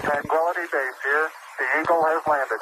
Tranquility Base here. The Eagle has landed.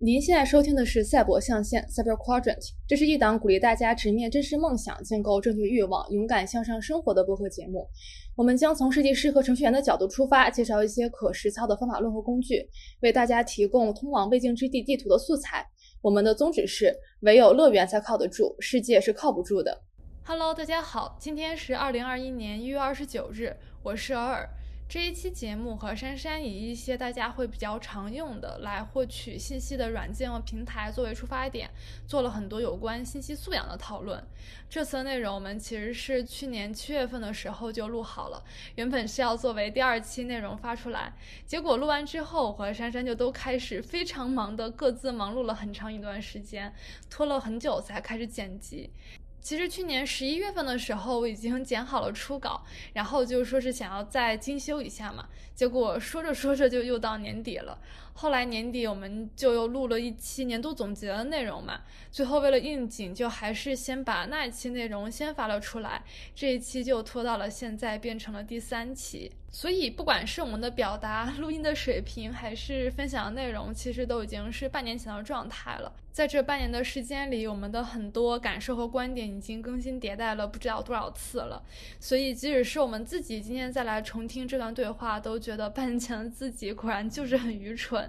您现在收听的是《赛博象限》（Cyber Quadrant），这是一档鼓励大家直面真实梦想、建构正确欲望、勇敢向上生活的播客节目。我们将从设计师和程序员的角度出发，介绍一些可实操的方法论和工具，为大家提供通往未竟之地地图的素材。我们的宗旨是：唯有乐园才靠得住，世界是靠不住的。Hello，大家好，今天是二零二一年一月二十九日，我是尔尔。这一期节目和珊珊以一些大家会比较常用的来获取信息的软件和平台作为出发点，做了很多有关信息素养的讨论。这次的内容我们其实是去年七月份的时候就录好了，原本是要作为第二期内容发出来，结果录完之后，我和珊珊就都开始非常忙的各自忙碌了很长一段时间，拖了很久才开始剪辑。其实去年十一月份的时候，我已经剪好了初稿，然后就说是想要再精修一下嘛。结果说着说着就又到年底了。后来年底我们就又录了一期年度总结的内容嘛。最后为了应景，就还是先把那一期内容先发了出来。这一期就拖到了现在，变成了第三期。所以不管是我们的表达、录音的水平，还是分享的内容，其实都已经是半年前的状态了。在这半年的时间里，我们的很多感受和观点已经更新迭代了不知道多少次了。所以即使是我们自己今天再来重听这段对话，都觉得半年前的自己果然就是很愚蠢。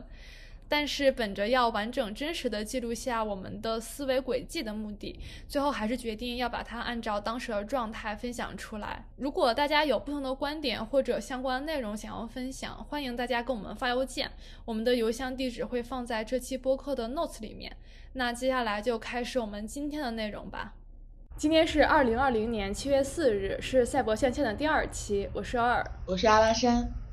但是本着要完整真实的记录下我们的思维轨迹的目的，最后还是决定要把它按照当时的状态分享出来。如果大家有不同的观点或者相关内容想要分享，欢迎大家给我们发邮件，我们的邮箱地址会放在这期播客的 notes 里面。那接下来就开始我们今天的内容吧。今天是二零二零年七月四日，是赛博相欠的第二期。我是尔，我是阿拉山。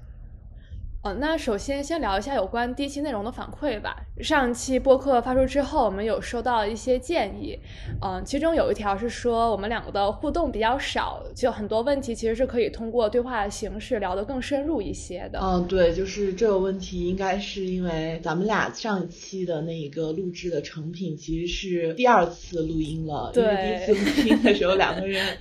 嗯，那首先先聊一下有关第一期内容的反馈吧。上一期播客发出之后，我们有收到一些建议，嗯，其中有一条是说我们两个的互动比较少，就很多问题其实是可以通过对话的形式聊得更深入一些的。嗯，对，就是这个问题应该是因为咱们俩上一期的那一个录制的成品其实是第二次录音了，因为第一次录音的时候两个人。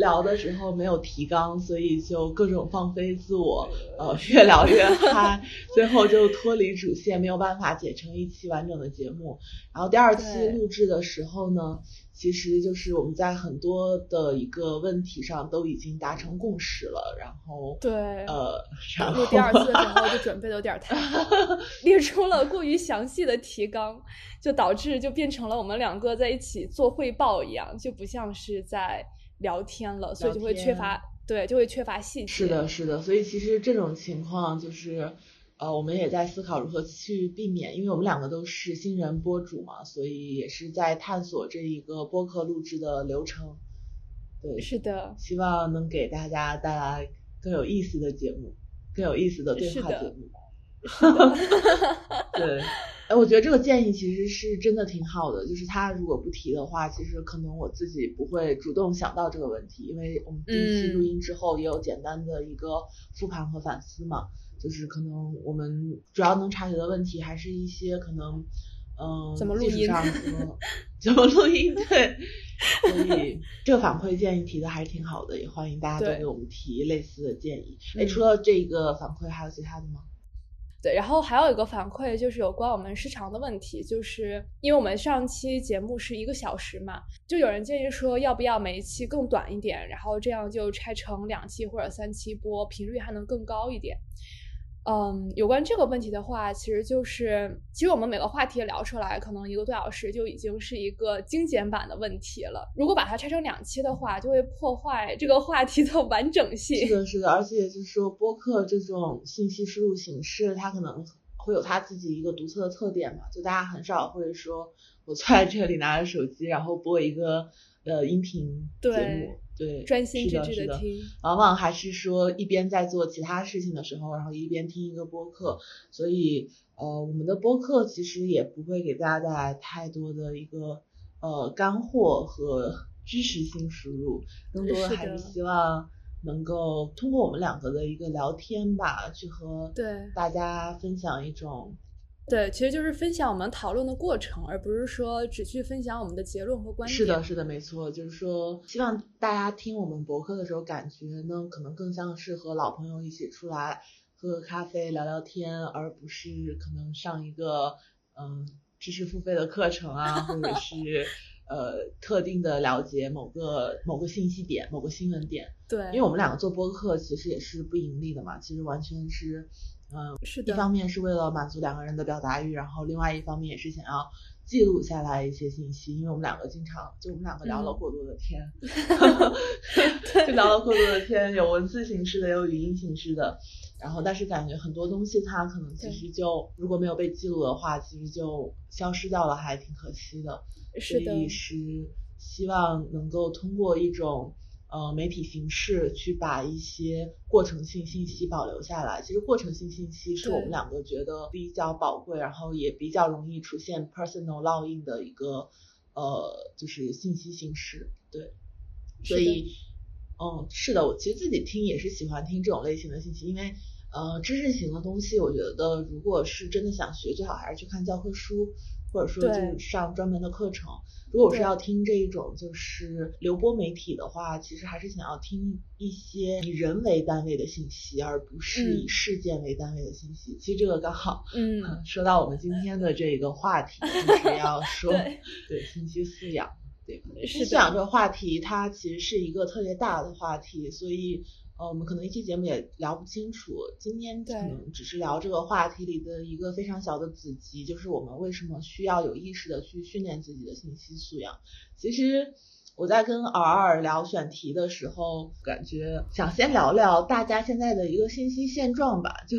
聊的时候没有提纲，所以就各种放飞自我，呃，越聊越嗨，最后就脱离主线，没有办法剪成一期完整的节目。然后第二期录制的时候呢，其实就是我们在很多的一个问题上都已经达成共识了。然后对，呃，然后第二次的时候就 准备的有点太，列出了过于详细的提纲，就导致就变成了我们两个在一起做汇报一样，就不像是在。聊天了，所以就会缺乏对，就会缺乏细节。是的，是的，所以其实这种情况就是，呃，我们也在思考如何去避免，因为我们两个都是新人播主嘛，所以也是在探索这一个播客录制的流程。对，是的，希望能给大家带来更有意思的节目，更有意思的对话节目。对。哎，我觉得这个建议其实是真的挺好的。就是他如果不提的话，其实可能我自己不会主动想到这个问题，因为我们第一期录音之后也有简单的一个复盘和反思嘛。就是可能我们主要能察觉的问题，还是一些可能，嗯，怎么录音？怎么录音？对。所以这个反馈建议提的还是挺好的，也欢迎大家都给我们提类似的建议。哎，除了这个反馈，还有其他的吗？对，然后还有一个反馈就是有关我们时长的问题，就是因为我们上期节目是一个小时嘛，就有人建议说要不要每一期更短一点，然后这样就拆成两期或者三期播，频率还能更高一点。嗯，有关这个问题的话，其实就是，其实我们每个话题聊出来，可能一个多小时就已经是一个精简版的问题了。如果把它拆成两期的话，就会破坏这个话题的完整性。是的，是的，而且就是说，播客这种信息输入形式，它可能会有它自己一个独特的特点嘛，就大家很少会说，我坐在这里拿着手机，然后播一个呃音频节目。对，专心致志的听，往往还是说一边在做其他事情的时候，然后一边听一个播客。所以，呃，我们的播客其实也不会给大家带来太多的一个呃干货和知识性输入，更多的还是希望能够通过我们两个的一个聊天吧，去和对。大家分享一种对，其实就是分享我们讨论的过程，而不是说只去分享我们的结论和观点。是的，是的，没错，就是说，希望大家听我们博客的时候，感觉呢，可能更像是和老朋友一起出来喝个咖啡、聊聊天，而不是可能上一个嗯知识付费的课程啊，或者是呃特定的了解某个某个信息点、某个新闻点。对，因为我们两个做播客其实也是不盈利的嘛，其实完全是。嗯，是的。一方面是为了满足两个人的表达欲，然后另外一方面也是想要记录下来一些信息，因为我们两个经常就我们两个聊了过多的天，就聊了过多的天，有文字形式的，有语音形式的，然后但是感觉很多东西它可能其实就如果没有被记录的话，其实就消失掉了，还挺可惜的。是的。所以是希望能够通过一种。呃，媒体形式去把一些过程性信息保留下来。其实过程性信息是我们两个觉得比较宝贵，然后也比较容易出现 personal login 的一个呃，就是信息形式。对，所以，嗯，是的，我其实自己听也是喜欢听这种类型的信息，因为呃，知识型的东西，我觉得如果是真的想学，最好还是去看教科书，或者说就是上专门的课程。如果是要听这一种就是流播媒体的话，其实还是想要听一些以人为单位的信息，而不是以事件为单位的信息。其实这个刚好，嗯，说到我们今天的这个话题，就是要 说对信息素养，对信息素养这个话题，它其实是一个特别大的话题，所以。呃，我们可能一期节目也聊不清楚，今天可能只是聊这个话题里的一个非常小的子集，就是我们为什么需要有意识的去训练自己的信息素养。其实我在跟尔尔聊选题的时候，感觉想先聊聊大家现在的一个信息现状吧。就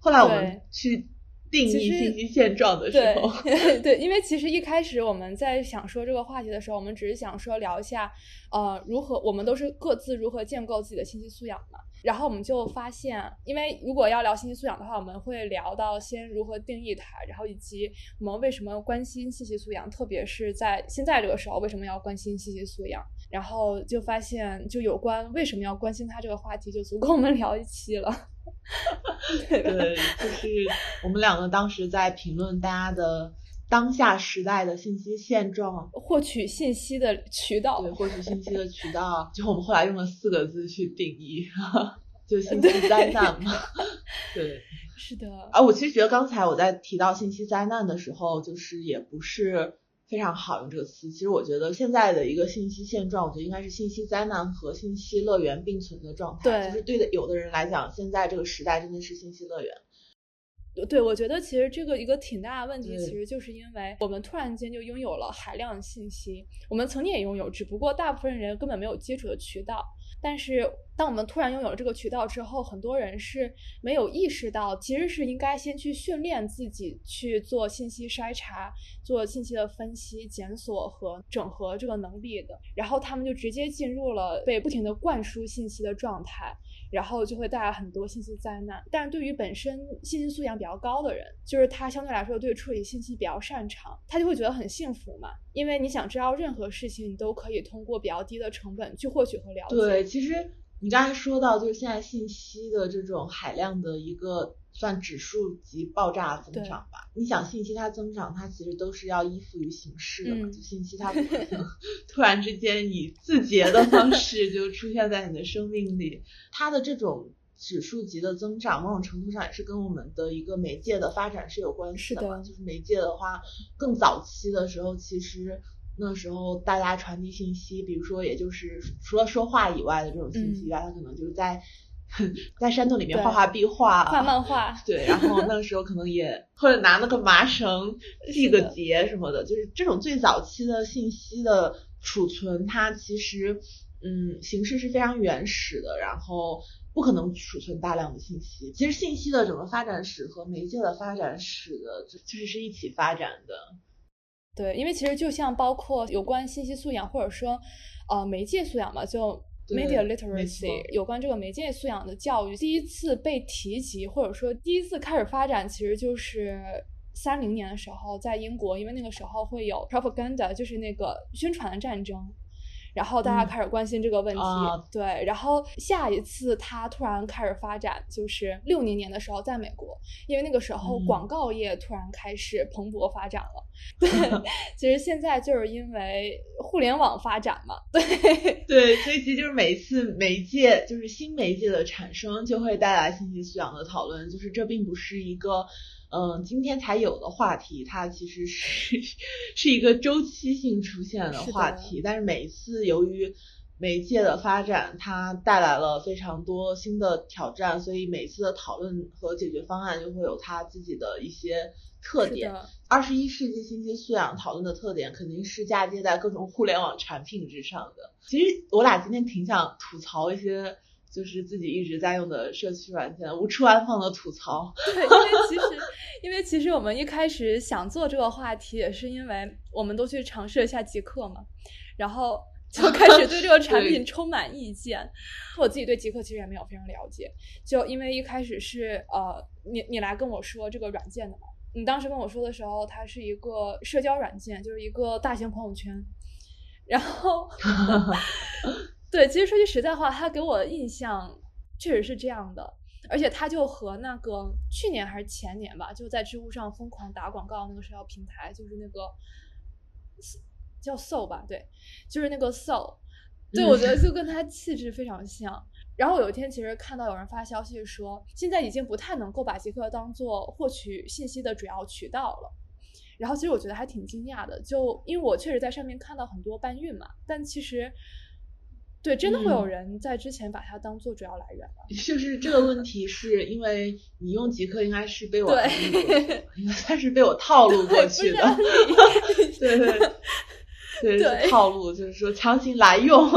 后来我们去。定义信息现状的时候，对 对，因为其实一开始我们在想说这个话题的时候，我们只是想说聊一下，呃，如何我们都是各自如何建构自己的信息素养嘛。然后我们就发现，因为如果要聊信息素养的话，我们会聊到先如何定义它，然后以及我们为什么关心信息素养，特别是在现在这个时候为什么要关心信息素养。然后就发现，就有关为什么要关心它这个话题，就足够我们聊一期了。对，就是我们两个当时在评论大家的当下时代的信息现状，获取信息的渠道。对，获取信息的渠道，就我们后来用了四个字去定义，就信息灾难嘛。对，是的。啊，我其实觉得刚才我在提到信息灾难的时候，就是也不是。非常好用这个词，其实我觉得现在的一个信息现状，我觉得应该是信息灾难和信息乐园并存的状态。对，就是对的，有的人来讲，现在这个时代真的是信息乐园。对，我觉得其实这个一个挺大的问题，其实就是因为我们突然间就拥有了海量的信息，我们曾经也拥有，只不过大部分人根本没有接触的渠道。但是，当我们突然拥有了这个渠道之后，很多人是没有意识到，其实是应该先去训练自己去做信息筛查、做信息的分析、检索和整合这个能力的。然后他们就直接进入了被不停的灌输信息的状态。然后就会带来很多信息灾难。但是对于本身信息素养比较高的人，就是他相对来说对处理信息比较擅长，他就会觉得很幸福嘛。因为你想知道任何事情，你都可以通过比较低的成本去获取和了解。对，其实你刚才说到，就是现在信息的这种海量的一个。算指数级爆炸增长吧。你想信息它增长，它其实都是要依附于形式的嘛。就信息它不可能 突然之间以字节的方式就出现在你的生命里。它的这种指数级的增长，某种程度上也是跟我们的一个媒介的发展是有关系的嘛。就是媒介的话，更早期的时候，其实那时候大家传递信息，比如说也就是除了说话以外的这种信息外，它可能就是在。在山洞里面画画壁画，画漫画，对，然后那个时候可能也或者拿那个麻绳系个结什么的，就是这种最早期的信息的储存，它其实嗯形式是非常原始的，然后不可能储存大量的信息。其实信息的整个发展史和媒介的发展史的，就是是一起发展的。对，因为其实就像包括有关信息素养或者说呃媒介素养嘛，就。Media literacy 有关这个媒介素养的教育，第一次被提及或者说第一次开始发展，其实就是三零年的时候，在英国，因为那个时候会有 propaganda，就是那个宣传的战争。然后大家开始关心这个问题，啊对，然后下一次它突然开始发展，就是六零年的时候，在美国，因为那个时候嗯广告业突然开始蓬勃发展了。对，其实现在就是因为互联网发展嘛，对，对，所以其实就是每一次媒介，就是新媒介的产生，就会带来信息素养的讨论。就是这并不是一个，嗯、今天才有的话题，它其实是 是一个周期性出现的话题。但是每一次由于媒介的发展，它带来了非常多新的挑战，所以每次的讨论和解决方案就会有它自己的一些特点。二十一世纪信息素养讨论的特点肯定是嫁接在各种互联网产品之上的。其实我俩今天挺想吐槽一些，就是自己一直在用的社区软件，无处安放的吐槽。对，因为其实，因为其实我们一开始想做这个话题，也是因为我们都去尝试了一下极客嘛，然后就 开始对这个产品充满意见。我自己对极客其实也没有非常了解，就因为一开始是呃，你你来跟我说这个软件的嘛，你当时跟我说的时候，它是一个社交软件，就是一个大型朋友圈，然后 对，其实说句实在话，他给我的印象确实是这样的。而且他就和那个去年还是前年吧，就在知乎上疯狂打广告那个社交平台，就是那个叫 Soul 吧，对，就是那个 Soul，对我觉得就跟他气质非常像。然后有一天，其实看到有人发消息说，现在已经不太能够把极客当做获取信息的主要渠道了。然后其实我觉得还挺惊讶的，就因为我确实在上面看到很多搬运嘛，但其实对真的会有嗯人在之前把它当做主要来源了。就是这个问题，是因为你用极客应该是被我算是被我套路过去的。对 对对，对是套路，就是说强行来用。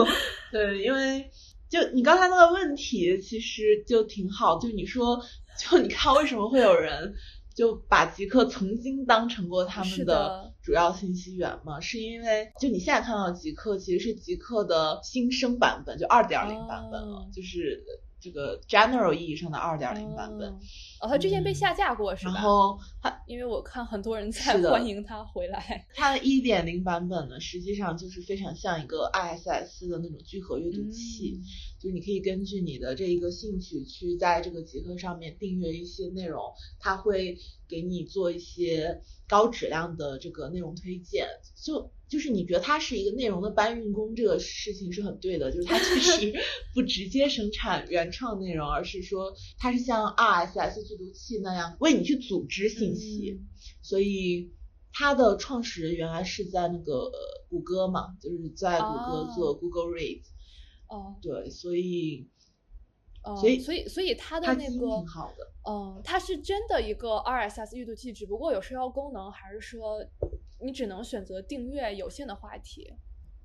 对，因为就你刚才那个问题，其实就挺好。就你说，就你看为什么会有人就把极客曾经当成过他们的主要信息源嘛？是因为就你现在看到的极客其实是极客的新生版本，就二点零版本了，哦就是这个 general 意义上的二点零版本。哦哦，它之前被嗯下架过是吧？然后它因为我看很多人在欢迎它回来。它的一点零版本呢，实际上就是非常像一个 ISS 的那种聚合阅读器，嗯就是你可以根据你的这一个兴趣去在这个集合上面订阅一些内容，它会给你做一些高质量的这个内容推荐。就就是你觉得它是一个内容的搬运工，这个事情是很对的，就是它确实 不直接生产原创内容，而是说它是像 RSS 阅读器那样为你去组织信息。嗯所以它的创始人原来是在那个呃谷歌嘛，就是在谷歌哦做 Google 哦对，所以哦，所以所以所以它的他基因那个挺好的。嗯，它是真的一个 RSS 阅读器，只不过有社交功能，还是说你只能选择订阅有限的话题？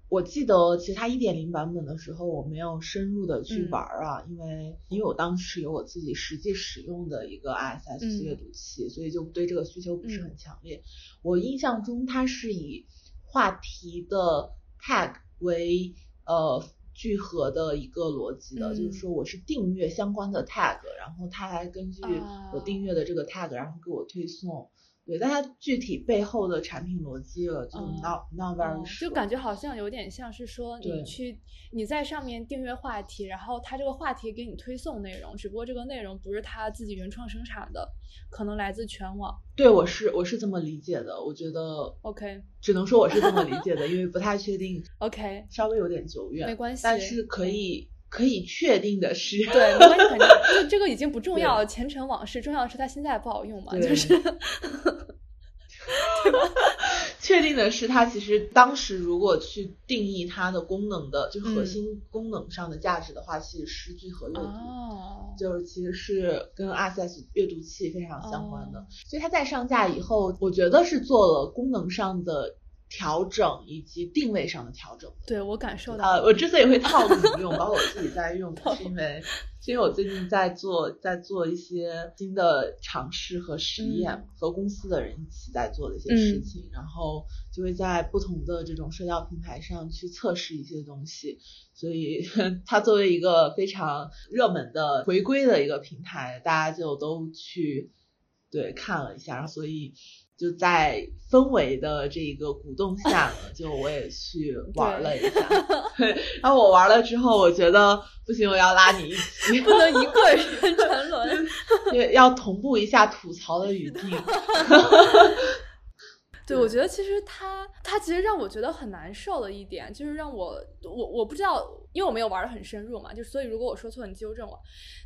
我记得其实它一点零版本的时候，我没有深入的去嗯玩儿啊，因为因为我当时有我自己实际使用的一个 ISS 嗯阅读器，所以就对这个需求不是嗯很强烈。我印象中它是以话题的 tag 为呃聚合的一个逻辑的，就嗯是说我是订阅相关的 tag，然后它来根据我啊订阅的这个 tag，然后给我推送。对，但它具体背后的产品逻辑了，就哦 not not very。就感觉好像有点像是说你对。去你在上面订阅话题，然后它这个话题给你推送内容，只不过这个内容不是它自己原创生产的，可能来自全网。对，我是我是这么理解的，我觉得 OK 只能说我是这么理解的，因为不太确定，OK，稍微有点久远，没关系但是可以可以确定的是，对，没关系，反正 这这个已经不重要了，前尘往事，重要的是它现在不好用嘛，就是。确定的是，它其实当时如果去定义它的功能的，就核嗯心功能上的价值的话，其实是聚合阅读。哦，就是其实是跟 RSS 阅读器非常相关的，哦。所以它在上架以后，我觉得是做了功能上的调整以及定位上的调整。对我感受到呃，我之所以会套 路你用，包括我自己在用，是因为是因为我最近在做在做一些新的尝试和实验，嗯和公司的人一起在做的一些事情，然后就会在不同的这种社交平台上去测试一些东西，所以 它作为一个非常热门的回归的一个平台，大家就都去对看了一下，所以。就在氛围的这个鼓动下呢，就我也去玩了一下。然后我玩了之后，我觉得不行，我要拉你一起，不能一个人沉沦，要同步一下吐槽的语境。对，我觉得其实他他其实让我觉得很难受的一点，就是让我我我不知道，因为我没有玩的很深入嘛，就所以如果我说错，你纠正我。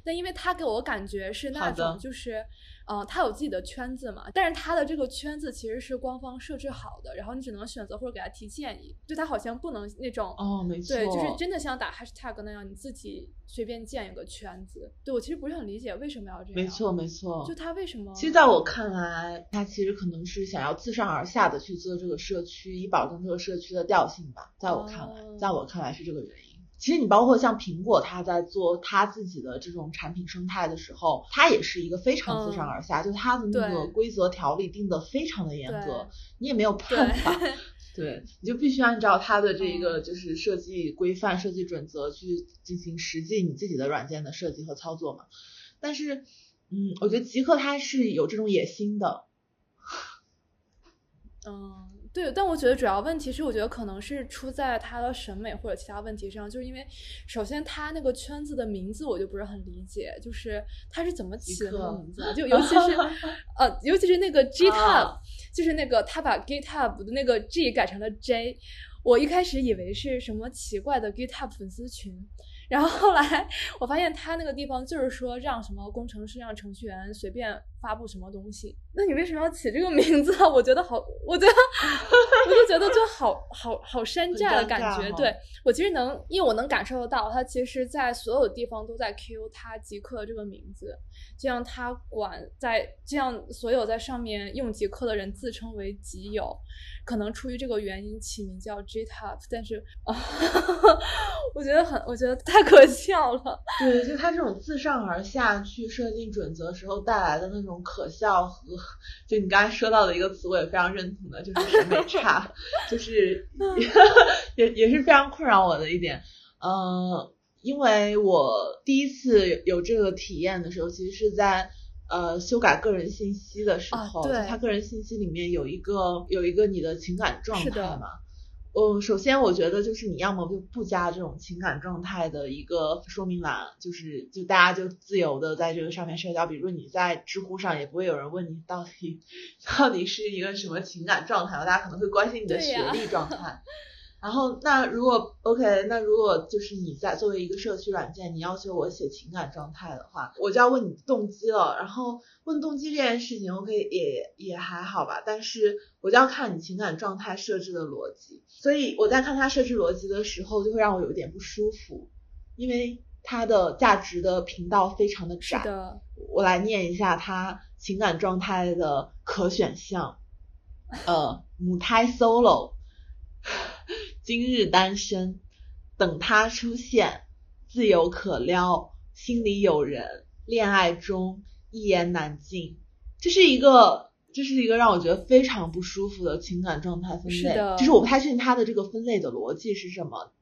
但因为他给我感觉是那种就是。嗯，他有自己的圈子嘛，但是他的这个圈子其实是官方设置好的，然后你只能选择或者给他提建议，就他好像不能那种哦，没错，对，就是真的像打 hashtag 那样，你自己随便建一个圈子。对我其实不是很理解为什么要这样。没错，没错。就他为什么？其实在我看来，他其实可能是想要自上而下的去做这个社区，以保证这个社区的调性吧。在我看来，在我看来是这个原因。其实你包括像苹果，它在做它自己的这种产品生态的时候，它也是一个非常自上而下，就它的那个规则条例定的非常的严格，你也没有办法，对，你就必须按照它的这个就是设计规范、设计准则去进行实际你自己的软件的设计和操作嘛。但是，嗯，我觉得极客它是有这种野心的，嗯。对，但我觉得主要问题是，我觉得可能是出在他的审美或者其他问题上，就是因为首先他那个圈子的名字我就不是很理解，就是他是怎么起的那个名字啊？就尤其是 呃，尤其是那个 GitHub，就是那个他把 GitHub 的那个 G 改成了 J，我一开始以为是什么奇怪的 GitHub 粉丝群。然后后来我发现他那个地方就是说让什么工程师让程序员随便发布什么东西，那你为什么要起这个名字啊？我觉得好，我觉得 我就觉得就好好好山寨的感觉。对我其实能，因为我能感受得到，他其实在所有地方都在 Q 他极客这个名字，就像他管在，就像所有在上面用极客的人自称为极友。可能出于这个原因起名叫 GitHub，但是啊，我觉得很，我觉得太可笑了。对，就他这种自上而下去设定准则时候带来的那种可笑和，就你刚才说到的一个词，我也非常认同的，就是审美差，就是也 也是非常困扰我的一点。嗯，因为我第一次有这个体验的时候，其实是在。呃，修改个人信息的时候，他个人信息里面有一个有一个你的情感状态嘛。嗯，首先我觉得就是你要么就不加这种情感状态的一个说明栏，就是就大家就自由的在这个上面社交。比如你在知乎上也不会有人问你到底 到底是一个什么情感状态，大家可能会关心你的学历状态。然后，那如果 OK，那如果就是你在作为一个社区软件，你要求我写情感状态的话，我就要问你动机了。然后问动机这件事情，OK 也也还好吧，但是我就要看你情感状态设置的逻辑。所以我在看它设置逻辑的时候，就会让我有点不舒服，因为它的价值的频道非常的窄。我来念一下它情感状态的可选项，呃，母胎 solo。今日单身，等他出现，自由可撩，心里有人，恋爱中，一言难尽。这是一个，这是一个让我觉得非常不舒服的情感状态分类。就是我不太确定他的这个分类的逻辑是什么。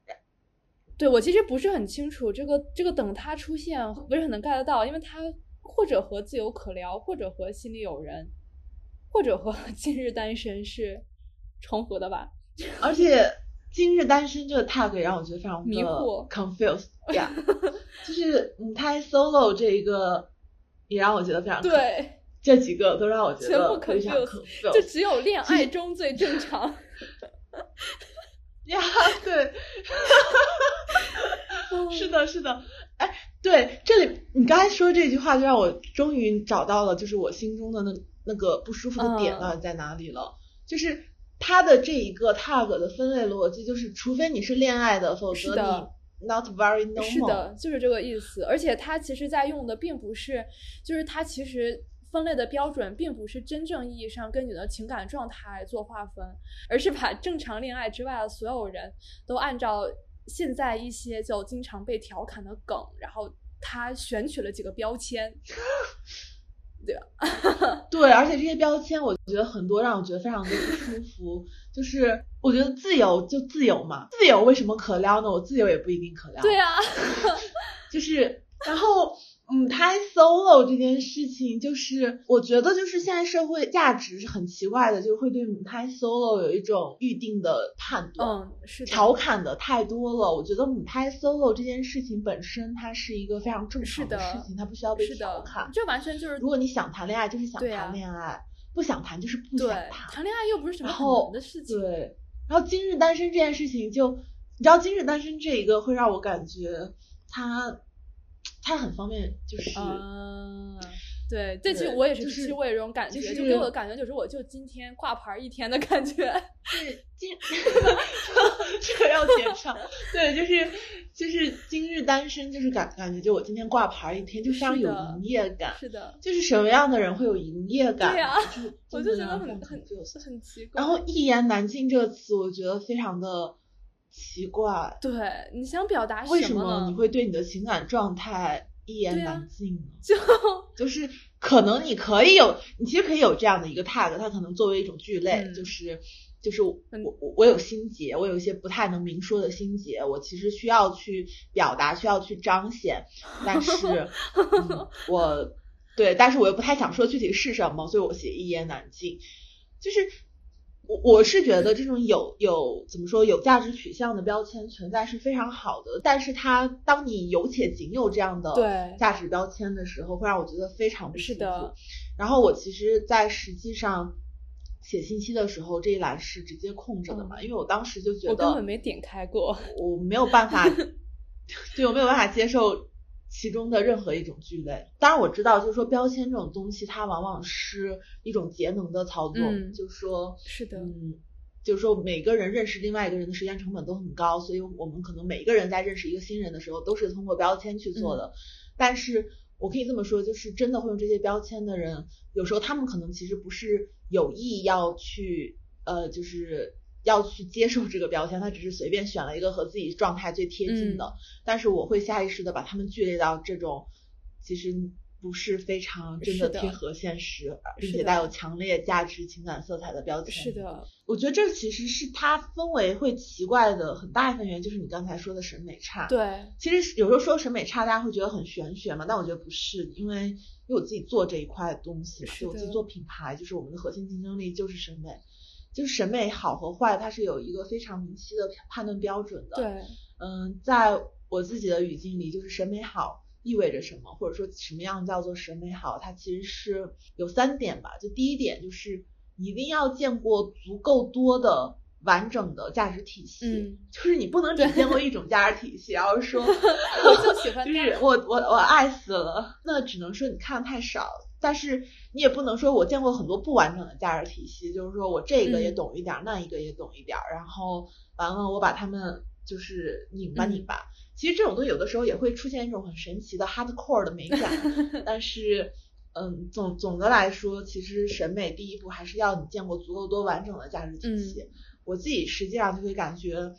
对我其实不是很清楚，这个这个等他出现不是很能 get 到，因为他或者和自由可撩，或者和心里有人，或者和 今日单身是重合的吧。而且。今日单身这个 tag 也让我觉得非常迷惑，confused，呀，就是母胎 solo 这一个也让我觉得非常对，这几个都让我觉得非常 confused，就只有恋爱中最正常。呀，对，是的，是的，哎，对，这里你刚才说这句话就让我终于找到了，就是我心中的那那个不舒服的点到底在哪里了，就是。它的这一个 tag 的分类逻辑就是，除非你是恋爱的，否则你 not very normal。是的，就是这个意思。而且它其实在用的并不是，就是它其实分类的标准并不是真正意义上跟你的情感状态做划分，而是把正常恋爱之外的所有人都按照现在一些就经常被调侃的梗，然后他选取了几个标签。对 对，而且这些标签，我觉得很多让我觉得非常的不舒服。就是我觉得自由就自由嘛，自由为什么可撩呢？我自由也不一定可撩。对啊，就是然后母胎 solo 这件事情，就是我觉得就是现在社会价值是很奇怪的，就是会对母胎 solo 有一种预定的判断，嗯，是调侃的太多了。我觉得母胎 solo 这件事情本身，它是一个非常正常的事情，它不需要被调侃。这完全就是，如果你想谈恋爱，就是想谈恋爱；不想谈，就是不想谈。谈恋爱又不是什么很难的事情。对，然后今日单身这件事情，就你知道，今日单身这一个会让我感觉他。它很方便，就是啊，对，这其实我也是，其实我也有这种感觉，就给我的感觉就是，我就今天挂牌一天的感觉。对今 这个要减少，对，就是就是今日单身，就是感感觉就我今天挂牌一天，就非常有营业感。是的，就是什么样的人会有营业感？对呀，我就觉得很很很奇怪。然后一言难尽这个词，我觉得非常的。奇怪，对，你想表达为什么？你会对你的情感状态一言难尽呢？就 就是可能你可以有，你其实可以有这样的一个 tag，它可能作为一种聚类，就是就是我我我有心结，我有一些不太能明说的心结，我其实需要去表达，需要去彰显，但是我对，但是我又不太想说具体是什么，所以我写一言难尽，就是。我我是觉得这种有有怎么说有价值取向的标签存在是非常好的，但是它当你有且仅有这样的价值标签的时候，会让我觉得非常不舒服。然后我其实，在实际上写信息的时候，这一栏是直接空着的嘛，因为我当时就觉得我根本没点开过，我没有办法，对我没有办法接受。其中的任何一种聚类，当然我知道，就是说标签这种东西，它往往是一种节能的操作，嗯就是说，是的，嗯，就是说每个人认识另外一个人的时间成本都很高，所以我们可能每一个人在认识一个新人的时候，都是通过标签去做的。但是我可以这么说，就是真的会用这些标签的人，有时候他们可能其实不是有意要去，呃，就是。要去接受这个标签，他只是随便选了一个和自己状态最贴近的，但是我会下意识的把他们聚类到这种其实不是非常真的贴合现实，并且带有强烈价值情感色彩的标签。是的，我觉得这其实是它氛围会奇怪的很大一份原因，就是你刚才说的审美差。对，其实有时候说审美差，大家会觉得很玄学嘛，但我觉得不是，因为因为我自己做这一块东西，是我自己做品牌，就是我们的核心竞争力就是审美。就是审美好和坏，它是有一个非常明晰的判断标准的。对，嗯，在我自己的语境里，就是审美好意味着什么，或者说什么样叫做审美好，它其实是有三点吧。就第一点就是一定要见过足够多的完整的价值体系，嗯就是你不能只见过一种价值体系，然后说 我就喜欢，就是我我我爱死了，那只能说你看的太少。但是你也不能说我见过很多不完整的价值体系，就是说我这个也懂一点，那一个也懂一点，然后完了我把他们就是拧吧拧吧。其实这种东西有的时候也会出现一种很神奇的 hardcore 的美感，但是嗯总总的来说，其实审美第一步还是要你见过足够多完整的价值体系。我自己实际上就会感觉，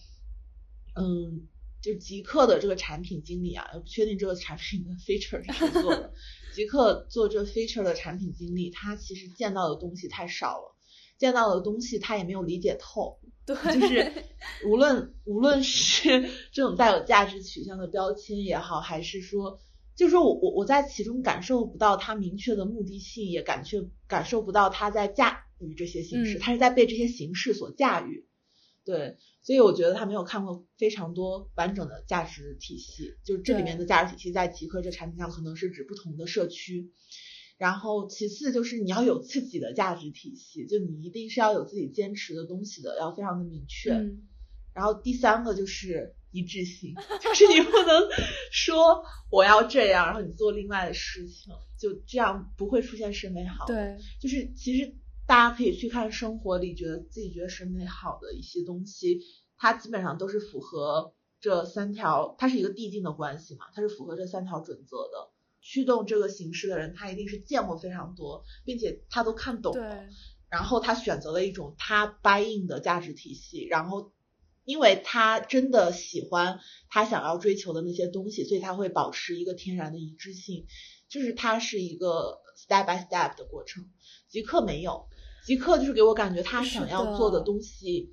嗯。就极客的这个产品经理啊，不确定这个产品的 feature 是谁做的。极客做这 feature 的产品经理，他其实见到的东西太少了，见到的东西他也没有理解透。对，就是 无论无论是这种带有价值取向的标签也好，还是说，就是说我我我在其中感受不到他明确的目的性，也感觉感受不到他在驾驭这些形式，他是在被这些形式所驾驭。对。所以我觉得他没有看过非常多完整的价值体系，就是这里面的价值体系在极客这产品上可能是指不同的社区。然后其次就是你要有自己的价值体系，就你一定是要有自己坚持的东西的，要非常的明确。然后第三个就是一致性，就是你不能说我要这样，然后你做另外的事情，就这样不会出现审美好。对，就是其实。大家可以去看生活里觉得自己觉得审美好的一些东西，它基本上都是符合这三条，它是一个递进的关系嘛，它是符合这三条准则的。驱动这个形式的人，他一定是见过非常多，并且他都看懂了，然后他选择了一种他 buy in 的价值体系，然后因为他真的喜欢他想要追求的那些东西，所以他会保持一个天然的一致性，就是它是一个 step by step 的过程。极客没有。极客就是给我感觉他想要做的东西，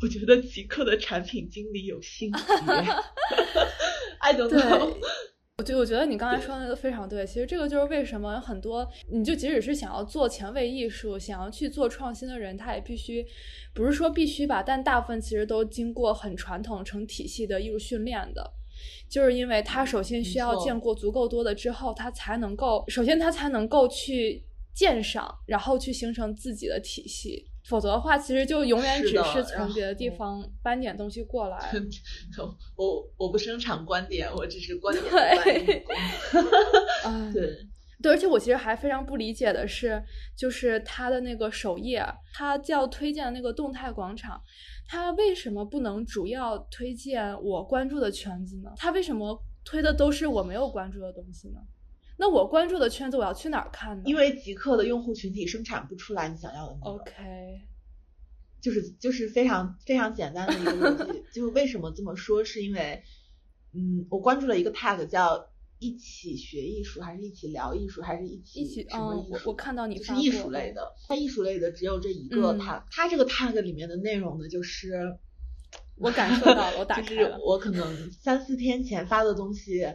我觉得极客的产品经理有心结，I don't know。我觉我觉得你刚才说的那个非常对。其实这个就是为什么很多，你就即使是想要做前卫艺术、想要去做创新的人，他也必须，不是说必须吧，但大部分其实都经过很传统、成体系的艺术训练的。就是因为他首先需要见过足够多的之后，他才能够，首先他才能够去鉴赏，然后去形成自己的体系。否则的话，其实就永远只是从别的地方搬点东西过来。我我不生产观点，我只是观点搬。对对，而且我其实还非常不理解的是，就是他的那个首页，他叫推荐那个动态广场，他为什么不能主要推荐我关注的圈子呢？他为什么推的都是我没有关注的东西呢？那我关注的圈子我要去哪儿看呢？因为极客的用户群体生产不出来你想要的那个。OK，就是就是非常非常简单的一个逻辑。就为什么这么说？是因为，嗯，我关注了一个 tag 叫“一起学艺术”还是一起聊艺术还是一起什么艺术？我我看到你是艺术类的，它艺术类的只有这一个 tag。它这个 tag 里面的内容呢，就是我感受到了，我打 开了，我可能三四天前发的东西。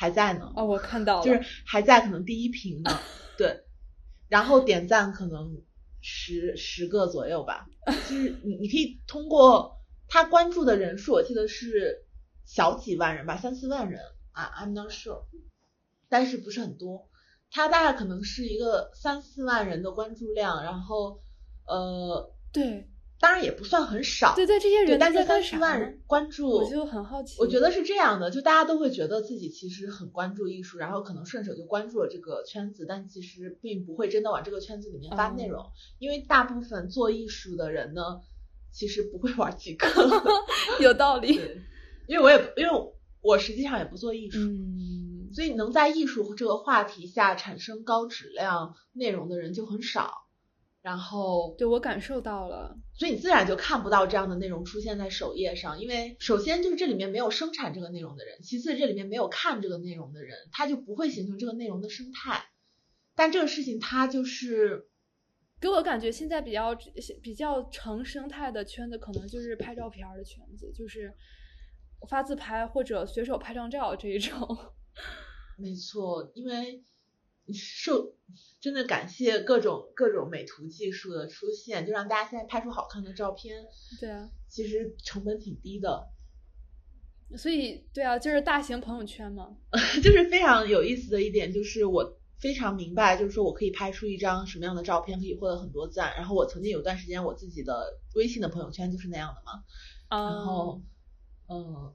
还在呢哦，我看到了，就是还在，可能第一屏呢，对，然后点赞可能十十个左右吧，就是你你可以通过他关注的人数，我记得是小几万人吧，三四万人啊，I'm not sure，但是不是很多，他大概可能是一个三四万人的关注量，然后呃，对。当然也不算很少，对对，这些人但是三十万关注，我就很好奇。我觉得是这样的，就大家都会觉得自己其实很关注艺术，然后可能顺手就关注了这个圈子，但其实并不会真的往这个圈子里面发内容，因为大部分做艺术的人呢，其实不会玩几个。有道理，因为我也因为我实际上也不做艺术，所以能在艺术这个话题下产生高质量内容的人就很少。然后，对我感受到了，所以你自然就看不到这样的内容出现在首页上，因为首先就是这里面没有生产这个内容的人，其次这里面没有看这个内容的人，他就不会形成这个内容的生态。但这个事情它就是给我感觉，现在比较比较成生态的圈子，可能就是拍照片的圈子，就是发自拍或者随手拍张照这一种。没错，因为。受真的感谢各种各种美图技术的出现，就让大家现在拍出好看的照片。对啊，其实成本挺低的。所以，对啊，就是大型朋友圈嘛。就是非常有意思的一点，就是我非常明白，就是说我可以拍出一张什么样的照片，可以获得很多赞。然后我曾经有段时间，我自己的微信的朋友圈就是那样的嘛。然后，嗯。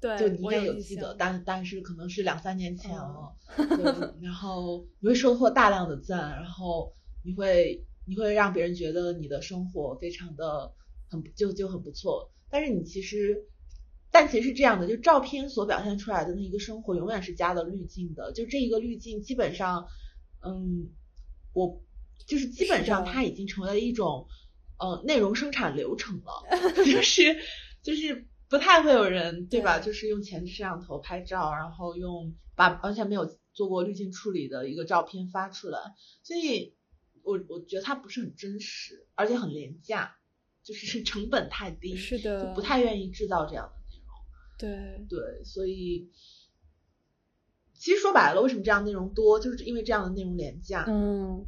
对，就你也有记得，但但是可能是两三年前了。对，然后你会收获大量的赞，然后你会你会让别人觉得你的生活非常的很就就很不错。但是你其实，但其实是这样的，就照片所表现出来的那一个生活永远是加了滤镜的。就这一个滤镜，基本上，嗯，我就是基本上它已经成为了一种呃内容生产流程了，就是就是。不太会有人对吧？就是用前置摄像头拍照，然后用把完全没有做过滤镜处理的一个照片发出来，所以我我觉得它不是很真实，而且很廉价，就是 成本太低，是的，就不太愿意制造这样的内容。对对，所以其实说白了，为什么这样内容多，就是因为这样的内容廉价。嗯。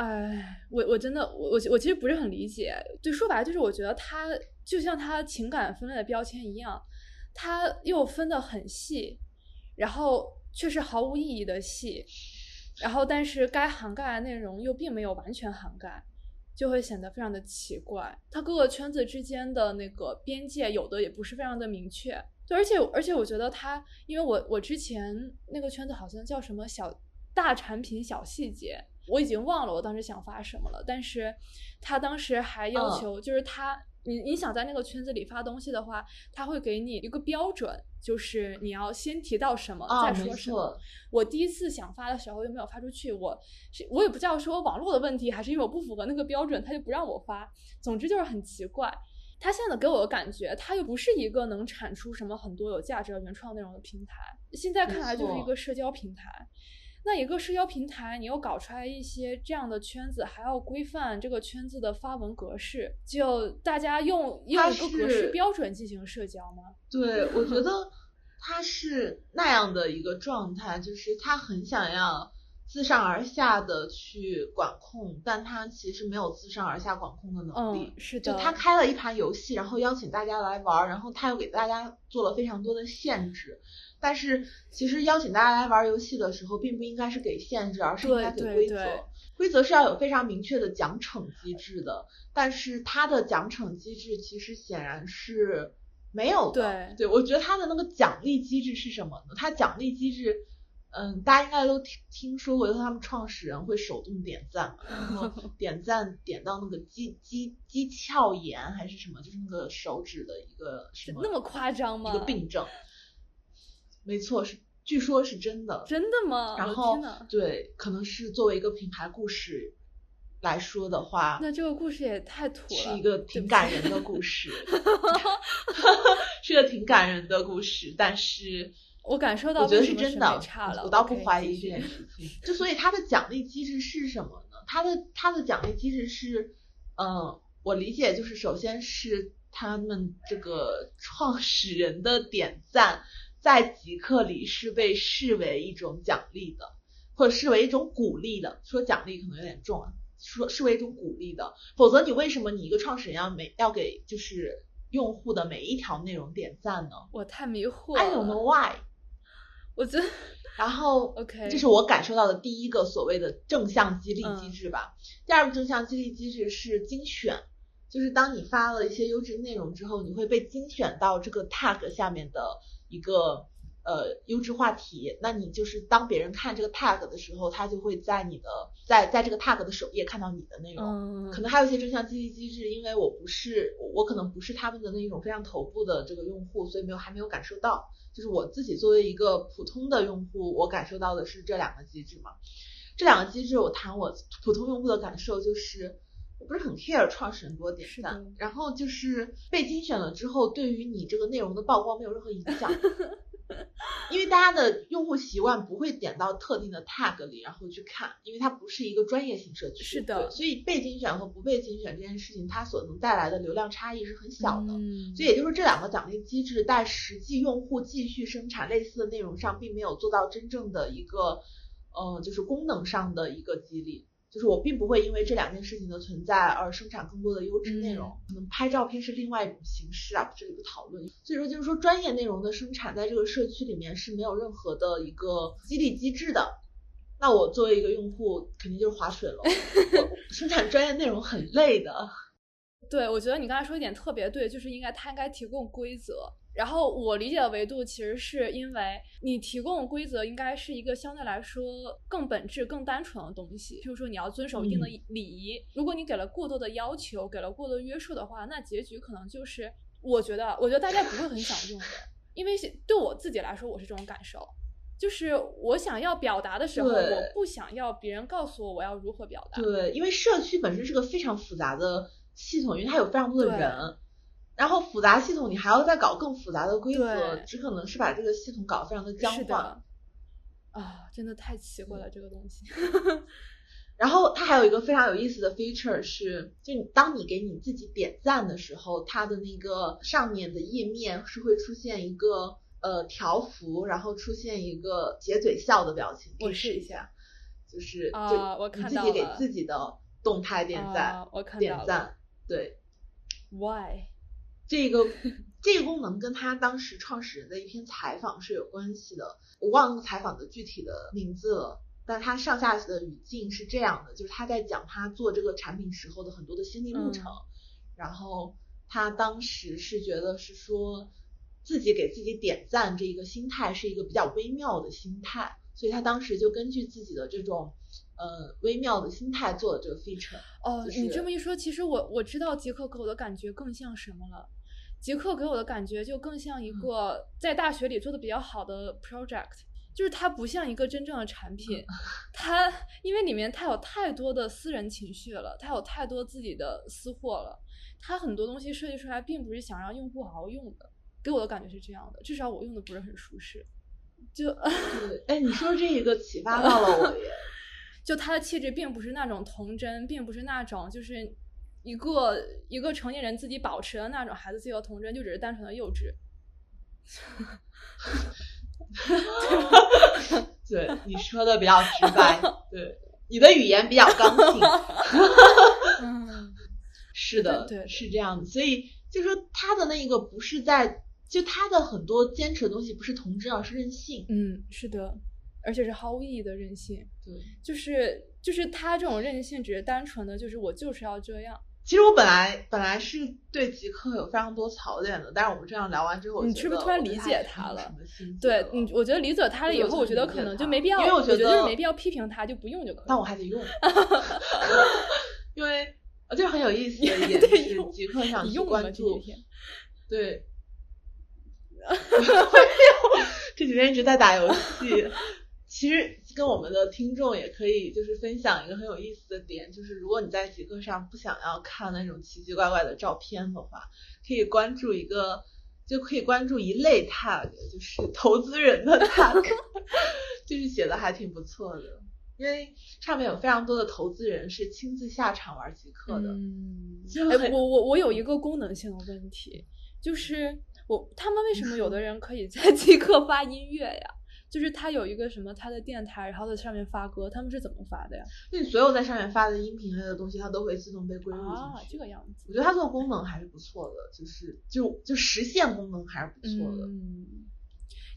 哎，我我真的我我我其实不是很理解，就说白了就是我觉得他就像他情感分类的标签一样，他又分得很细，然后却是毫无意义的细，然后但是该涵盖的内容又并没有完全涵盖，就会显得非常的奇怪。它各个圈子之间的那个边界有的也不是非常的明确，对，而且而且我觉得它，因为我我之前那个圈子好像叫什么小大产品小细节。我已经忘了我当时想发什么了，但是他当时还要求，就是他，你你想在那个圈子里发东西的话，他会给你一个标准，就是你要先提到什么再说什么。我第一次想发的时候又没有发出去，我是我也不知道说网络的问题，还是因为我不符合那个标准，他就不让我发。总之就是很奇怪，他现在给我的感觉，他又不是一个能产出什么很多有价值的原创内容的平台，现在看来就是一个社交平台。那一个社交平台，你又搞出来一些这样的圈子，还要规范这个圈子的发文格式，就大家用用一个格式标准进行社交吗？对，我觉得他是那样的一个状态，就是他很想要自上而下的去管控，但他其实没有自上而下管控的能力。嗯，是的。就他开了一盘游戏，然后邀请大家来玩，然后他又给大家做了非常多的限制。但是其实邀请大家来玩游戏的时候，并不应该是给限制，而是应该给规则。规则是要有非常明确的奖惩机制的，但是它的奖惩机制其实显然是没有的。对，对我觉得它的那个奖励机制是什么呢？它奖励机制，嗯，大家应该都听听说过，他们创始人会手动点赞嘛，然后 点赞点到那个肌肌肌鞘炎还是什么，就是那个手指的一个什么那么夸张吗？一个病症，没错是。据说是真的，真的吗？然后对，可能是作为一个品牌故事来说的话，那这个故事也太土了，是一个挺感人的故事，是个挺感人的故事。但是，我感受到我觉得是真的，我倒不怀疑这件事 情。就所以它的奖励机制是什么呢？它的它的奖励机制是，嗯，我理解就是首先是他们这个创始人的点赞。在极客里是被视为一种奖励的，或者视为一种鼓励的。说奖励可能有点重啊，说视为一种鼓励的。否则你为什么你一个创始人要每要给就是用户的每一条内容点赞呢？我太迷惑。I don't know why。我觉得，然后 OK，这是我感受到的第一个所谓的正向激励机制吧。第二个正向激励机制是精选，就是当你发了一些优质内容之后，你会被精选到这个 tag 下面的。一个呃优质话题，那你就是当别人看这个 tag 的时候，他就会在你的在在这个 tag 的首页看到你的内容。可能还有一些正向激励机制，因为我不是我可能不是他们的那一种非常头部的这个用户，所以没有还没有感受到。就是我自己作为一个普通的用户，我感受到的是这两个机制嘛。这两个机制，我谈我普通用户的感受就是。我不是很 care 创始人多点赞，然后就是被精选了之后，对于你这个内容的曝光没有任何影响，因为大家的用户习惯不会点到特定的 tag 里然后去看，因为它不是一个专业型社区，是的，所以被精选和不被精选这件事情，它所能带来的流量差异是很小的，所以也就是这两个奖励机制在实际用户继续生产类似的内容上，并没有做到真正的一个，呃，就是功能上的一个激励。就是我并不会因为这两件事情的存在而生产更多的优质内容，可能拍照片是另外一种形式啊，这里不讨论。所以说就是说专业内容的生产在这个社区里面是没有任何的一个激励机制的。那我作为一个用户肯定就是划水了，生产专业内容很累的。对，我觉得你刚才说一点特别对，就是应该他应该提供规则。然后我理解的维度其实是因为你提供规则应该是一个相对来说更本质、更单纯的东西。譬如说你要遵守一定的礼仪，如果你给了过多的要求，给了过多约束的话，那结局可能就是我觉得，我觉得大家不会很想用的。因为对我自己来说，我是这种感受，就是我想要表达的时候，我不想要别人告诉我我要如何表达。对，因为社区本身是个非常复杂的系统，因为它有非常多的人。然后复杂系统，你还要再搞更复杂的规则，只可能是把这个系统搞得非常的僵化。啊，真的太奇怪了这个东西。然后它还有一个非常有意思的 feature 是，就你当你给你自己点赞的时候，它的那个上面的页面是会出现一个呃条幅，然后出现一个咧嘴笑的表情。我试一下，就是就你自己给自己的动态点赞，我看点赞，对。Why？这个这个功能跟他当时创始人的一篇采访是有关系的，我忘了采访的具体的名字了，但他上下的语境是这样的，就是他在讲他做这个产品时候的很多的心理路程，然后他当时是觉得是说自己给自己点赞这一个心态是一个比较微妙的心态，所以他当时就根据自己的这种呃微妙的心态做了这个 feature。哦，你这么一说，其实我我知道杰克给我的感觉更像什么了。极客给我的感觉就更像一个在大学里做的比较好的 project，就是它不像一个真正的产品，它因为里面它有太多的私人情绪了，它有太多自己的私货了，它很多东西设计出来并不是想让用户好好用的，给我的感觉是这样的，至少我用的不是很舒适。就，哎，你说这一个启发到了我耶，就它的气质并不是那种童真，并不是那种就是。一个一个成年人自己保持的那种孩子自由童真，就只是单纯的幼稚。对，你说的比较直白，对，你的语言比较刚性。嗯，是的，对，是这样的。所以就说他的那个不是在，就他的很多坚持的东西不是童真，而是任性。嗯，是的，而且是毫无意义的任性。对，就是就是他这种任性，只是单纯的就是我就是要这样。其实我本来本来是对极客有非常多槽点的，但是我们这样聊完之后，你是不是突然理解他了？对，你我觉得理解他了以后，我觉得可能就没必要，因为我觉得就是没必要批评他，就不用就可以。但我还得用，因为就很有意思的一点是极客想去关注，对，这几天一直在打游戏。其实跟我们的听众也可以就是分享一个很有意思的点，就是如果你在极客上不想要看那种奇奇怪怪的照片的话，可以关注一个，就可以关注一类 tag，就是投资人的 tag，就是写的还挺不错的，因为上面有非常多的投资人是亲自下场玩极客的。嗯，哎，我我我有一个功能性的问题，就是我他们为什么有的人可以在极客发音乐呀？就是他有一个什么他的电台，然后在上面发歌，他们是怎么发的呀？那你所有在上面发的音频类的东西，它都会自动被归入进去。啊，这个样子。我觉得它做功能还是不错的，就是就就实现功能还是不错的。嗯，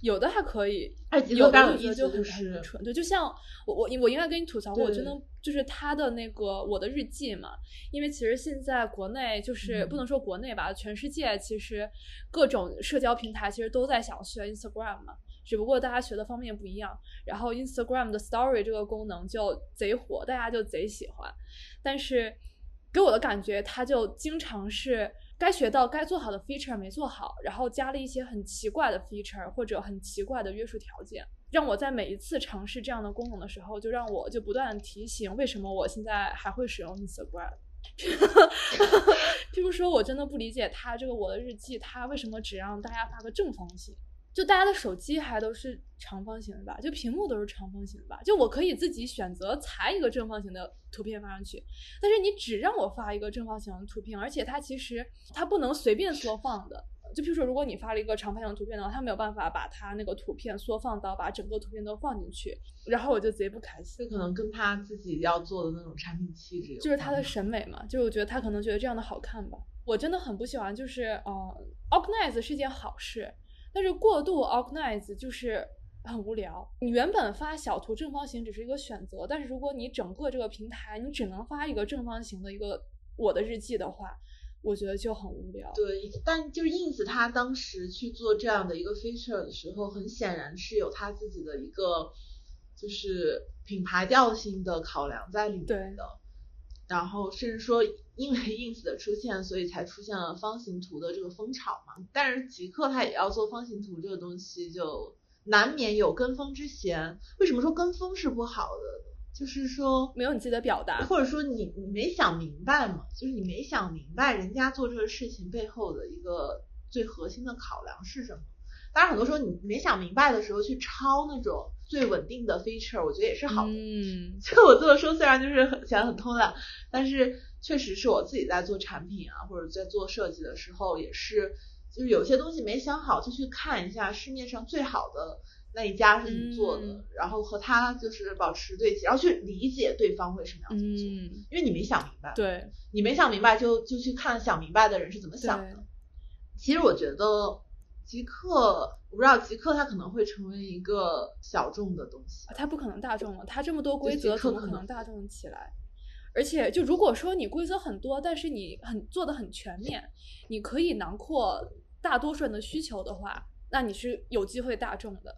有的还可以，有的我觉得就很蠢。对，就像我我我应该跟你吐槽过，我真的就是他的那个我的日记嘛，因为其实现在国内就是不能说国内吧，全世界其实各种社交平台其实都在想学 Instagram 嘛。只不过大家学的方面不一样，然后 Instagram 的 Story 这个功能就贼火，大家就贼喜欢。但是给我的感觉，它就经常是该学到、该做好的 feature 没做好，然后加了一些很奇怪的 feature 或者很奇怪的约束条件，让我在每一次尝试这样的功能的时候，就让我就不断提醒为什么我现在还会使用 Instagram。譬 如说，我真的不理解它这个我的日记，它为什么只让大家发个正方形？就大家的手机还都是长方形的吧？就屏幕都是长方形的吧？就我可以自己选择裁一个正方形的图片发上去，但是你只让我发一个正方形的图片，而且它其实它不能随便缩放的。就譬如说，如果你发了一个长方形的图片的话，它没有办法把它那个图片缩放到把整个图片都放进去，然后我就贼不开心。就可能跟他自己要做的那种产品气质，就是他的审美嘛。就是我觉得他可能觉得这样的好看吧。我真的很不喜欢，就是呃，organize 是一件好事。但是过度 organize 就是很无聊。你原本发小图正方形只是一个选择，但是如果你整个这个平台你只能发一个正方形的一个我的日记的话，我觉得就很无聊。对，但就是 ins 他当时去做这样的一个 feature 的时候，很显然是有他自己的一个就是品牌调性的考量在里面的。然后甚至说，因为 ins 的出现，所以才出现了方形图的这个风潮嘛。但是极客他也要做方形图这个东西，就难免有跟风之嫌。为什么说跟风是不好的？就是说没有你自己的表达，或者说你你没想明白嘛？就是你没想明白人家做这个事情背后的一个最核心的考量是什么。当然，很多时候你没想明白的时候去抄那种最稳定的 feature，我觉得也是好的。嗯，就我这么说虽然就是很显得很偷懒，但是确实是我自己在做产品啊，或者在做设计的时候，也是就是有些东西没想好，就去看一下市面上最好的那一家是怎么做的，然后和他就是保持对齐，然后去理解对方为什么要这么做，因为你没想明白。对，你没想明白，就就去看想明白的人是怎么想的。其实我觉得。极客，我不知道极客它可能会成为一个小众的东西，它不可能大众了，它这么多规则怎么可能大众起来？而且就如果说你规则很多，但是你很做的很全面，你可以囊括大多数人的需求的话，那你是有机会大众的。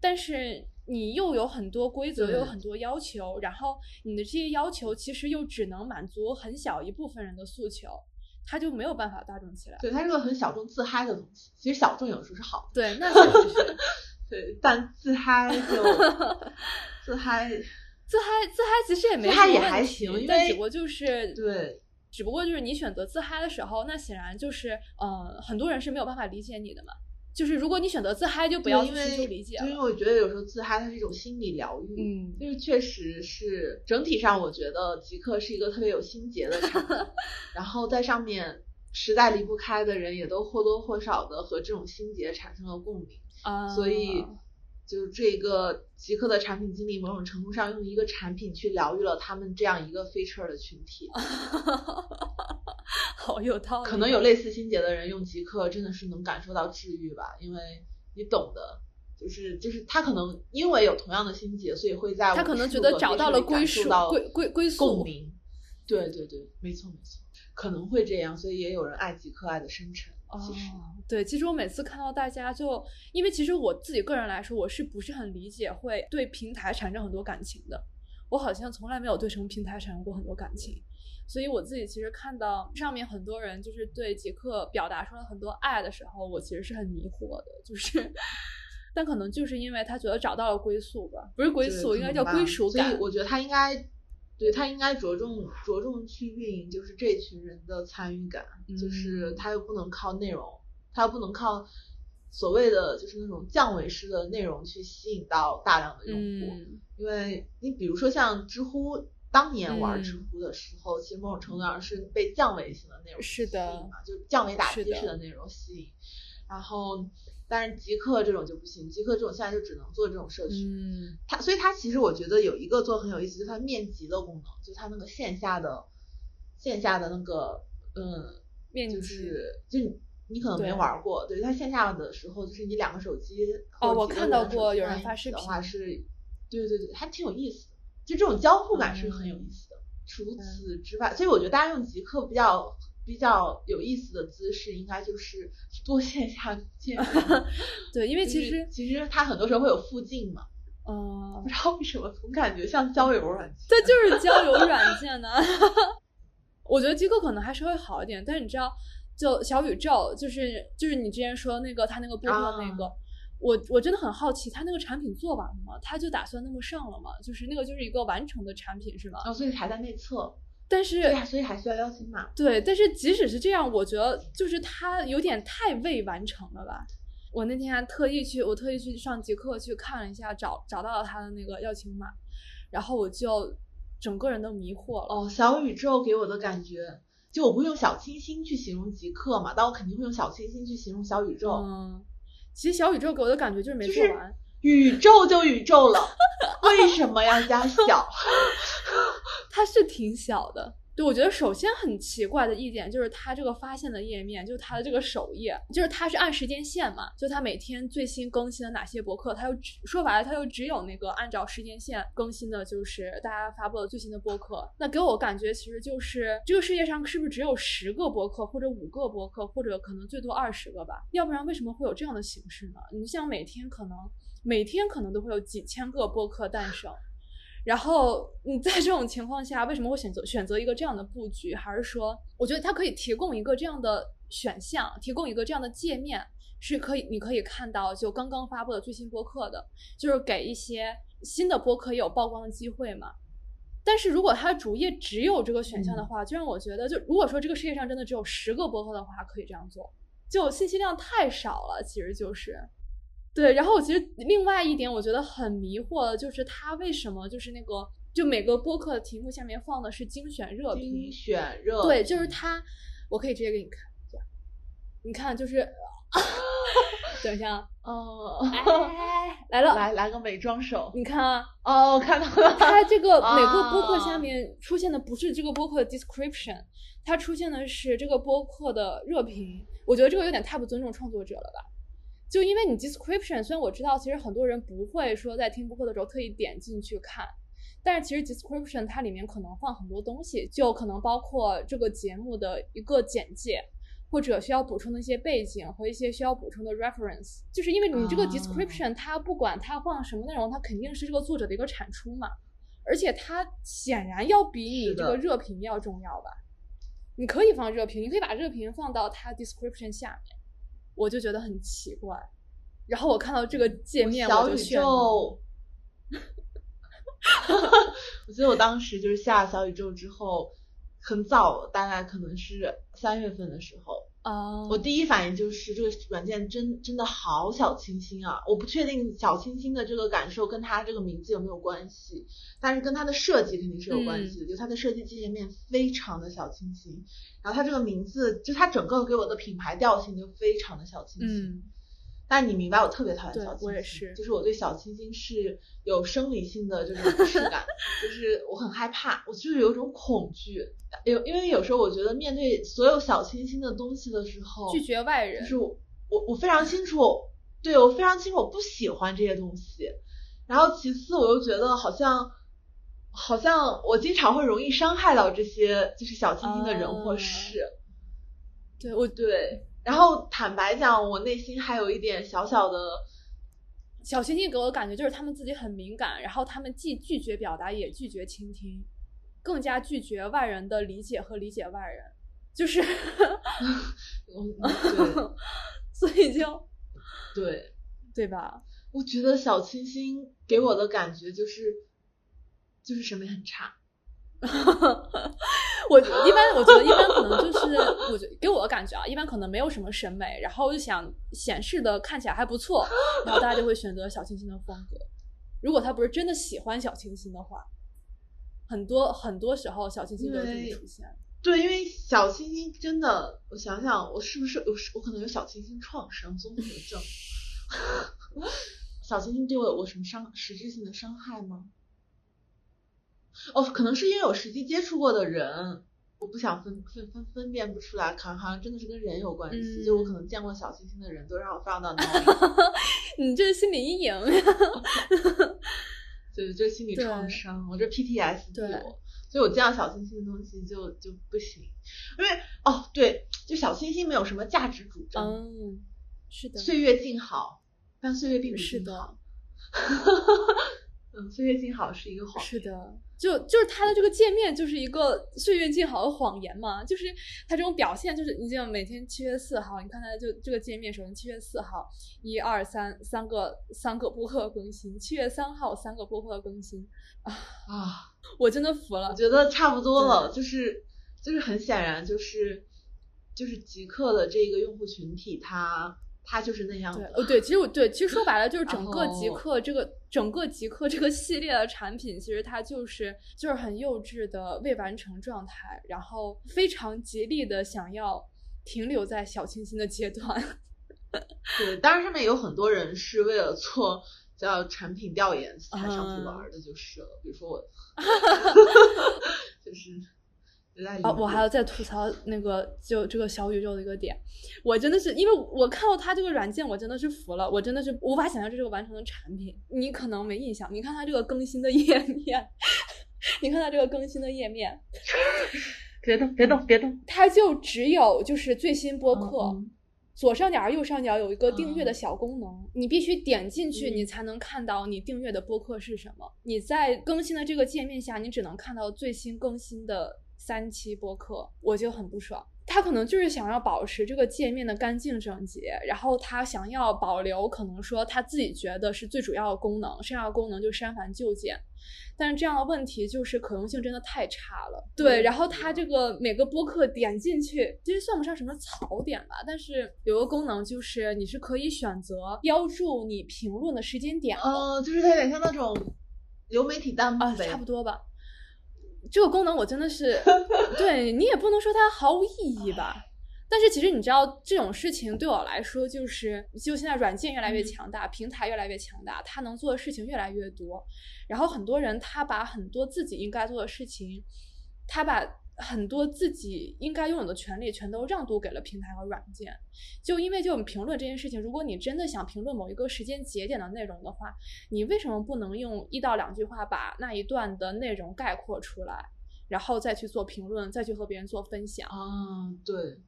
但是你又有很多规则，又有很多要求，然后你的这些要求其实又只能满足很小一部分人的诉求。他就没有办法大众起来，对，它是个很小众自嗨的东西。其实小众有时候是好的，对，那确实是，对，但自嗨就 自嗨，自嗨自嗨其实也没自嗨也还行，因为只不过就是对，只不过就是你选择自嗨的时候，那显然就是呃，很多人是没有办法理解你的嘛。就是如果你选择自嗨，就不要去寻求理解了。因为我觉得有时候自嗨它是一种心理疗愈，嗯，就是确实是整体上，我觉得极客是一个特别有心结的产品。然后在上面，实在离不开的人，也都或多或少的和这种心结产生了共鸣。啊，所以，就这个极客的产品经理，某种程度上用一个产品去疗愈了他们这样一个 feature 的群体。好有道理。可能有类似心结的人用极客，真的是能感受到治愈吧，因为你懂的。就是就是他可能因为有同样的心结，所以会在他可能觉得找到了归属、归归归宿、共鸣。对对对，没错没错，可能会这样，所以也有人爱极客爱的深沉。哦，对，其实我每次看到大家就，因为其实我自己个人来说，我是不是很理解会对平台产生很多感情的？我好像从来没有对什么平台产生过很多感情，所以我自己其实看到上面很多人就是对杰克表达出了很多爱的时候，我其实是很迷惑的，就是，但可能就是因为他觉得找到了归宿吧，不是归宿，应该叫归属感。所以我觉得他应该。对他应该着重着重去运营，就是这群人的参与感，就是他又不能靠内容，他又不能靠所谓的就是那种降维式的内容去吸引到大量的用户，因为你比如说像知乎当年玩知乎的时候，其实某种程度上是被降维型的内容吸引嘛，就降维打击式的内容吸引，然后。但是极客这种就不行，极客这种现在就只能做这种社区。嗯，它所以它其实我觉得有一个做很有意思，就是它面集的功能，就是它那个线下的线下的那个嗯，面就是就你可能没玩过，对它线下的时候就是你两个手机哦，我看到过有人发视频的话是，对对对，还挺有意思的，就这种交互感是很有意思的。除此之外，所以我觉得大家用极客比较。比较有意思的姿势，应该就是多线下见。对，因为其实其实它很多时候会有附近嘛。嗯。不知道为什么总感觉像交友软件。这就是交友软件呢。我觉得极客可能还是会好一点，但是你知道，就小宇宙，就是就是你之前说那个他那个播客那个，我我真的很好奇，他那个产品做完了吗？他就打算那么上了吗？就是那个就是一个完成的产品是吗？哦，所以还在内测。但是对呀，所以还需要邀请码。对，但是即使是这样，我觉得就是他有点太未完成了吧。我那天还特意去，我特意去上极客去看了一下，找找到了他的那个邀请码，然后我就整个人都迷惑了。哦，小宇宙给我的感觉，就我不会用小清新去形容极客嘛，但我肯定会用小清新去形容小宇宙。嗯，其实小宇宙给我的感觉就是没做完。宇宙就宇宙了，为什么要加小？它是挺小的。对，我觉得首先很奇怪的一点就是它这个发现的页面，就是它的这个首页，就是它是按时间线嘛，就它每天最新更新的哪些博客，它就说白了，它就只有那个按照时间线更新的，就是大家发布的最新的博客。那给我感觉其实就是这个世界上是不是只有十个博客，或者五个博客，或者可能最多二十个吧？要不然为什么会有这样的形式呢？你像每天可能。每天可能都会有几千个博客诞生，然后你在这种情况下，为什么会选择选择一个这样的布局？还是说，我觉得它可以提供一个这样的选项，提供一个这样的界面，是可以你可以看到就刚刚发布的最新播客的，就是给一些新的播客也有曝光的机会嘛。但是如果它主页只有这个选项的话，就让我觉得，就如果说这个世界上真的只有十个播客的话，可以这样做，就信息量太少了，其实就是。对，然后我其实另外一点我觉得很迷惑的就是他为什么就是那个就每个播客的题目下面放的是精选热评，精选热对，就是他，我可以直接给你看，你看就是，等一下，哦，来了，来来个美妆手，你看啊，哦，我看到了，它这个每个播客下面出现的不是这个播客的 description，它出现的是这个播客的热评，我觉得这个有点太不尊重创作者了吧。就因为你 description，虽然我知道其实很多人不会说在听播客的时候特意点进去看，但是其实 description 它里面可能放很多东西，就可能包括这个节目的一个简介，或者需要补充的一些背景和一些需要补充的 reference。就是因为你这个 description，它不管它放什么内容，它肯定是这个作者的一个产出嘛，而且它显然要比你这个热评要重要吧？你可以放热评，你可以把热评放到它 description 下面。我就觉得很奇怪，然后我看到这个界面，小宇宙，我记得我当时就是下小宇宙之后，很早，大概可能是三月份的时候，啊，我第一反应就是这个软件真真的好小清新啊！我不确定小清新的这个感受跟它这个名字有没有关系，但是跟它的设计肯定是有关系的。就它的设计界面非常的小清新，然后它这个名字就它整个给我的品牌调性就非常的小清新。嗯，但你明白我特别讨厌小清新，我也是就是我对小清新是有生理性的这种不适感，就是我很害怕，我就是有一种恐惧。有因为有时候我觉得面对所有小清新的东西的时候，拒绝外人就是我我我非常清楚，对我非常清楚我不喜欢这些东西。然后其次我又觉得好像好像我经常会容易伤害到这些就是小清新的人或啊事。对我对，然后坦白讲，我内心还有一点小小的，小清新给我的感觉就是他们自己很敏感，然后他们既拒绝表达，也拒绝倾听，更加拒绝外人的理解和理解外人，就是 所以就对，对吧？我觉得小清新给我的感觉就是就是审美很差。我一般我觉得一般可能就是我觉给我的感觉啊，一般可能没有什么审美，然后就想显示的看起来还不错，然后大家就会选择小清新的风格。如果他不是真的喜欢小清新的话，很多很多时候小清新都是这么出现。对，因为小清新真的，我想想，我是不是有我可能有小清新创伤综合症？小清新对我有过什么伤实质性的伤害吗？哦，可能是因为有实际接触过的人，我不想分分分分辨不出来，可能好像真的是跟人有关系。就我可能见过小清新的人，都让我非常的恼火。你这是心理阴影。对，这是心理创伤，我这 PTSD 所以我见到小清新的东西就就不行，因为哦对，就小清新没有什么价值主张，嗯，是的，岁月静好，但岁月并不是的静好。嗯，岁月静好是一个谎是的，就就是它的这个界面就是一个岁月静好的谎言嘛，就是它这种表现，就是你像每天七月四号，你看它就这个界面，首先七月四号，一二三三个三个播客更新，七月三号三个播客更新，啊，我真的服了我。觉得差不多了，就是就是很显然就是就是极客的这个用户群体，他他就是那样的，，对其实我对，其实说白了就是整个极客这个整个极客这个系列的产品，其实它就是就是很幼稚的未完成状态，然后非常极力的想要停留在小清新的阶段。对，当然上面有很多人是为了做叫产品调研才上去嗯玩的，就是了。比如说我 就是啊，我还要再吐槽那个就这个小宇宙的一个点，我真的是因为我看到它这个软件，我真的是服了，我真的是无法想象这是个完成的产品。你可能没印象，你看它这个更新的页面，你看它这个更新的页面，别动，别动，别动。它就只有就是最新播客。嗯左上角、右上角有一个订阅的嗯小功能，你必须点进去，嗯你才能看到你订阅的播客是什么。你在更新的这个界面下，你只能看到最新更新的三期播客，我就很不爽。他可能就是想要保持这个界面的干净整洁，然后他想要保留可能说他自己觉得是最主要的功能，剩下的功能就删繁就简。但是这样的问题就是可用性真的太差了。对，嗯然后它这个每个播客点进去，其实算不上什么槽点吧，但是有个功能就是你是可以选择标注你评论的时间点的。呃，就是它有点像那种流媒体弹幕啊，差不多吧。这个功能我真的是，对你也不能说它毫无意义吧。但是其实你知道，这种事情对我来说，就是就现在软件越来越嗯强大，平台越来越强大，它能做的事情越来越多。然后很多人他把很多自己应该做的事情，他把很多自己应该拥有的权利全都让渡给了平台和软件。就因为就评论这件事情，如果你真的想评论某一个时间节点的内容的话，你为什么不能用一到两句话把那一段的内容概括出来，然后再去做评论，再去和别人做分享？啊，对，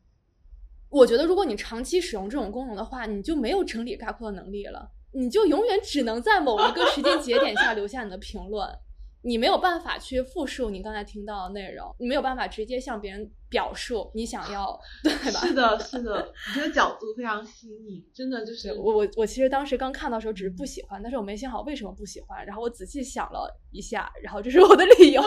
我觉得如果你长期使用这种功能的话，你就没有整理概括的能力了，你就永远只能在某一个时间节点下留下你的评论。你没有办法去复述你刚才听到的内容，你没有办法直接向别人表述你想要，对吧？是的，是的，你这个角度非常新颖，真的就是我我我其实当时刚看到的时候只是不喜欢，但是我没想好为什么不喜欢，然后我仔细想了一下，然后这是我的理由。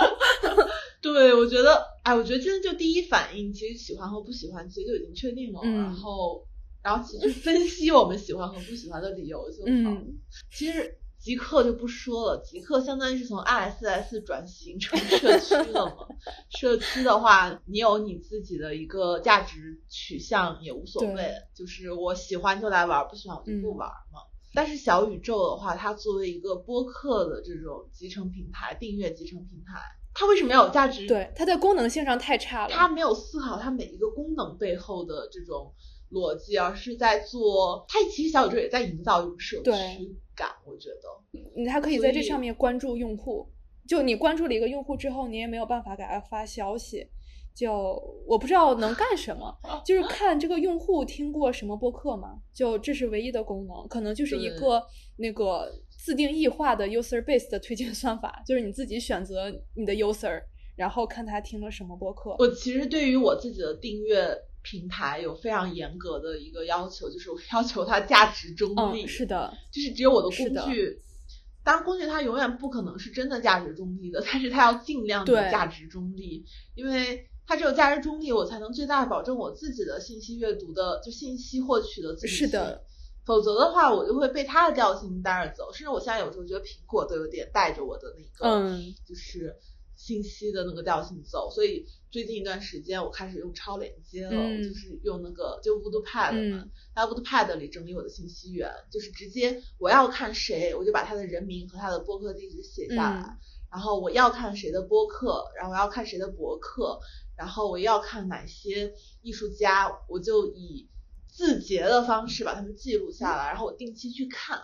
对，我觉得哎，我觉得真的就第一反应，其实喜欢和不喜欢，其实就已经确定了。嗯然后，然后其实分析我们喜欢和不喜欢的理由就好。嗯其实极客就不说了，极客相当于是从 ISS 转型成社区了嘛。社区的话，你有你自己的一个价值取向也无所谓，就是我喜欢就来玩，不喜欢我就不玩嘛。但是小宇宙的话，它作为一个播客的这种集成平台、订阅集成平台，它为什么要有价值？对，它在功能性上太差了。它没有思考它每一个功能背后的这种逻辑，而是在做。它其实小宇宙也在营造一种社区感，我觉得。你还可以在这上面关注用户，就你关注了一个用户之后，你也没有办法给他发消息。就我不知道能干什么，就是看这个用户听过什么播客嘛，就这是唯一的功能，可能就是一个那个自定义化的 user base 的推荐算法，就是你自己选择你的 user，然后看他听了什么播客。我其实对于我自己的订阅平台有非常严格的一个要求，就是我要求它价值中立，嗯，是的，就是只有我的工具。当然，工具它永远不可能是真的价值中立的，但是它要尽量的价值中立，因为它只有价值中立，我才能最大保证我自己的信息阅读的就信息获取的自己。是的，否则的话，我就会被它的调性带着走。甚至我现在有时候觉得苹果都有点带着我的那个，嗯，就是信息的那个调性走。所以最近一段时间，我开始用超链接了，嗯就是用那个就 Voodoo Pad 嘛，嗯在 Voodoo Pad 里整理我的信息源，就是直接我要看谁，我就把他的人名和他的播客地址写下来。嗯然后我要看谁的播客，然后我要看谁的博客，然后我要看哪些艺术家，我就以字节的方式把他们记录下来，然后我定期去看。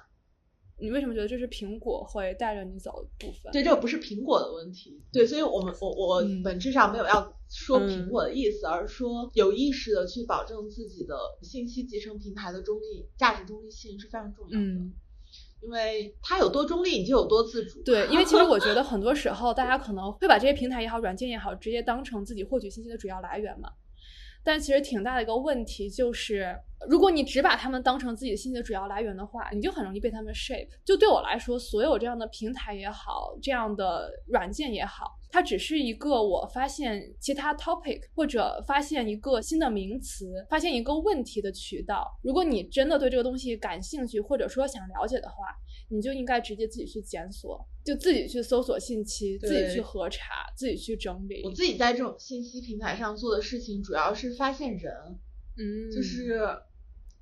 你为什么觉得这是苹果会带着你走的部分？对，这个不是苹果的问题。对，所以我们我我嗯本质上没有要说嗯苹果的意思，而是说有意识的去保证自己的信息集成平台的中立价值中立性是非常重要的。嗯，因为它有多中立，你就有多自主。对，因为其实我觉得 很多时候大家可能会把这些平台也好、软件也好，直接当成自己获取信息的主要来源嘛。但其实挺大的一个问题就是，如果你只把它们当成自己的信息的主要来源的话，你就很容易被他们 shape。就对我来说，所有这样的平台也好，这样的软件也好，它只是一个我发现其他 topic 或者发现一个新的名词、发现一个问题的渠道。如果你真的对这个东西感兴趣，或者说想了解的话，你就应该直接自己去检索，就自己去搜索信息，自己去核查，自己去整理。我自己在这种信息平台上做的事情，主要是发现人，嗯，就是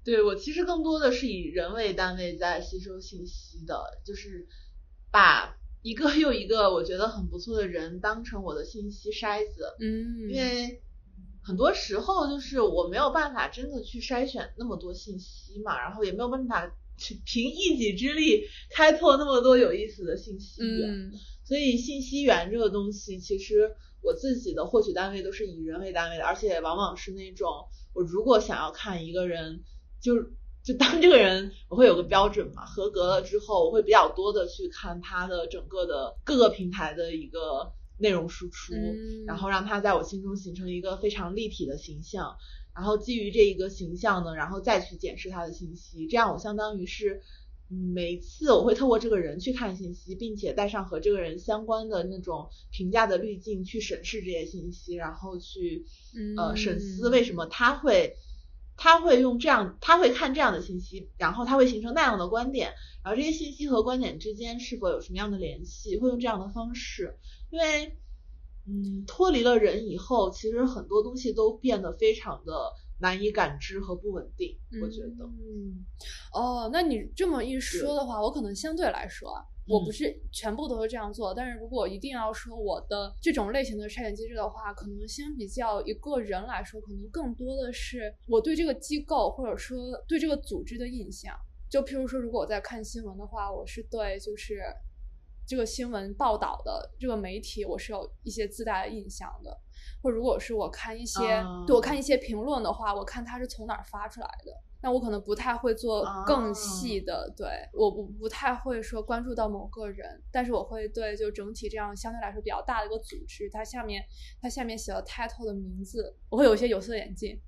对我其实更多的是以人为单位在吸收信息的，就是把一个又一个我觉得很不错的人当成我的信息筛子，嗯，因为很多时候就是我没有办法真的去筛选那么多信息嘛，然后也没有办法去凭一己之力开拓那么多有意思的信息源，嗯。所以信息源这个东西，其实我自己的获取单位都是以人为单位的，而且往往是那种我如果想要看一个人，就就当这个人我会有个标准嘛，合格了之后，我会比较多的去看他的整个的各个平台的一个内容输出，嗯。然后让他在我心中形成一个非常立体的形象，然后基于这一个形象呢，然后再去检视他的信息，这样我相当于是。嗯每一次我会透过这个人去看信息，并且带上和这个人相关的那种评价的滤镜去审视这些信息，然后去呃审思为什么他会他会用这样他会看这样的信息，然后他会形成那样的观点，然后这些信息和观点之间是否有什么样的联系，会用这样的方式，因为嗯脱离了人以后，其实很多东西都变得非常的难以感知和不稳定，我觉得。嗯，哦，那你这么一说的话，我可能相对来说啊，我不嗯是全部都是这样做，但是如果一定要说我的这种类型的筛选机制的话，可能相比较一个人来说，可能更多的是我对这个机构或者说对这个组织的印象。就譬如说，如果我在看新闻的话，我是对就是这个新闻报道的这个媒体，我是有一些自带的印象的。或如果是我看一些，啊对我看一些评论的话，我看它是从哪儿发出来的。那我可能不太会做更细的，对我不不太会说关注到某个人，但是我会对就整体这样相对来说比较大的一个组织，它下面它下面写了 title 的名字，我会有一些有色眼镜。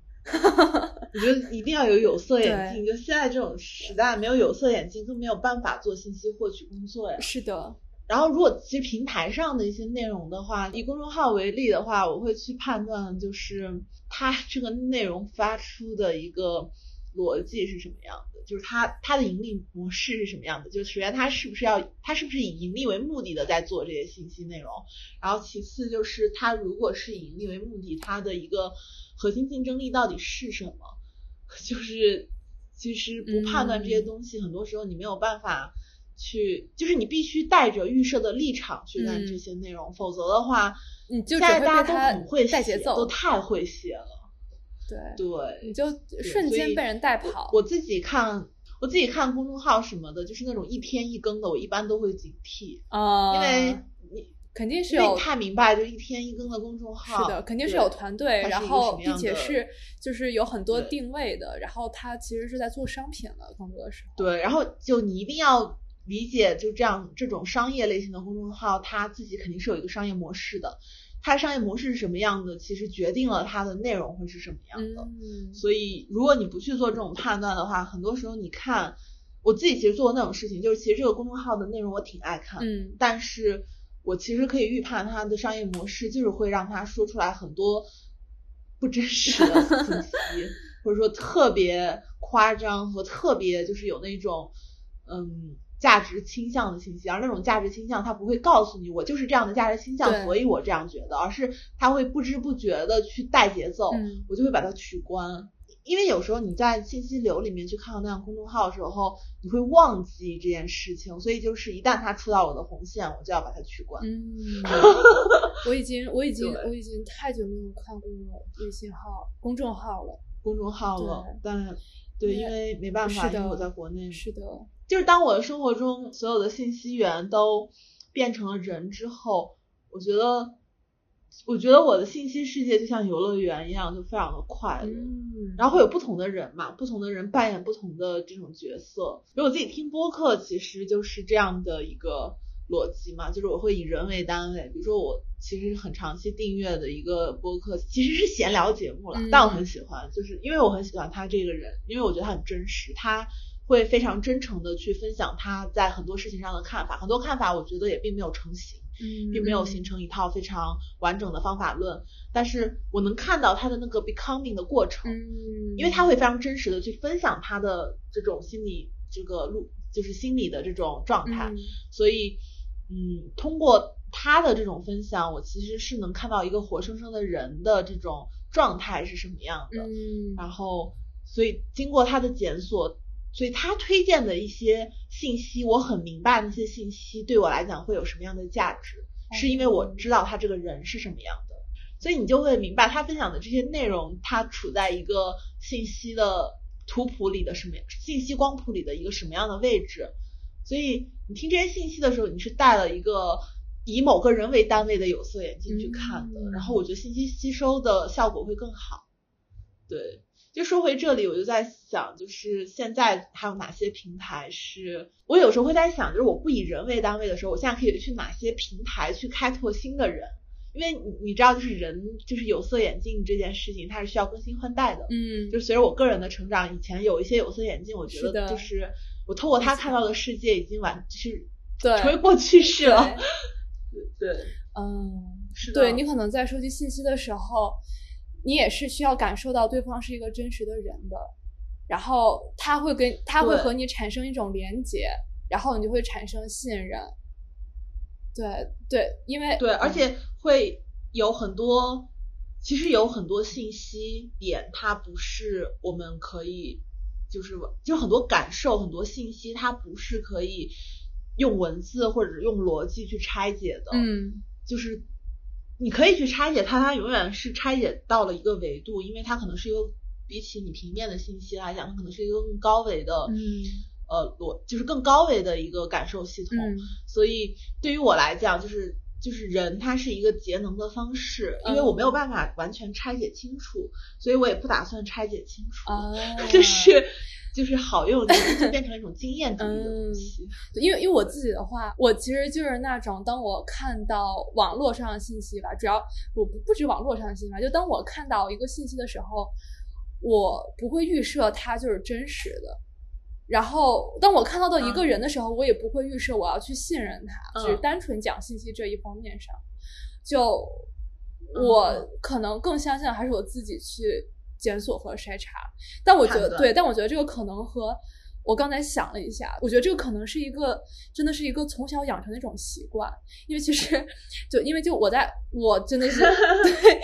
我觉得一定要有有色眼镜，就现在这种时代，没有有色眼镜更没有办法做信息获取工作呀。是的，然后如果其实平台上的一些内容的话，以公众号为例的话，我会去判断就是它这个内容发出的一个逻辑是什么样的，就是它它的盈利模式是什么样的。就首先它是不是要它是不是以盈利为目的的在做这些信息内容，然后其次就是它如果是以盈利为目的，它的一个核心竞争力到底是什么？就是其实不判断这些东西，很多时候你没有办法。去就是你必须带着预设的立场去干这些内容，否则的话，你就现在大家都很会写，都太会写了。对对，你就瞬间被人带跑。我自己看，我自己看公众号什么的，就是那种一天一更的，我一般都会警惕啊，因为你肯定是有太明白，就一天一更的公众号是的，肯定是有团队，然后并且是就是有很多定位的，然后他其实是在做商品的更多的时候。对，然后就你一定要。理解就这样，这种商业类型的公众号，它自己肯定是有一个商业模式的。它商业模式是什么样的，其实决定了它的内容会是什么样的。嗯，所以如果你不去做这种判断的话，很多时候你看，我自己其实做过那种事情，就是其实这个公众号的内容我挺爱看，嗯，但是我其实可以预判它的商业模式就是会让他说出来很多不真实的信息，或者说特别夸张和特别就是有那种嗯。价值倾向的信息，而那种价值倾向，他不会告诉你我就是这样的价值倾向，所以我这样觉得，而是他会不知不觉的去带节奏，我就会把它取关。因为有时候你在信息流里面去看到那样公众号的时候，你会忘记这件事情，所以就是一旦他出到我的红线，我就要把它取关。嗯，我已经我已经我已经太久没有看过微信号公众号了，公众号了，但对，因为没办法，因为我在国内。是的。就是当我的生活中所有的信息源都变成了人之后，我觉得，我觉得我的信息世界就像游乐园一样，就非常的快乐。嗯，然后会有不同的人嘛，不同的人扮演不同的这种角色。如果自己听播客，其实就是这样的一个逻辑嘛，就是我会以人为单位。比如说我其实很长期订阅的一个播客，其实是闲聊节目了，但我很喜欢，就是因为我很喜欢他这个人，因为我觉得他很真实，他。会非常真诚的去分享他在很多事情上的看法，很多看法我觉得也并没有成型，嗯，并没有形成一套非常完整的方法论，但是我能看到他的那个 becoming 的过程，嗯，因为他会非常真实的去分享他的这种心理这个路，就是心理的这种状态，所以，嗯，通过他的这种分享，我其实是能看到一个活生生的人的这种状态是什么样的，嗯，然后，所以经过他的检索。所以他推荐的一些信息，我很明白那些信息对我来讲会有什么样的价值，是因为我知道他这个人是什么样的，所以你就会明白他分享的这些内容，他处在一个信息的图谱里的什么信息光谱里的一个什么样的位置。所以你听这些信息的时候，你是带了一个以某个人为单位的有色眼镜去看的，然后我觉得信息吸收的效果会更好。对。就说回这里，我就在想，就是现在还有哪些平台是？我有时候会在想，就是我不以人为单位的时候，我现在可以去哪些平台去开拓新的人？因为你你知道，就是人就是有色眼镜这件事情，它是需要更新换代的。嗯，就随着我个人的成长，以前有一些有色眼镜，我觉得就是我透过它看到的世界已经完，就是成为过去式了。对，嗯，是的。对你可能在收集信息的时候。你也是需要感受到对方是一个真实的人的，然后他会跟他会和你产生一种连接，然后你就会产生信任。对对，因为对，而且会有很多，其实有很多信息点，它不是我们可以，就是就很多感受，很多信息，它不是可以用文字或者用逻辑去拆解的。嗯，就是。你可以去拆解它，它永远是拆解到了一个维度，因为它可能是一个比起你平面的信息来讲，它可能是一个更高维的，嗯，呃，逻就是更高维的一个感受系统。所以对于我来讲，就是就是人，它是一个节能的方式，因为我没有办法完全拆解清楚，所以我也不打算拆解清楚，就是。就是好用，就变成一种经验主义的东西。因为因为我自己的话，我其实就是那种，当我看到网络上的信息吧，主要我不不止网络上的信息吧，就当我看到一个信息的时候，我不会预设它就是真实的，然后当我看到的一个人的时候，我也不会预设我要去信任他，只是单纯讲信息这一方面上，就我可能更相信还是我自己去检索和筛查。但我觉得对，但我觉得这个可能和我刚才想了一下，我觉得这个可能是一个真的是一个从小养成的一种习惯，因为其实就因为就我在我真的是 对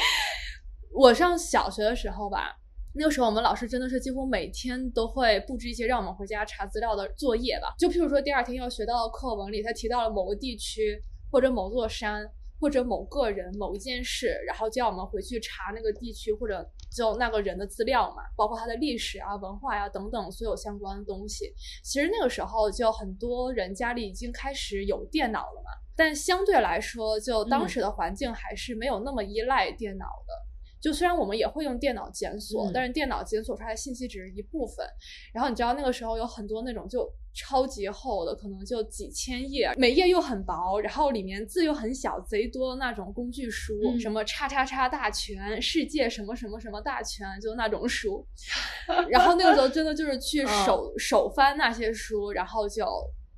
我上小学的时候吧。那个时候，我们老师真的是几乎每天都会布置一些让我们回家查资料的作业吧。就譬如说，第二天要学到课文里，他提到了某个地区，或者某座山，或者某个人、某一件事，然后叫我们回去查那个地区或者就那个人的资料嘛，包括他的历史啊、文化呀等等所有相关的东西。其实那个时候就很多人家里已经开始有电脑了嘛，但相对来说，就当时的环境还是没有那么依赖电脑的。就虽然我们也会用电脑检索，但是电脑检索出来的信息只是一部分。然后你知道那个时候有很多那种就超级厚的，可能就几千页，每页又很薄，然后里面字又很小，贼多的那种工具书，什么叉叉叉大全、世界什么什么什么大全，就那种书。然后那个时候真的就是去手手翻那些书，然后就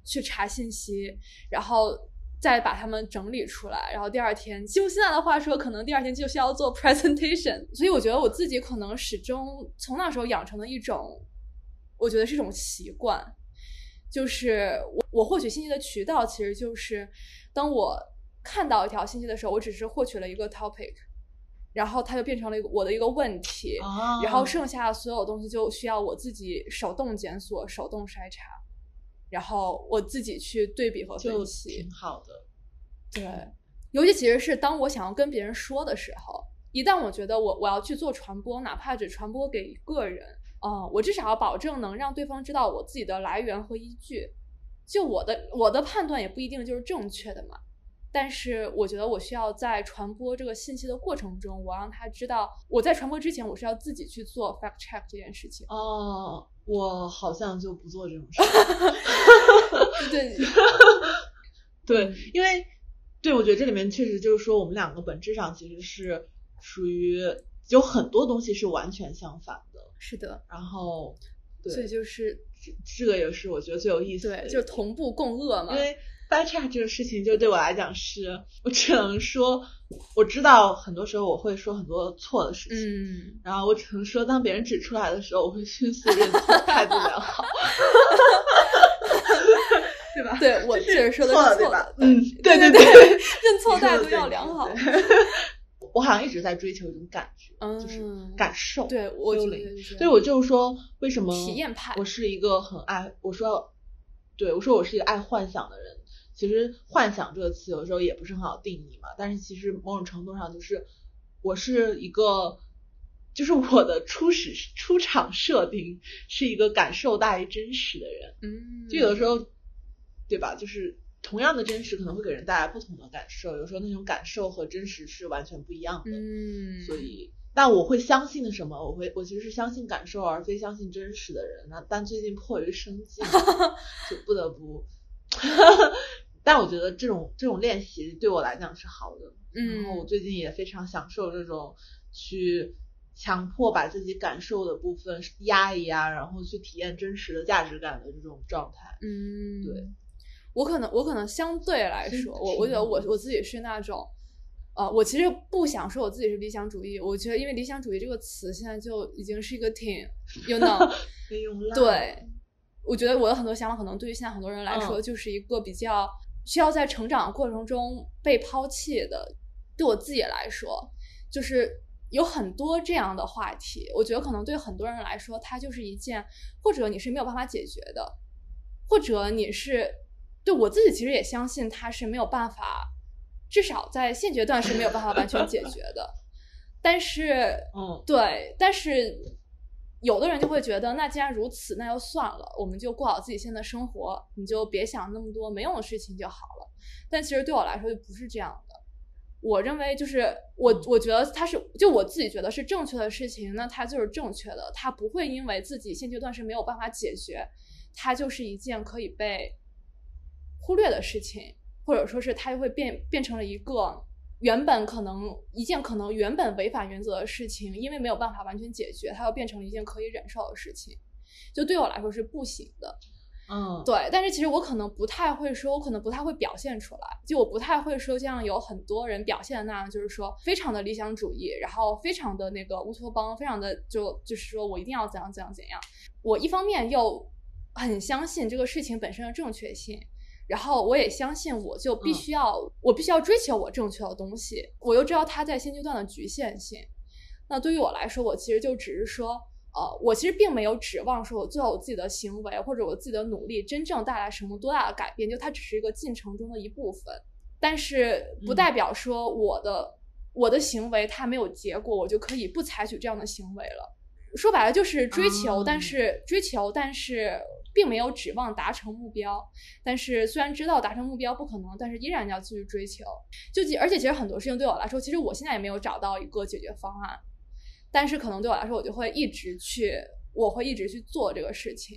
去查信息，然后。再把它们整理出来，然后第二天用现在的话说，可能第二天就需要做 presentation。所以我觉得我自己可能始终从那时候养成的一种，我觉得是一种习惯，就是我我获取信息的渠道其实就是当我看到一条信息的时候，我只是获取了一个 topic，然后它就变成了一个我的一个问题，然后剩下的所有东西就需要我自己手动检索、手动筛查。然后我自己去对比和分析，挺好的。对，尤其其实是当我想要跟别人说的时候，一旦我觉得我我要去做传播，哪怕只传播给一个人，啊，我至少要保证能让对方知道我自己的来源和依据。就我的我的判断也不一定就是正确的嘛，但是我觉得我需要在传播这个信息的过程中，我让他知道我在传播之前，我是要自己去做 fact check 这件事情。哦。我好像就不做这种事 对，对，因为对我觉得这里面确实就是说，我们两个本质上其实是属于有很多东西是完全相反的，是的。然后，对所以就是这这个也是我觉得最有意思，对，就是同步共恶嘛，因为。掰叉这个事情，就对我来讲是，我只能说，我知道很多时候我会说很多错的事情，嗯，然后我只能说，当别人指出来的时候，我会迅速认错，态度良好，对吧？对我确实说的是错的，嗯，对对对，认错态度要良好。我好像一直在追求一种感觉，就是感受，对我所以我就是说，为什么体验派？我是一个很爱，我说，对我说，我是一个爱幻想的人。其实“幻想”这个词有时候也不是很好定义嘛，但是其实某种程度上就是，我是一个，就是我的初始出场设定是一个感受大于真实的人。嗯，就有的时候，对吧？就是同样的真实可能会给人带来不同的感受，有时候那种感受和真实是完全不一样的。嗯，所以，但我会相信的什么？我会，我其实是相信感受而非相信真实的人。那但最近迫于生计，就不得不。但我觉得这种这种练习对我来讲是好的，嗯，然后我最近也非常享受这种去强迫把自己感受的部分压一压，然后去体验真实的价值感的这种状态。嗯，对，我可能我可能相对来说，我我觉得我我自己是那种，呃，我其实不想说我自己是理想主义，我觉得因为理想主义这个词现在就已经是一个挺，you know，对，我觉得我的很多想法可能对于现在很多人来说就是一个比较。需要在成长过程中被抛弃的，对我自己来说，就是有很多这样的话题。我觉得可能对很多人来说，它就是一件，或者你是没有办法解决的，或者你是对我自己其实也相信它是没有办法，至少在现阶段是没有办法完全解决的。但是，嗯，对，但是。有的人就会觉得，那既然如此，那就算了，我们就过好自己现在生活，你就别想那么多没用的事情就好了。但其实对我来说就不是这样的。我认为就是我，我觉得他是就我自己觉得是正确的事情，那它就是正确的，它不会因为自己现阶段是没有办法解决，它就是一件可以被忽略的事情，或者说是它就会变变成了一个。原本可能一件可能原本违反原则的事情，因为没有办法完全解决，它又变成了一件可以忍受的事情。就对我来说是不行的。嗯，对，但是其实我可能不太会说，我可能不太会表现出来，就我不太会说像有很多人表现的那样，就是说非常的理想主义，然后非常的那个乌托邦，非常的就就是说我一定要怎样怎样怎样。我一方面又很相信这个事情本身的正确性，然后我也相信我就必须要我必须要追求我正确的东西，我又知道它在现阶段的局限性。那对于我来说，我其实就只是说。呃，我其实并没有指望说，我做好我自己的行为或者我自己的努力，真正带来什么多大的改变，就它只是一个进程中的一部分。但是不代表说我的我的行为它没有结果，我就可以不采取这样的行为了。说白了就是追求，但是追求，但是并没有指望达成目标。但是虽然知道达成目标不可能，但是依然要继续追求。就而且其实很多事情对我来说，其实我现在也没有找到一个解决方案。但是可能对我来说，我就会一直去，我会一直去做这个事情。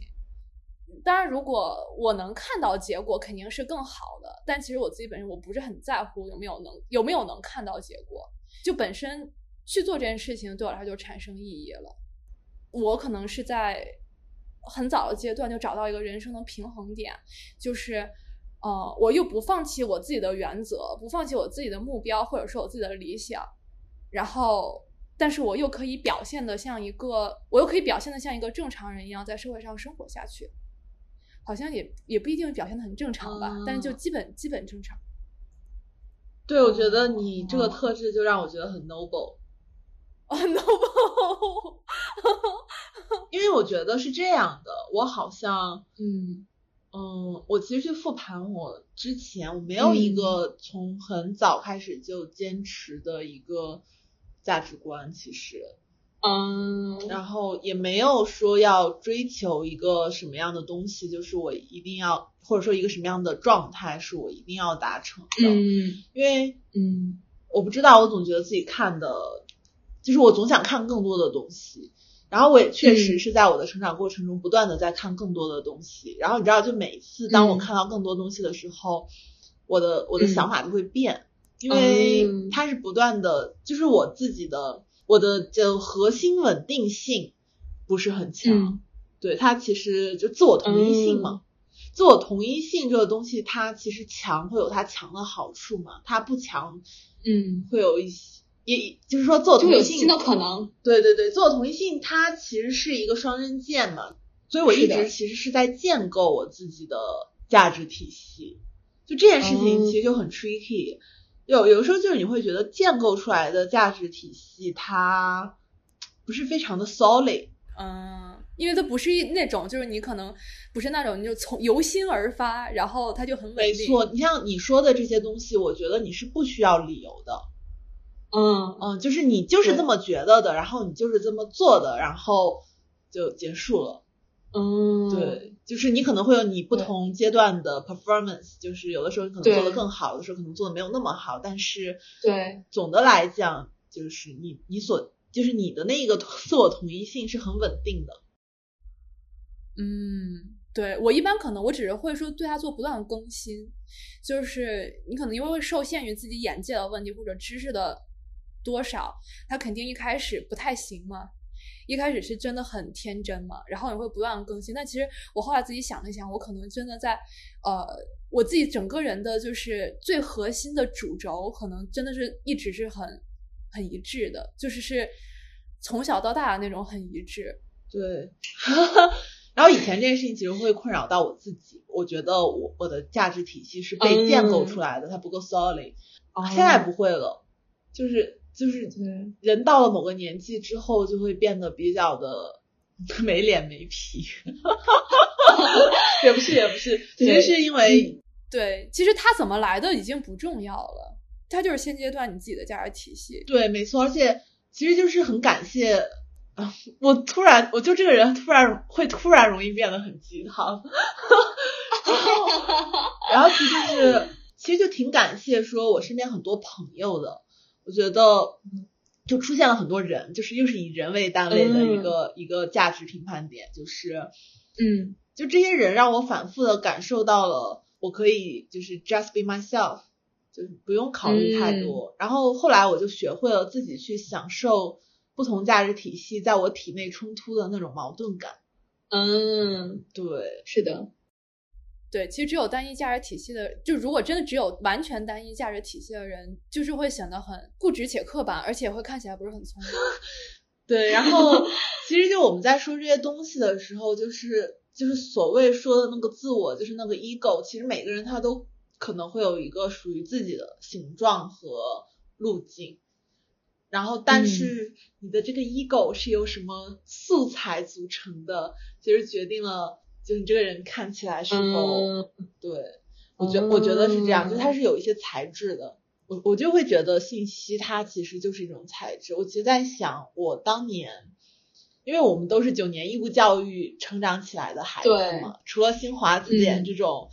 当然，如果我能看到结果，肯定是更好的。但其实我自己本身我不是很在乎有没有能有没有能看到结果，就本身去做这件事情对我来说就产生意义了。我可能是在很早的阶段就找到一个人生的平衡点，就是，呃，我又不放弃我自己的原则，不放弃我自己的目标，或者说我自己的理想，然后。但是我又可以表现的像一个，我又可以表现的像一个正常人一样在社会上生活下去，好像也也不一定表现的很正常吧，但是就基本基本正常。对，我觉得你这个特质就让我觉得很 noble，很 noble，因为我觉得是这样的，我好像，嗯。嗯，我其实去复盘我之前，我没有一个从很早开始就坚持的一个。价值观其实，嗯，然后也没有说要追求一个什么样的东西，就是我一定要，或者说一个什么样的状态是我一定要达成的。嗯，因为，嗯，我不知道，我总觉得自己看的，就是我总想看更多的东西。然后我也确实是在我的成长过程中不断的在看更多的东西。然后你知道，就每次当我看到更多东西的时候，我的我的想法就会变。因为它是不断的，就是我自己的我的就核心稳定性不是很强，对它其实就自我同一性嘛，自我同一性这个东西它其实强会有它强的好处嘛，它不强，嗯，会有一些，也就是说自我同一性新的可能，对对对，自我同一性它其实是一个双刃剑嘛，所以我一直其实是在建构我自己的价值体系，就这件事情其实就很 tricky。有有的时候就是你会觉得建构出来的价值体系它不是非常的 solid，嗯，因为它不是那种就是你可能不是那种你就从由心而发，然后它就很稳定。没错，你像你说的这些东西，我觉得你是不需要理由的，嗯。嗯，就是你就是这么觉得的，然后你就是这么做的，然后就结束了。嗯，对，就是你可能会有你不同阶段的 performance，就是有的时候你可能做的更好，有的时候可能做的没有那么好，但是对。总的来讲，就是你你所就是你的那个自我同一性是很稳定的。嗯，对我一般可能我只是会说对他做不断的更新，就是你可能因为会受限于自己眼界的问题或者知识的多少，他肯定一开始不太行嘛。一开始是真的很天真嘛，然后也会不断的更新。但其实我后来自己想了想，我可能真的在呃，我自己整个人的就是最核心的主轴，可能真的是一直是很很一致的，就是是从小到大的那种很一致。对，然后以前这件事情其实会困扰到我自己，我觉得我我的价值体系是被建构出来的，它不够 solid。现在不会了，就是。就是人到了某个年纪之后，就会变得比较的没脸没皮，也不是也不是，其实是因为对，其实他怎么来的已经不重要了，他就是现阶段你自己的价值体系。对，没错，而且其实就是很感谢啊，我突然我就这个人突然会突然容易变得很鸡汤，然后其实是其实就挺感谢说我身边很多朋友的。我觉得就出现了很多人，就是又是以人为单位的一个一个价值评判点，就是，嗯，就这些人让我反复的感受到了，我可以就是 just be myself，就是不用考虑太多。然后后来我就学会了自己去享受不同价值体系在我体内冲突的那种矛盾感。嗯，对，是的，对，其实只有单一价值体系的，就如果真的只有完全单一价值体系的人，就是会显得很固执且刻板，而且会看起来不是很聪明。对，然后其实就我们在说这些东西的时候，就是就是所谓说的那个自我，就是那个 ego，其实每个人他都可能会有一个属于自己的形状和路径。然后，但是你的这个 ego 是由什么素材组成的，其实决定了就你这个人看起来是否对，我觉我觉得是这样，就它是有一些材质的。我我就会觉得信息它其实就是一种材质。我其实在想，我当年，因为我们都是九年义务教育成长起来的孩子嘛，除了新华字典这种，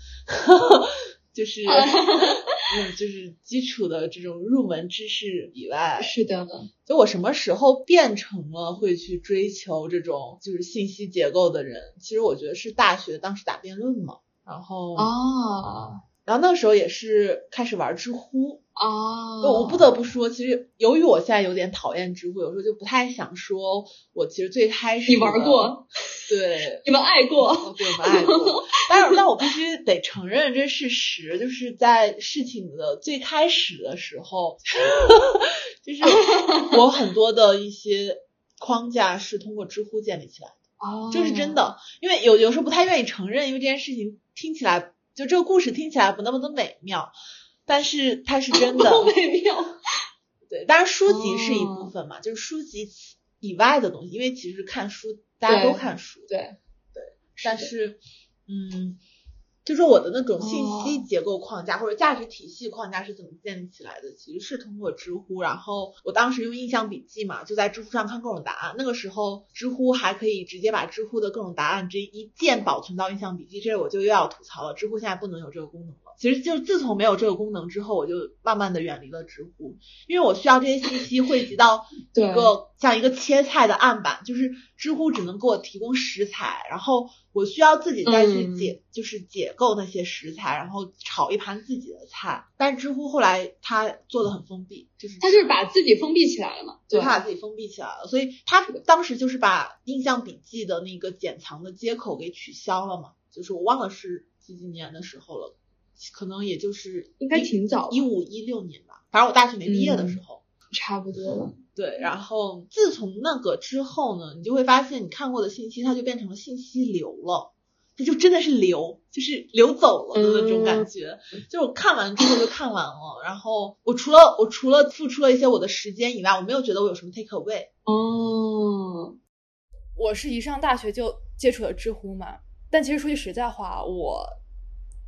就是。嗯，就是基础的这种入门知识以外，是的。就我什么时候变成了会去追求这种就是信息结构的人？其实我觉得是大学当时打辩论嘛，然后啊。然后那个时候也是开始玩知乎啊，我不得不说，其实由于我现在有点讨厌知乎，有时候就不太想说，我其实最开始你玩过，对，你们爱过，对，我们爱过。但是，但我必须得承认这事实，就是在事情的最开始的时候，就是我很多的一些框架是通过知乎建立起来的，哦，这是真的，因为有有时候不太愿意承认，因为这件事情听起来。就这个故事听起来不那么的美妙，但是它是真的 美妙。对，当然书籍是一部分嘛，就是书籍以外的东西，因为其实看书大家都看书，对对。但是，嗯。就说我的那种信息结构框架或者价值体系框架是怎么建立起来的？其实是通过知乎，然后我当时用印象笔记嘛，就在知乎上看各种答案。那个时候知乎还可以直接把知乎的各种答案这一键保存到印象笔记，这我就又要吐槽了。知乎现在不能有这个功能了。其实就自从没有这个功能之后，我就慢慢的远离了知乎，因为我需要这些信息汇集到 一个像一个切菜的案板，就是知乎只能给我提供食材，然后。我需要自己再去解，就是解构那些食材，然后炒一盘自己的菜。但知乎后来它做的很封闭，就是它就是把自己封闭起来了嘛，对，它把自己封闭起来了。所以它当时就是把印象笔记的那个剪藏的接口给取消了嘛，就是我忘了是几几年的时候了，可能也就是应该挺早，一五一六年吧，反正我大学没毕业的时候，差不多了。对，然后自从那个之后呢，你就会发现你看过的信息，它就变成了信息流了，它就真的是流，就是流走了的那种感觉。就我看完之后就看完了，然后我除了我除了付出了一些我的时间以外，我没有觉得我有什么 take away。哦，我是一上大学就接触了知乎嘛，但其实说句实在话，我。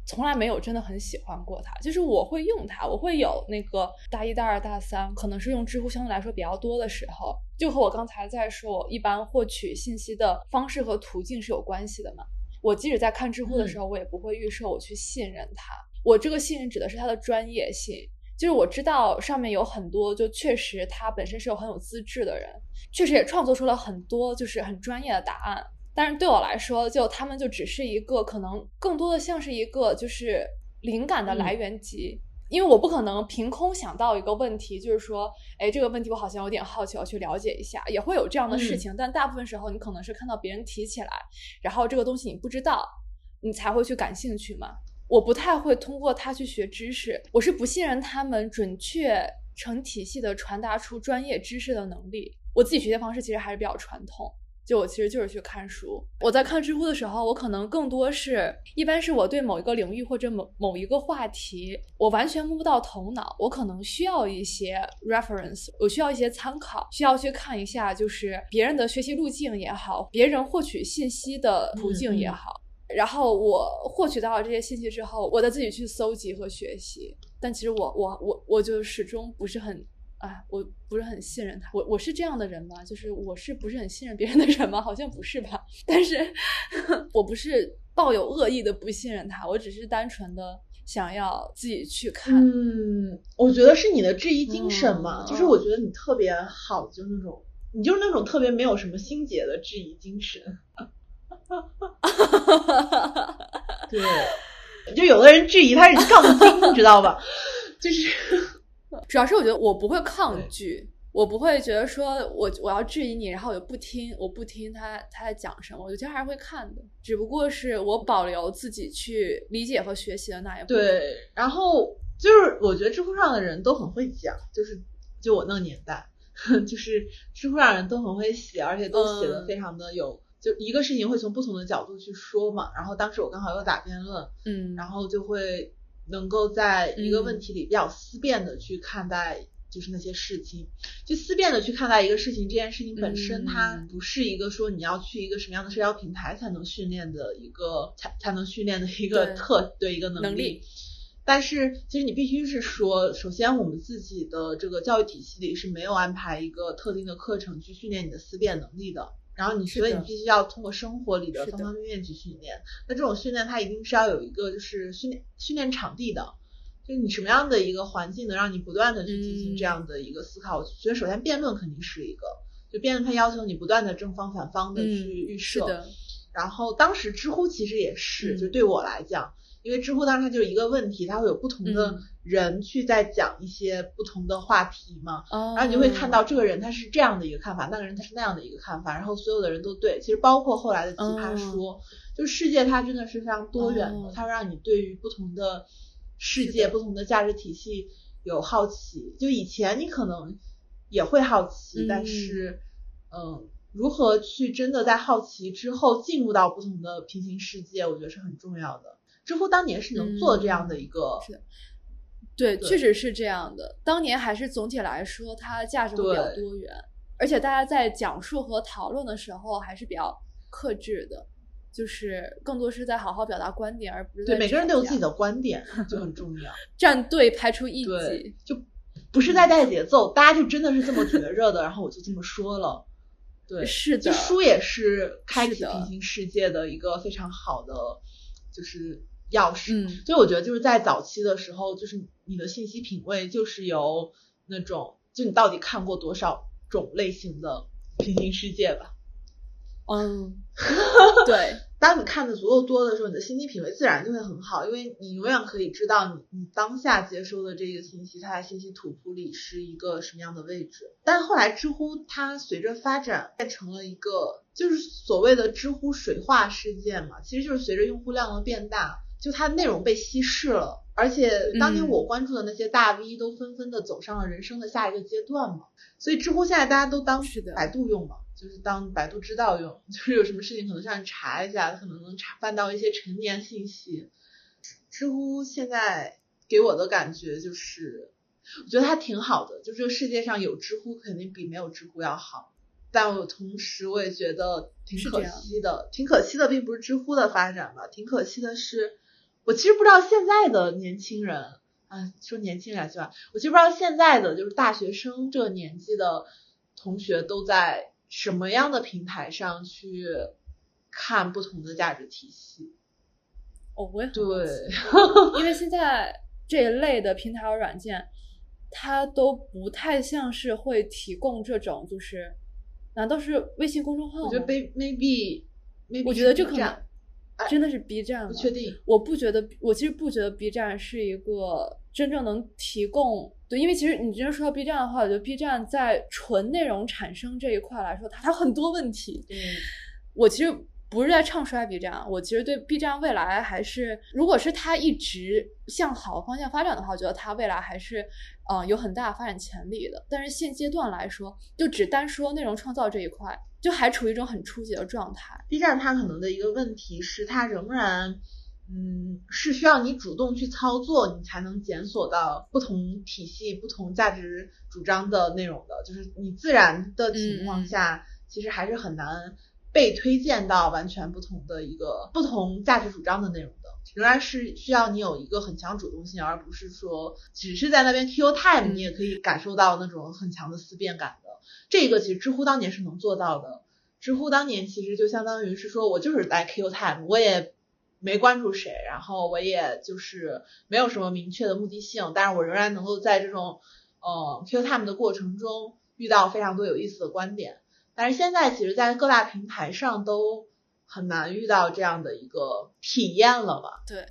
从来没有真的很喜欢过它，就是我会用它，我会有那个大一、大二、大三，可能是用知乎相对来说比较多的时候，就和我刚才在说，我一般获取信息的方式和途径是有关系的嘛。我即使在看知乎的时候，我也不会预设我去信任它。我这个信任指的是它的专业性，就是我知道上面有很多，就确实它本身是有很有资质的人，确实也创作出了很多就是很专业的答案。但是对我来说，就他们就只是一个可能更多的像是一个就是灵感的来源集，因为我不可能凭空想到一个问题，就是说，哎，这个问题我好像有点好奇，我去了解一下，也会有这样的事情。但大部分时候，你可能是看到别人提起来，然后这个东西你不知道，你才会去感兴趣嘛。我不太会通过它去学知识，我是不信任他们准确成体系的传达出专业知识的能力。我自己学习方式其实还是比较传统。就我其实就是去看书。我在看知乎的时候，我可能更多是一般是我对某一个领域或者某某一个话题，我完全摸不到头脑，我可能需要一些 reference，我需要一些参考，需要去看一下就是别人的学习路径也好，别人获取信息的途径也好。然后我获取到了这些信息之后，我再自己去搜集和学习。但其实我我我我就始终不是很。哎，我不是很信任他。我我是这样的人吗？就是我是不是很信任别人的人吗？好像不是吧。但是我不是抱有恶意的不信任他，我只是单纯的想要自己去看。嗯，我觉得是你的质疑精神嘛，就是我觉得你特别好，就是那种你就是那种特别没有什么心结的质疑精神。对，就有的人质疑他是杠精，你知道吧？就是。主要是我觉得我不会抗拒，我不会觉得说我我要质疑你，然后我就不听，我不听他他在讲什么，我觉得还是会看的，只不过是我保留自己去理解和学习的那一部分。对，然后就是我觉得知乎上的人都很会讲，就是就我那个年代，就是知乎上人都很会写，而且都写的嗯非常的有，就一个事情会从不同的角度去说嘛。然后当时我刚好又打辩论，嗯，然后就会能够在一个嗯。问题里比较思辨的去看待，就是那些事情，就思辨的去看待一个事情，这件事情本身它嗯。不是一个说你要去一个什么样的社交平台才能训练的一个才才能训练的一个特对一个能能力。但是其实你必须是说，首先我们自己的这个教育体系里是没有安排一个特定的课程去训练你的思辨能力的。然后你所以你必须要通过生活里的方方面面去训练。那这种训练它一定是要有一个就是训练训练场地的，就是你什么样的一个环境能让你不断的去进行这嗯样的一个思考？我觉得首先辩论肯定是一个，就辩论它要求你不断的正方反方的去嗯预设。然后当时知乎其实也是，嗯就对我来讲，因为知乎当时它就是一个问题，它会有不同的嗯人去在讲一些不同的话题嘛，哦，然后你就会看到这个人他是这样的一个看法，那个人他是那样的一个看法，然后所有的人都对，其实包括后来的奇葩说，就世界它真的是非常多元的，哦它会让你对于不同的世界、不同的价值体系有好奇。就以前你可能也会好奇，嗯但是嗯，如何去真的在好奇之后进入到不同的平行世界，我觉得是很重要的。知乎当年是能做这样的一个，是的对，对确实是这样的。当年还是总体来说，它价值会比较多元，而且大家在讲述和讨论的时候还是比较克制的，就是更多是在好好表达观点，而不是对每个人都有自己的观点，就很重要。站队排除异对己。，就不是在带节奏，大家就真的是这么觉着的，然后我就这么说了。对，是的就书也是开启平行世界的一个非常好的，就是钥匙。嗯所以我觉得就是在早期的时候，就是你的信息品味就是由那种，就你到底看过多少种类型的平行世界吧。嗯，对，当你看的足够多的时候，你的信息品味自然就会很好，因为你永远可以知道你你当下接收的这个信息，它在信息图谱里是一个什么样的位置。但后来知乎它随着发展变成了一个，就是所谓的知乎水化事件嘛，其实就是随着用户量的变大，就它内容被稀释了，而且当年嗯我关注的那些大 V 都纷纷的走上了人生的下一个阶段嘛，所以知乎现在大家都当百度用嘛，就是当百度知道用，就是有什么事情可能上去查一下，可能能查翻到一些陈年信息。知乎现在给我的感觉就是，我觉得它挺好的，就这个世界上有知乎肯定比没有知乎要好。但我同时我也觉得挺可惜的，挺可惜的，并不是知乎的发展吧，挺可惜的是，我其实不知道现在的年轻人，啊，说年轻人是吧？我其实不知道现在的就是大学生这个年纪的同学都在什么样的平台上去看不同的价值体系。哦，我也对，因为现在这一类的平台和软件，它都不太像是会提供这种，就是难道是微信公众号？我觉得 may- maybe maybe 我觉得这可能真的是 B 站吗？不确定。我不觉得，我其实不觉得 B 站是一个真正能提供对，因为其实你真正说到 B 站的话，我觉得 B 站在纯内容产生这一块来说，它它很多问题。对，我其实不是在唱衰 B 站，我其实对 B 站未来还是，如果是它一直向好的方向发展的话，我觉得它未来还是，嗯、有很大发展潜力的。但是现阶段来说，就只单说内容创造这一块，就还处于一种很初级的状态。B 站它可能的一个问题是，它仍然，嗯，是需要你主动去操作，你才能检索到不同体系、不同价值主张的内容的。就是你自然的情况下，其实还是很难被推荐到完全不同的一个不同价值主张的内容的。仍然是需要你有一个很强主动性，而不是说只是在那边 Q time，嗯你也可以感受到那种很强的思辨感的。这个其实知乎当年是能做到的。知乎当年其实就相当于是说我就是在 Q time，我也没关注谁，然后我也就是没有什么明确的目的性，但是我仍然能够在这种呃 Q time 的过程中遇到非常多有意思的观点。但是现在其实，在各大平台上都很难遇到这样的一个体验了吧？对，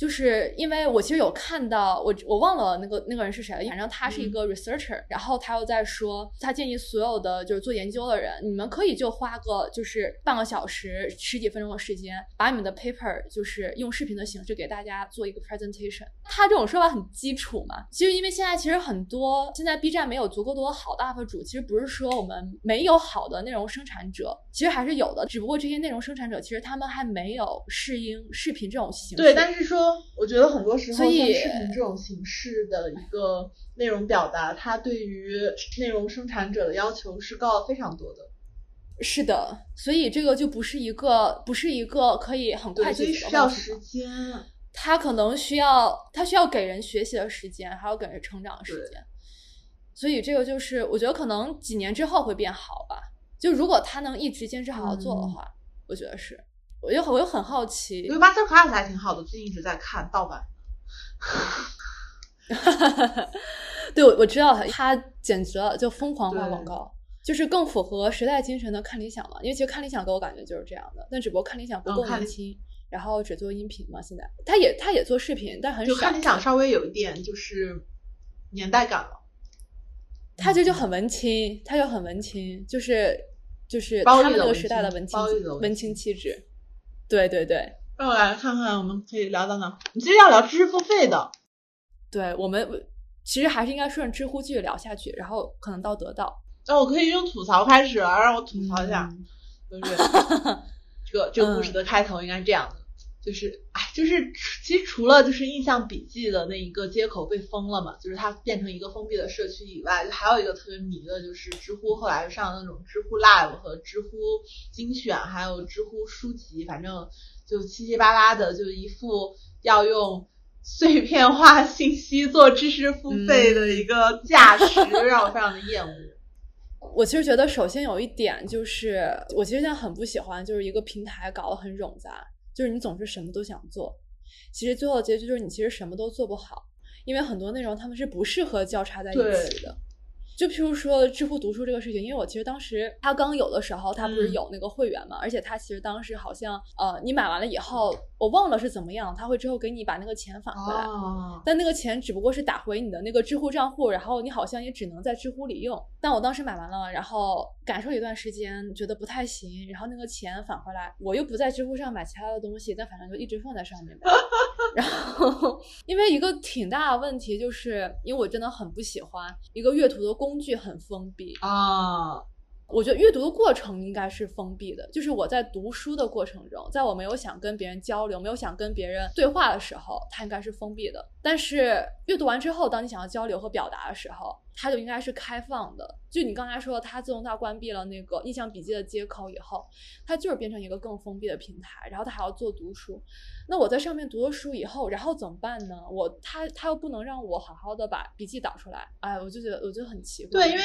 就是因为我其实有看到我我忘了那个那个人是谁了，反正他是一个 researcher，、然后他又在说，他建议所有的就是做研究的人，你们可以就花个就是半个小时十几分钟的时间，把你们的 paper 就是用视频的形式给大家做一个 presentation。他这种说法很基础嘛，其实因为现在其实很多现在 B 站没有足够多好的 UP 主，其实不是说我们没有好的内容生产者，其实还是有的，只不过这些内容生产者其实他们还没有适应视频这种形式。对，但是说，我觉得很多时候以视频这种形式的一个内容表达，它对于内容生产者的要求是高了非常多的。是的，所以这个就不是一个不是一个可以很快对，所解以需要时间。他可能需要他需要给人学习的时间，还有给人成长的时间。所以这个就是我觉得可能几年之后会变好吧。就如果他能一直坚持好好做的话，我觉得是。我又我又很好奇因，为 Masterclass 还挺好的，最近一直在看盗版。对我我知道他他简直了，就疯狂画对广告，就是更符合时代精神的看理想嘛。因为其实看理想给我感觉就是这样的，但只不过看理想不够嗯看理年轻，然后只做音频嘛。现在他也他也做视频，但很少。就看理想稍微有一点就是年代感了。他这就很文青，他就很文青，就是就是包他们那个时代的文青文青气质。对对对让我来看看，我们可以聊到哪？我们其实要聊知识付费的。对，我们其实还是应该顺着知乎继续聊下去，然后可能到得到。那我可以用吐槽开始，让我吐槽一下，嗯就是这个这个故事的开头应该是这样的，就是哎，就是其实除了就是印象笔记的那一个接口被封了嘛，就是它变成一个封闭的社区以外，就还有一个特别迷的，就是知乎后来上的那种知乎 Live 和知乎精选，还有知乎书籍，反正就七七八八的，就一副要用。碎片化信息做知识付费的一个架势，让我非常的厌恶。我其实觉得，首先有一点就是，我其实现在很不喜欢，就是一个平台搞得很冗杂，就是你总是什么都想做，其实最后的结局就是你其实什么都做不好，因为很多内容他们是不适合交叉在一起的。就譬如说知乎读书这个事情，因为我其实当时它刚有的时候，它不是嗯有那个会员嘛，而且它其实当时好像呃，你买完了以后，我忘了是怎么样，它会之后给你把那个钱返回来。哦，但那个钱只不过是打回你的那个知乎账户，然后你好像也只能在知乎里用。但我当时买完了，然后感受一段时间，觉得不太行，然后那个钱返回来，我又不在知乎上买其他的东西，但反正就一直放在上面呗。然后，因为一个挺大的问题，就是因为我真的很不喜欢一个阅读的工具很封闭。啊，我觉得阅读的过程应该是封闭的，就是我在读书的过程中，在我没有想跟别人交流、没有想跟别人对话的时候，它应该是封闭的。但是阅读完之后，当你想要交流和表达的时候，它就应该是开放的。就你刚才说，它自动化关闭了那个印象笔记的接口以后，它就是变成一个更封闭的平台，然后它还要做读书。那我在上面读了书以后，然后怎么办呢？我它它又不能让我好好的把笔记导出来，哎，我就觉得我觉得很奇怪。对，因为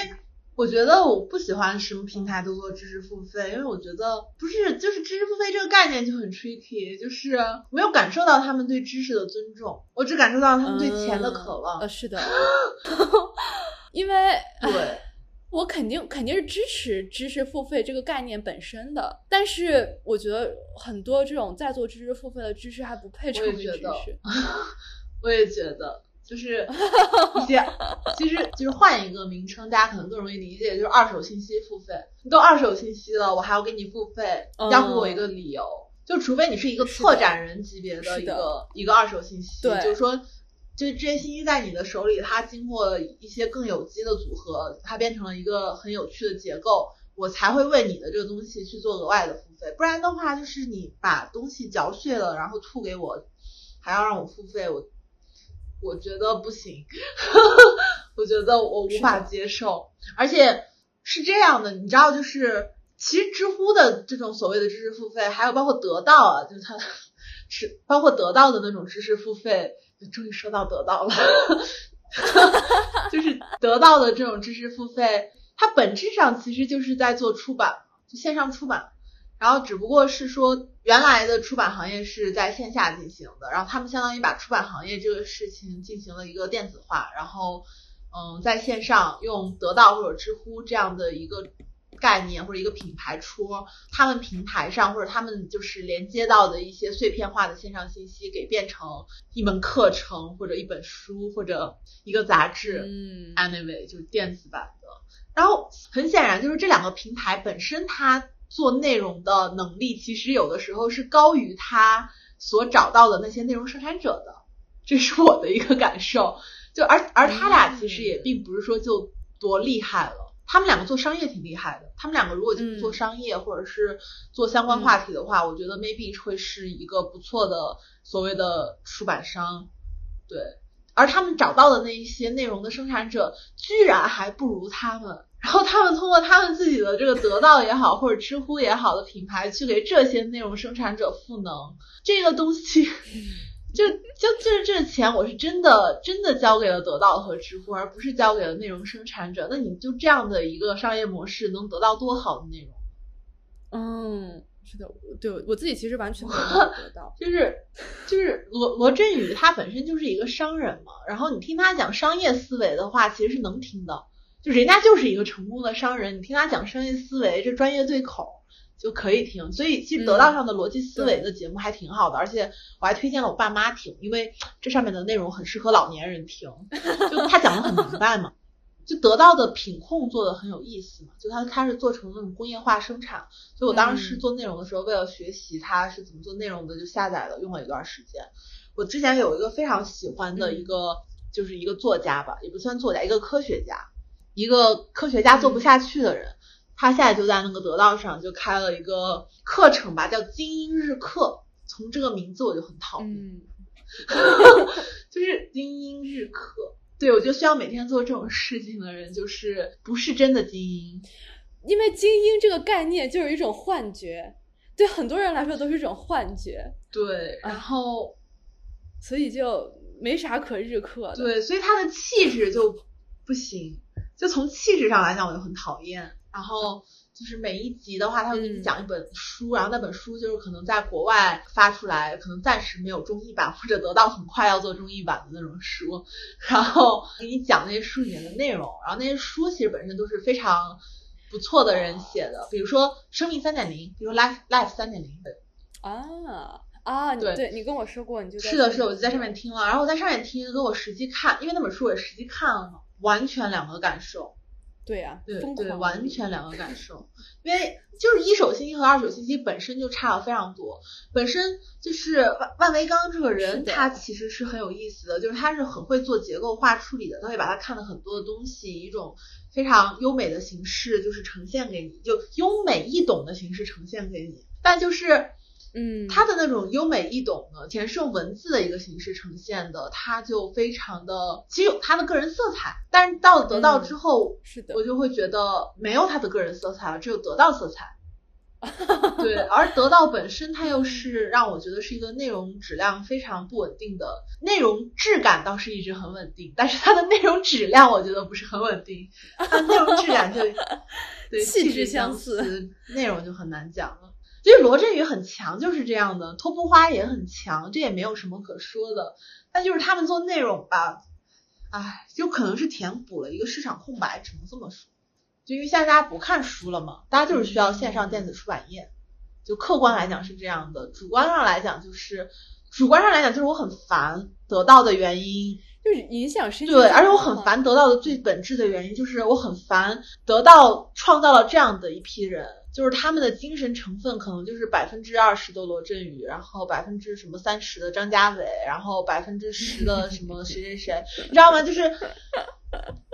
我觉得我不喜欢什么平台都做知识付费，因为我觉得不是，就是知识付费这个概念就很 tricky，就是没有感受到他们对知识的尊重，我只感受到他们对钱的渴望。嗯呃，是的，因为对，我肯定肯定是支持知识付费这个概念本身的，但是我觉得很多这种在做知识付费的知识还不配我成为知识。我也觉得。就是一些，其实就是换一个名称，大家可能更容易理解，就是二手信息付费。你都二手信息了，我还要给你付费，嗯要给我一个理由。就除非你是一个策展人级别的一个一个二手信息，对就是说，就这些信息在你的手里，它经过了一些更有机的组合，它变成了一个很有趣的结构，我才会为你的这个东西去做额外的付费。不然的话，就是你把东西嚼碎了，然后吐给我，还要让我付费，我我觉得不行，我觉得我无法接受，而且是这样的，你知道，就是其实知乎的这种所谓的知识付费，还有包括得到啊，就是它是包括得到的那种知识付费，终于说到得到了，就是得到的这种知识付费，它本质上其实就是在做出版，就线上出版。然后只不过是说，原来的出版行业是在线下进行的，然后他们相当于把出版行业这个事情进行了一个电子化，然后，嗯，在线上用得到或者知乎这样的一个概念或者一个品牌戳，他们平台上或者他们就是连接到的一些碎片化的线上信息，给变成一门课程或者一本书或者一个杂志。嗯 anyway 就是电子版的。然后很显然，就是这两个平台本身它做内容的能力，其实有的时候是高于他所找到的那些内容生产者的，这是我的一个感受。就而而他俩其实也并不是说就多厉害了。他们两个做商业挺厉害的，他们两个如果就不做商业或者是做相关话题的话，我觉得 maybe 会是一个不错的所谓的出版商，对。而他们找到的那一些内容的生产者，居然还不如他们。然后他们通过他们自己的这个得到也好，或者知乎也好的品牌，去给这些内容生产者赋能，这个东西，就就这这钱，我是真的真的交给了得到和知乎，而不是交给了内容生产者。那你就这样的一个商业模式，能得到多好的内容？嗯。是的，对我自己其实完全没有得到，就是就是罗罗振宇他本身就是一个商人嘛，然后你听他讲商业思维的话，其实是能听的，就人家就是一个成功的商人，你听他讲商业思维，这专业对口就可以听。所以其实得到上的逻辑思维的节目还挺好的，而且我还推荐了我爸妈听，因为这上面的内容很适合老年人听，就他讲的很明白嘛。就得到的品控做的很有意思嘛，就它它是做成那种工业化生产，所以我当时做内容的时候，为了学习它是怎么做内容的，就下载了用了一段时间。我之前有一个非常喜欢的一个，就是一个作家吧，也不算作家，一个科学家，一个科学家做不下去的人，他现在就在那个得到上就开了一个课程吧，叫精英日课。从这个名字我就很讨厌，就是精英日课。对，我就需要每天做这种事情的人，就是不是真的精英，因为精英这个概念就是一种幻觉，对很多人来说都是一种幻觉。对，然后所以就没啥可日课的。对，所以他的气质就不行，就从气质上来讲，我就很讨厌。然后。就是每一集的话，他会给你讲一本书，然后那本书就是可能在国外发出来，可能暂时没有中译版，或者得到很快要做中译版的那种书，然后给你讲那些书里面的内容，然后那些书其实本身都是非常不错的人写的，比如说《生命三点零》，比如说《Life Life 三点零》的。啊啊，对对，你跟我说过，你就是的，是的，我就在上面听了，然后我在上面听，跟我实际看，因为那本书我实际看了嘛，完全两个感受。对呀，对对，完全两个感受，因为就是一手信息和二手信息本身就差了非常多。本身就是万万维刚这个人，他其实是很有意思的，就是他是很会做结构化处理的，他会把他看的很多的东西，以一种非常优美的形式，就是呈现给你，就优美易懂的形式呈现给你。但就是。嗯，它的那种优美易懂呢，全是用文字的一个形式呈现的，他就非常的，其实有他的个人色彩，但是到得到之后，是的，我就会觉得没有他的个人色彩了，只有得到色彩。对，而得到本身它又是让我觉得是一个内容质量非常不稳定的，内容质感倒是一直很稳定，但是它的内容质量我觉得不是很稳定，它内容质感就 对气质相似，内容就很难讲了。其实罗振宇很强，就是这样的。托布花也很强，这也没有什么可说的。但就是他们做内容吧，唉，就可能是填补了一个市场空白，只能这么说。就因为现在大家不看书了嘛，大家就是需要线上电子出版业。就客观来讲是这样的，主观上来讲就是，主观上来讲就是我很烦得到的原因，就是影响身对，而且我很烦得到的最本质的原因就是我很烦得到创造了这样的一批人。就是他们的精神成分可能就是百分之二十的罗振宇，然后百分之什么三十的张家伟，然后百分之十的什么谁谁谁，你知道吗？就是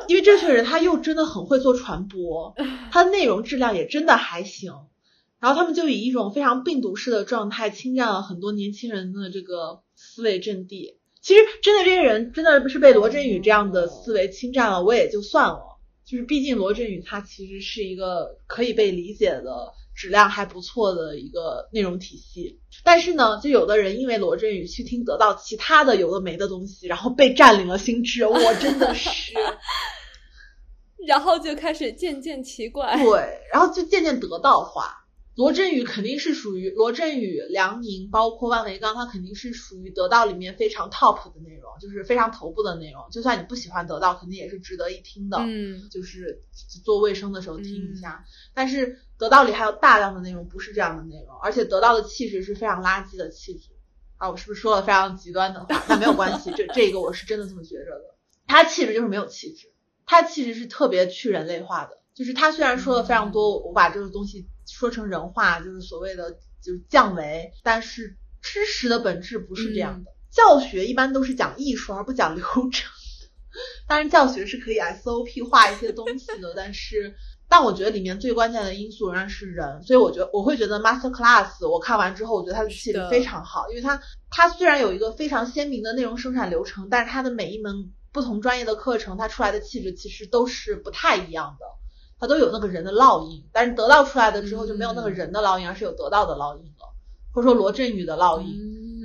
因为这群人他又真的很会做传播，他的内容质量也真的还行，然后他们就以一种非常病毒式的状态侵占了很多年轻人的这个思维阵地。其实真的这些人真的不是被罗振宇这样的思维侵占了，我也就算了。就是毕竟罗振宇他其实是一个可以被理解的质量还不错的一个内容体系，但是呢，就有的人因为罗振宇去听得到其他的有的没的东西，然后被占领了心智，我真的是，然后就开始渐渐奇怪，对，然后就渐渐得到化，罗振宇肯定是属于罗振宇、梁宁，包括万维钢，他肯定是属于得到里面非常 top 的内容，就是非常头部的内容。就算你不喜欢得到，肯定也是值得一听的。嗯，就是做卫生的时候听一下。但是得到里还有大量的内容不是这样的内容，而且得到的气质是非常垃圾的气质。啊，我是不是说了非常极端的话？那没有关系，这这个我是真的这么觉着的。他气质就是没有气质，他气质是特别去人类化的。就是他虽然说了非常多，我把这个东西说成人话，就是所谓的就是降维，但是知识的本质不是这样的。教学一般都是讲艺术而不讲流程，当然教学是可以 SOP 化一些东西的，但是但我觉得里面最关键的因素仍然是人，所以我觉得我会觉得 Master Class 我看完之后，我觉得它的气质非常好，因为它它虽然有一个非常鲜明的内容生产流程，但是它的每一门不同专业的课程，它出来的气质其实都是不太一样的。它都有那个人的烙印，但是得到出来的之后就没有那个人的烙印，而是有得到的烙印了，或者说罗振宇的烙印。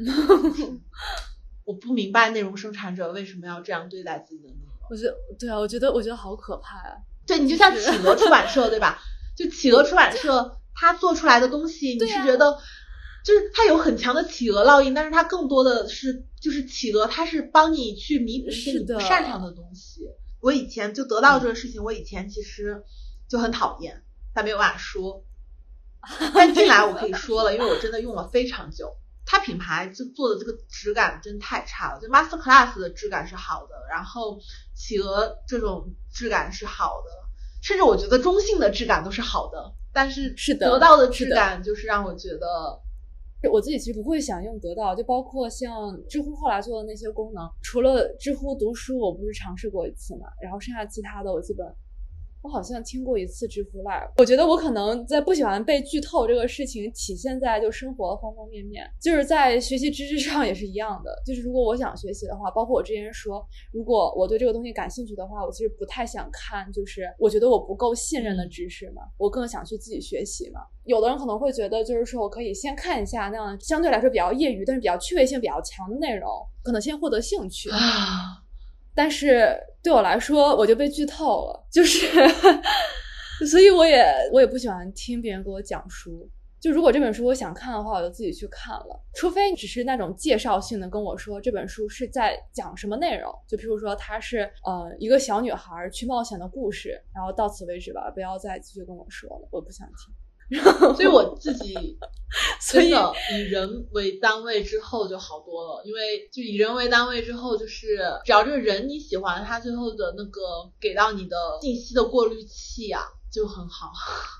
我不明白内容生产者为什么要这样对待自己的内容。我觉得，对啊，我觉得，我觉得好可怕啊！对你就像企鹅出版社，对吧？就企鹅出版社，它做出来的东西，你是觉得，就是它有很强的企鹅烙印，但是它更多的是，就是企鹅，它是帮你去弥补一些你不擅长的东西。我以前就得到这个事情，我以前其实。就很讨厌，但没有办法说。但进来我可以说了，因为我真的用了非常久。它品牌就做的这个质感真太差了，就 Master Class 的质感是好的，然后企鹅这种质感是好的，甚至我觉得中性的质感都是好的。但是是的，得到的质感就是让我觉得，我自己其实不会想用得到，就包括像知乎后来做的那些功能，除了知乎读书，我不是尝试过一次嘛，然后剩下其他的我基本。我好像听过一次知乎 Live，我觉得我可能在不喜欢被剧透这个事情体现在就生活方方面面，就是在学习知识上也是一样的。就是如果我想学习的话，包括我之前说，如果我对这个东西感兴趣的话，我其实不太想看，就是我觉得我不够信任的知识嘛，我更想去自己学习嘛。有的人可能会觉得，就是说我可以先看一下那样相对来说比较业余，但是比较趣味性比较强的内容，可能先获得兴趣啊。但是对我来说，我就被剧透了，就是，所以我也我也不喜欢听别人给我讲书。就如果这本书我想看的话，我就自己去看了。除非你只是那种介绍性的跟我说这本书是在讲什么内容，就譬如说它是呃一个小女孩去冒险的故事，然后到此为止吧，不要再继续跟我说了，我不想听。所以我自己 真的以人为单位之后就好多了，因为就以人为单位之后，就是只要这个人你喜欢，他最后的那个给到你的信息的过滤器啊就很好，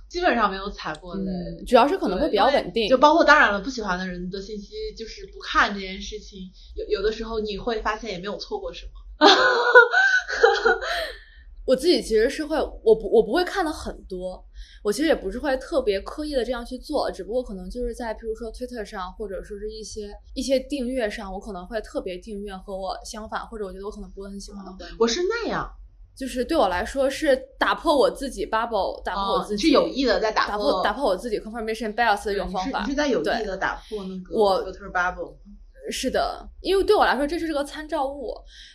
基本上没有踩过雷。主要是可能会比较稳定，就包括当然了，不喜欢的人的信息就是不看这件事情，有有的时候你会发现也没有错过什么。我自己其实是会，我不我不会看的很多。我其实也不是会特别刻意的这样去做，只不过可能就是在譬如说 Twitter 上，或者说是一些一些订阅上，我可能会特别订阅和我相反，或者我觉得我可能不会很喜欢的。我是那样，就是对我来说是打破我自己 bubble，打破我自己是有意的在打破打破我自己 confirmation bias 的一种方法。你是在有意的打破那个我 Twitter bubble。是的，因为对我来说这是这个参照物，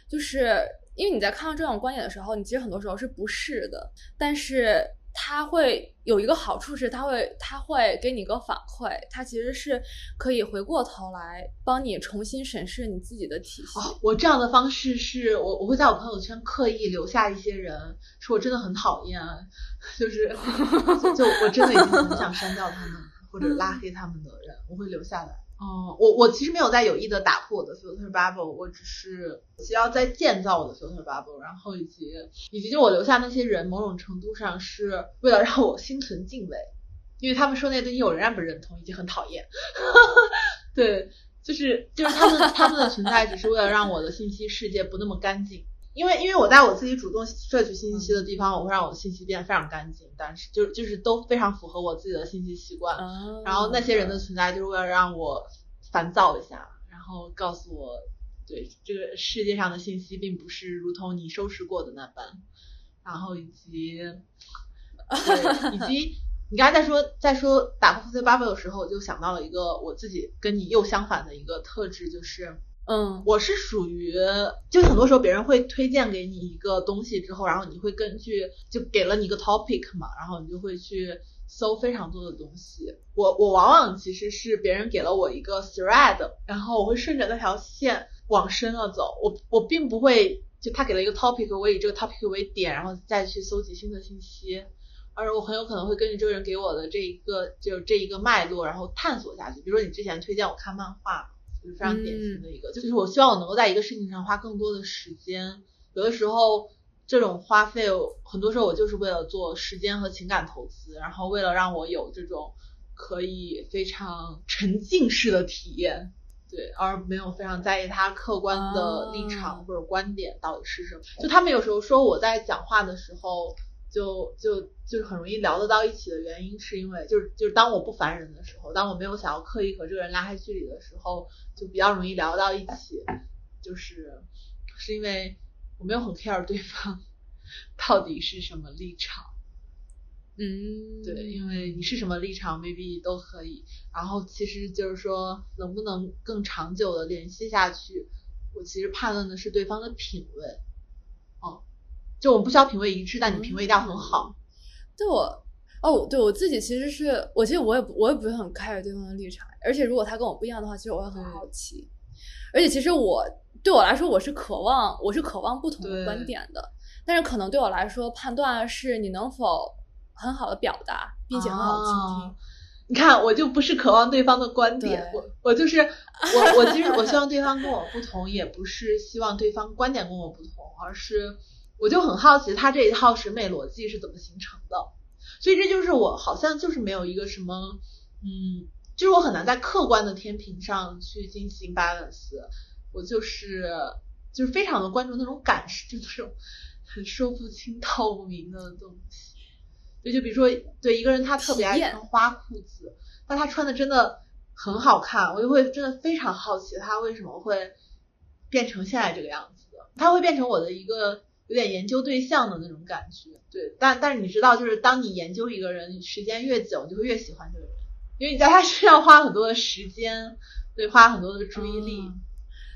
就是因为你在看到这种观点的时候，你其实很多时候是不是的，但是。它会有一个好处是，它会它会给你一个反馈，它其实是可以回过头来帮你重新审视你自己的体系。我这样的方式是我我会在我朋友圈刻意留下一些人，说我真的很讨厌，就是 就我真的已经很想删掉他们或者拉黑他们的人，我会留下来。哦，我我其实没有在有意的打破我的 filter bubble，我只是需要在建造我的 filter bubble，然后以及以及就我留下那些人，某种程度上是为了让我心存敬畏，因为他们说那些东西我仍然不认同，以及很讨厌。哈 哈对，就是就是他们他们的存在只是为了让我的信息世界不那么干净，因为因为我在我自己主动摄取信息的地方，我会让我的信息变得非常干净，但是就就是都非常符合我自己的信息习惯。然后那些人的存在就是为了让我。烦躁一下，然后告诉我，对这个世界上的信息并不是如同你收拾过的那般，然后以及，以及你刚才在说在说打破八 e 的时候，我就想到了一个我自己跟你又相反的一个特质，就是嗯，我是属于，就很多时候别人会推荐给你一个东西之后，然后你会根据就给了你一个 topic 嘛，然后你就会去搜非常多的东西。我我往往其实是别人给了我一个 thread，然后我会顺着那条线往深了走。我我并不会就他给了一个 topic，我以这个 topic 为点，然后再去搜集新的信息，而我很有可能会根据这个人给我的这一个就这一个脉络，然后探索下去。比如说你之前推荐我看漫画。就是非常典型的一个，就是我希望我能够在一个事情上花更多的时间。有的时候，这种花费很多时候我就是为了做时间和情感投资，然后为了让我有这种可以非常沉浸式的体验，对，而没有非常在意他客观的立场或者观点到底是什么。就他们有时候说我在讲话的时候。就就就是很容易聊得到一起的原因，是因为就是就是当我不烦人的时候，当我没有想要刻意和这个人拉开距离的时候，就比较容易聊到一起。就是是因为我没有很 care 对方到底是什么立场。嗯，对，因为你是什么立场，maybe 都可以。然后其实就是说，能不能更长久的联系下去，我其实判断的是对方的品味。哦。就我们不需要品味一致，但你品味一定要很好。对我，哦，对我自己其实是，我其实我也我也不是很 care 对方的立场，而且如果他跟我不一样的话，其实我会很好奇。而且其实我对我来说，我是渴望我是渴望不同的观点的，但是可能对我来说，判断是你能否很好的表达，并且很好倾听。你看，我就不是渴望对方的观点，我我就是我我其实我希望对方跟我不同，也不是希望对方观点跟我不同，而是。我就很好奇他这一套审美逻辑是怎么形成的，所以这就是我好像就是没有一个什么，嗯，就是我很难在客观的天平上去进行 balance，我就是就是非常的关注那种感受，就那种很说不清道不明的东西。对就比如说，对一个人他特别爱穿花裤子，但他穿的真的很好看，我就会真的非常好奇他为什么会变成现在这个样子的，他会变成我的一个。有点研究对象的那种感觉，对，但但是你知道，就是当你研究一个人时间越久，你就会越喜欢这个人，因为你在他身上花很多的时间，对，花很多的注意力。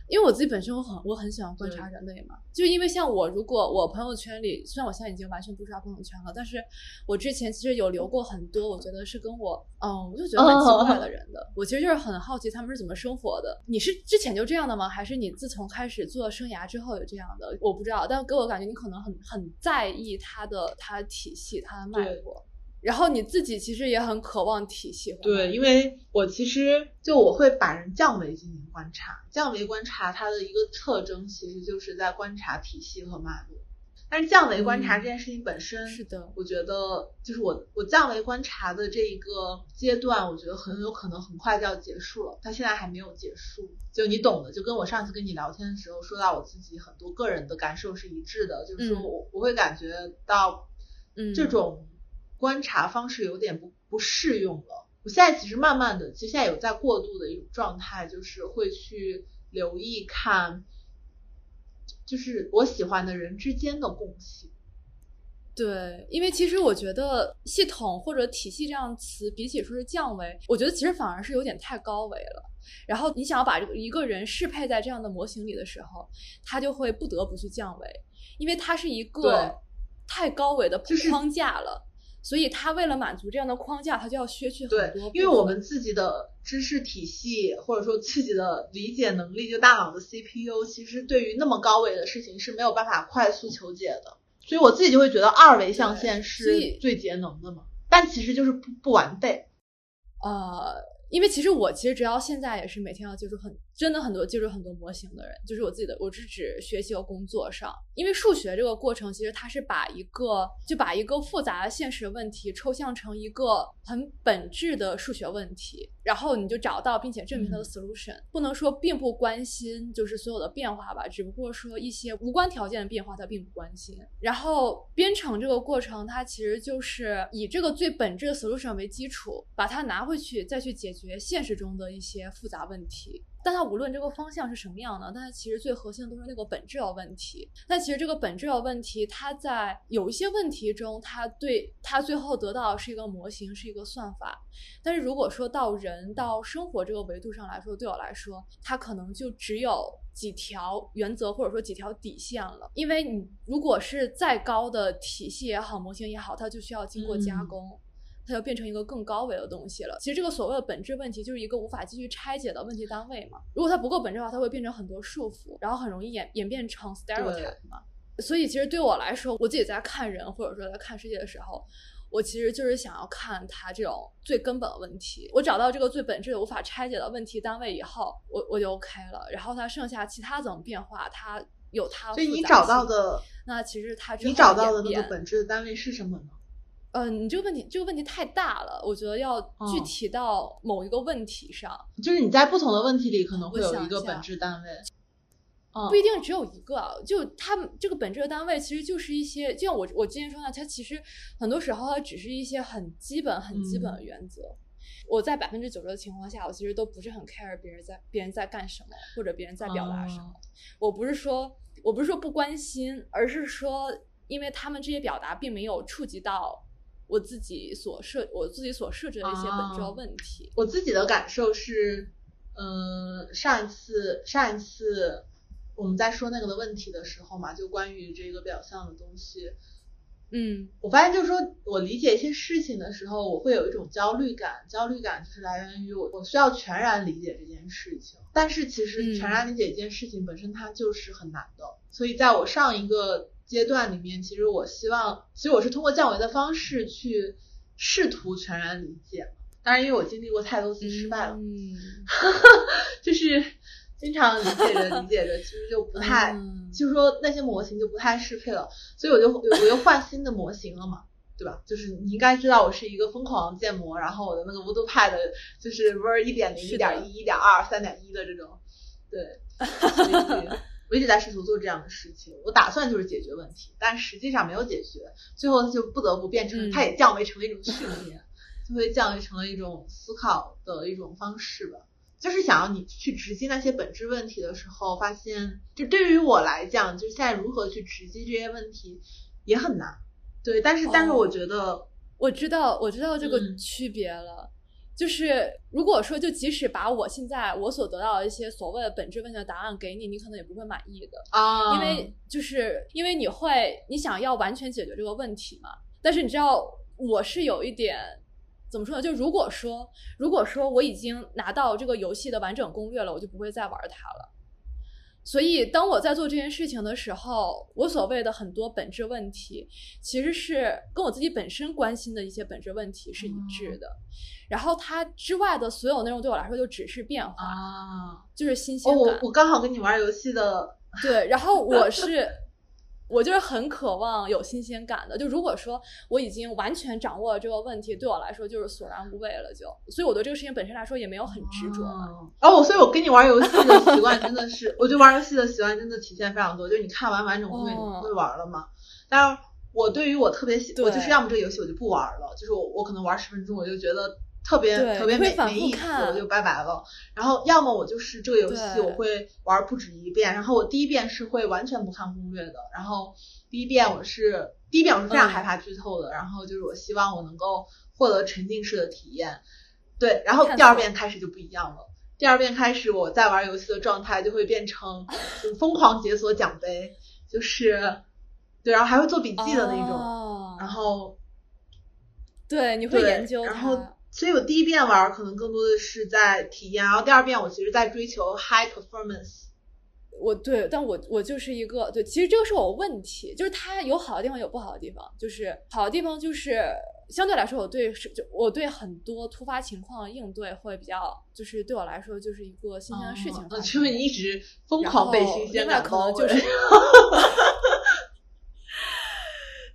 因为我自己本身我很我很喜欢观察人类嘛，就因为像我，如果我朋友圈里，虽然我现在已经完全不刷朋友圈了，但是我之前其实有留过很多，我觉得是跟我，嗯，我就觉得很奇怪的人的，我其实就是很好奇他们是怎么生活的。你是之前就这样的吗？还是你自从开始做生涯之后有这样的？我不知道，但给我感觉你可能很很在意他的他的体系，他的脉络。然后你自己其实也很渴望体系化，对，因为我其实就我会把人降维进行观察，降维观察它的一个特征其实就是在观察体系和脉络。但是降维观察这件事情本身，是的，我觉得就是我我降维观察的这一个阶段，我觉得很有可能很快就要结束了，它现在还没有结束，就你懂的，就跟我上次跟你聊天的时候说到我自己很多个人的感受是一致的，就是说我我会感觉到，嗯，这种。观察方式有点不不适用了。我现在其实慢慢的，其实现在有在过渡的一种状态，就是会去留意看，就是我喜欢的人之间的共性。对，因为其实我觉得系统或者体系这样词，比起说是降维，我觉得其实反而是有点太高维了。然后你想要把这个一个人适配在这样的模型里的时候，他就会不得不去降维，因为它是一个太高维的框架了。所以他为了满足这样的框架，他就要削去很多。对，因为我们自己的知识体系或者说自己的理解能力，就大脑的 CPU，其实对于那么高维的事情是没有办法快速求解的。所以我自己就会觉得二维象限是最节能的嘛，但其实就是不不完备。呃，因为其实我其实直到现在也是每天要接触很。真的很多接触很多模型的人，就是我自己的，我是指学习和工作上，因为数学这个过程，其实它是把一个就把一个复杂的现实问题抽象成一个很本质的数学问题，然后你就找到并且证明它的 solution。不能说并不关心就是所有的变化吧，只不过说一些无关条件的变化它并不关心。然后编程这个过程，它其实就是以这个最本质的 solution 为基础，把它拿回去再去解决现实中的一些复杂问题。但它无论这个方向是什么样的，但它其实最核心的都是那个本质的问题。那其实这个本质的问题，它在有一些问题中，它对它最后得到的是一个模型，是一个算法。但是如果说到人到生活这个维度上来说，对我来说，它可能就只有几条原则或者说几条底线了。因为你如果是再高的体系也好，模型也好，它就需要经过加工。它就变成一个更高维的东西了。其实这个所谓的本质问题，就是一个无法继续拆解的问题单位嘛。如果它不够本质的话，它会变成很多束缚，然后很容易演演变成 stereotype 嘛。所以其实对我来说，我自己在看人或者说在看世界的时候，我其实就是想要看它这种最根本的问题。我找到这个最本质的无法拆解的问题单位以后，我我就 OK 了。然后它剩下其他怎么变化，它有它。所以你找到的那其实它你找到的那个本质的单位是什么呢？嗯，你这个问题这个问题太大了，我觉得要具体到某一个问题上。就是你在不同的问题里可能会有一个本质单位，不一定只有一个。就他们这个本质的单位其实就是一些，就像我我之前说的，它其实很多时候它只是一些很基本很基本的原则。我在百分之九十的情况下，我其实都不是很 care 别人在别人在干什么，或者别人在表达什么。我不是说我不是说不关心，而是说因为他们这些表达并没有触及到。我自己所设我自己所设置的一些本质问题，我自己的感受是，嗯，上一次上一次我们在说那个的问题的时候嘛，就关于这个表象的东西，嗯，我发现就是说我理解一些事情的时候，我会有一种焦虑感，焦虑感就是来源于我我需要全然理解这件事情，但是其实全然理解一件事情本身它就是很难的，所以在我上一个。阶段里面，其实我希望，其实我是通过降维的方式去试图全然理解。当然，因为我经历过太多次失败了，嗯，就是经常理解着理解着，其实就不太，就是说那些模型就不太适配了，所以我就我又换新的模型了嘛，对吧？就是你应该知道，我是一个疯狂建模，然后我的那个 Voodoo Pad 就是 Ver 一点零、一点一、一点二、三点一的这种，对。我一直在试图做这样的事情，我打算就是解决问题，但实际上没有解决，最后就不得不变成，它也降维成了一种训练，就会降维成了一种思考的一种方式吧。就是想要你去直击那些本质问题的时候，发现就对于我来讲，就现在如何去直击这些问题也很难。对，但是但是我觉得我知道我知道这个区别了。就是如果说，就即使把我现在我所得到的一些所谓的本质问题的答案给你，你可能也不会满意的啊，因为就是因为你会你想要完全解决这个问题嘛。但是你知道，我是有一点怎么说呢？就如果说如果说我已经拿到这个游戏的完整攻略了，我就不会再玩它了。所以，当我在做这件事情的时候，我所谓的很多本质问题，其实是跟我自己本身关心的一些本质问题是一致的。然后，它之外的所有内容对我来说就只是变化啊，就是新鲜感。我我刚好跟你玩游戏的 对，然后我是。我就是很渴望有新鲜感的，就如果说我已经完全掌握了这个问题，对我来说就是索然无味了，就，所以我对这个事情本身来说也没有很执着。哦，所以我跟你玩游戏的习惯真的是，我觉得玩游戏的习惯真的体现非常多，就是你看完完整攻略，你不会玩了吗？但是我对于我特别喜，我就是要么这个游戏我就不玩了，就是我我可能玩十分钟我就觉得。特别特别没没意思，我就拜拜了。然后要么我就是这个游戏我会玩不止一遍，然后我第一遍是会完全不看攻略的，然后第一遍我是第一遍我是非常害怕剧透的，然后就是我希望我能够获得沉浸式的体验。对，然后第二遍开始就不一样了，第二遍开始我在玩游戏的状态就会变成 疯狂解锁奖杯，就是对，然后还会做笔记的那种，然后对你会研究然后。所以我第一遍玩可能更多的是在体验，然后第二遍我其实在追求 high performance。我对，但我我就是一个对，其实这个是我问题，就是它有好的地方，有不好的地方。就是好的地方就是相对来说，我对是就我对很多突发情况应对会比较，就是对我来说就是一个新鲜的事情。因为你一直疯狂被新鲜感包围。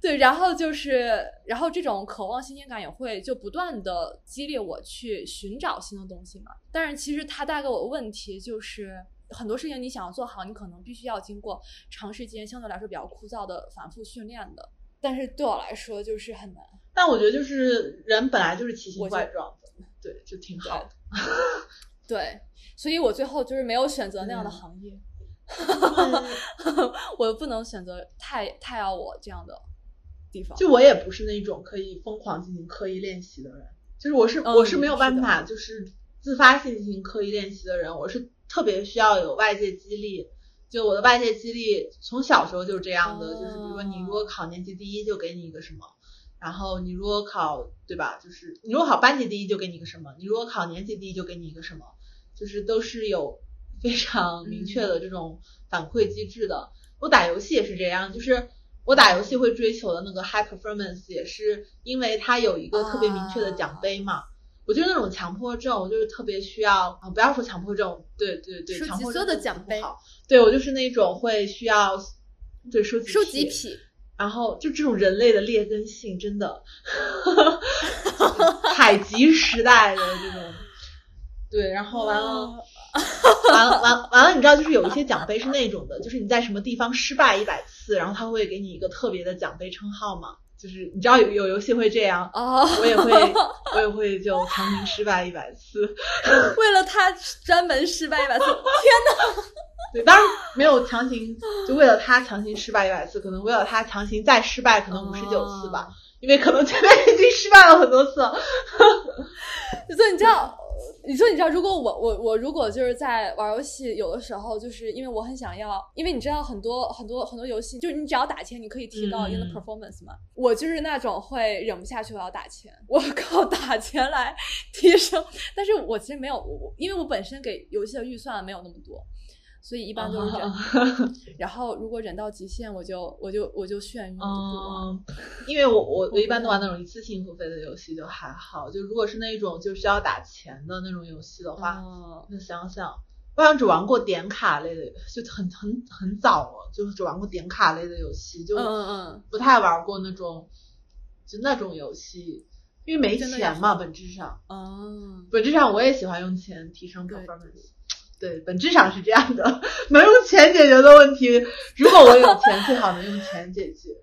对，然后就是，然后这种渴望新鲜感也会就不断的激励我去寻找新的东西嘛。但是其实它带给我的问题就是，很多事情你想要做好，你可能必须要经过长时间相对来说比较枯燥的反复训练的。但是对我来说就是很难。但我觉得就是人本来就是奇形怪状的，对，就挺好的。对，所以我最后就是没有选择那样的行业。我不能选择太太要我这样的地方。就我也不是那种可以疯狂进行刻意练习的人，就是我是、嗯我是没有办法就是自发性进行刻意练习的人，我是特别需要有外界激励。就我的外界激励从小时候就是这样的，哦就是比如说你如果考年级第一就给你一个什么，然后你如果考对吧，就是你如果考班级第一就给你一个什么，你如果考年级第一就给你一个什么，就是都是有非常明确的这种反馈机制的。我打游戏也是这样，就是我打游戏会追求的那个 high performance，也是因为它有一个特别明确的奖杯嘛。我就是那种强迫症，我就是特别需要啊，不要说强迫症，对对对，收集强迫所有的奖杯好。对我就是那种会需要对收集收集癖癖，然后就这种人类的劣根性，真的，采集时代的这种，对，然后完了，完了，完了完了，你知道，就是有一些奖杯是那种的，就是你在什么地方失败一百次，然后他会给你一个特别的奖杯称号嘛，就是你知道有有游戏会这样，哦，我也会，我也会就强行失败一百次，为了他专门失败一百次，天哪！对，当然没有强行，就为了他强行失败一百次，可能为了他强行再失败，可能五十九次吧。哦因为可能前面已经失败了很多次了。所以你知道，你说你知道，如果我我我如果就是在玩游戏，有的时候就是因为我很想要，因为你知道很多很多很多游戏，就是你只要打钱，你可以提到嗯 in the performance 嘛。我就是那种会忍不下去，我要打钱，我靠打钱来提升。但是我其实没有，因为我本身给游戏的预算没有那么多。所以一般都是忍，然后如果忍到极限，我就我就我就眩晕。嗯，因为我我我我一般都玩那种一次性付费的游戏就还好，就如果是那种就需要打钱的那种游戏的话，嗯那想想，我好像只玩过点卡类的，就很很很早了，就是只玩过点卡类的游戏，就嗯嗯嗯，不太玩过那种就那种游戏，因为没钱嘛，本质上，哦，本质上我也喜欢用钱提升对 performance。对，本质上是这样的，能用钱解决的问题，如果我有钱，最好能用钱解决。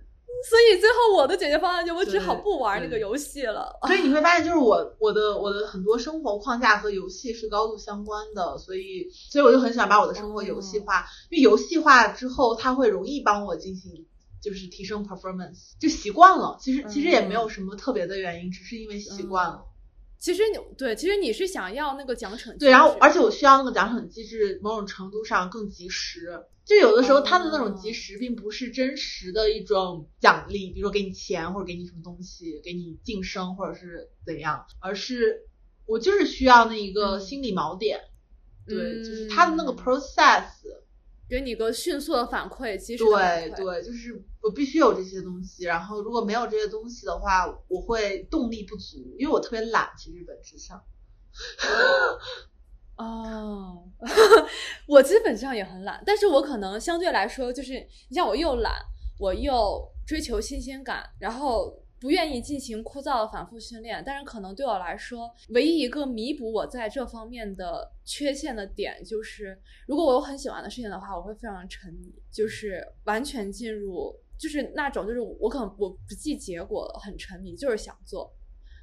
所以最后我的解决方案就我只好不玩那个游戏了。所以你会发现，就是我我的我的很多生活框架和游戏是高度相关的，所以所以我就很想把我的生活游戏化，因为游戏化之后，它会容易帮我进行就是提升 performance，就习惯了。其实其实也没有什么特别的原因，只是因为习惯了。其实你对，其实你是想要那个奖惩机制，对，然后而且我需要那个奖惩机制，某种程度上更及时。就有的时候，他的那种及时，并不是真实的一种奖励，比如说给你钱或者给你什么东西，给你晋升或者是怎样，而是我就是需要那一个嗯心理锚点。对，就是他的那个 process。给你个迅速的反馈，及时的。对对，就是我必须有这些东西，然后如果没有这些东西的话，我会动力不足，因为我特别懒，其实本质上。哦，我基本上也很懒，但是我可能相对来说就是，你像我又懒，我又追求新鲜感，然后不愿意进行枯燥的反复训练。但是可能对我来说，唯一一个弥补我在这方面的缺陷的点，就是如果我有很喜欢的事情的话，我会非常沉迷，就是完全进入，就是那种就是我可能我不计结果了，很沉迷，就是想做，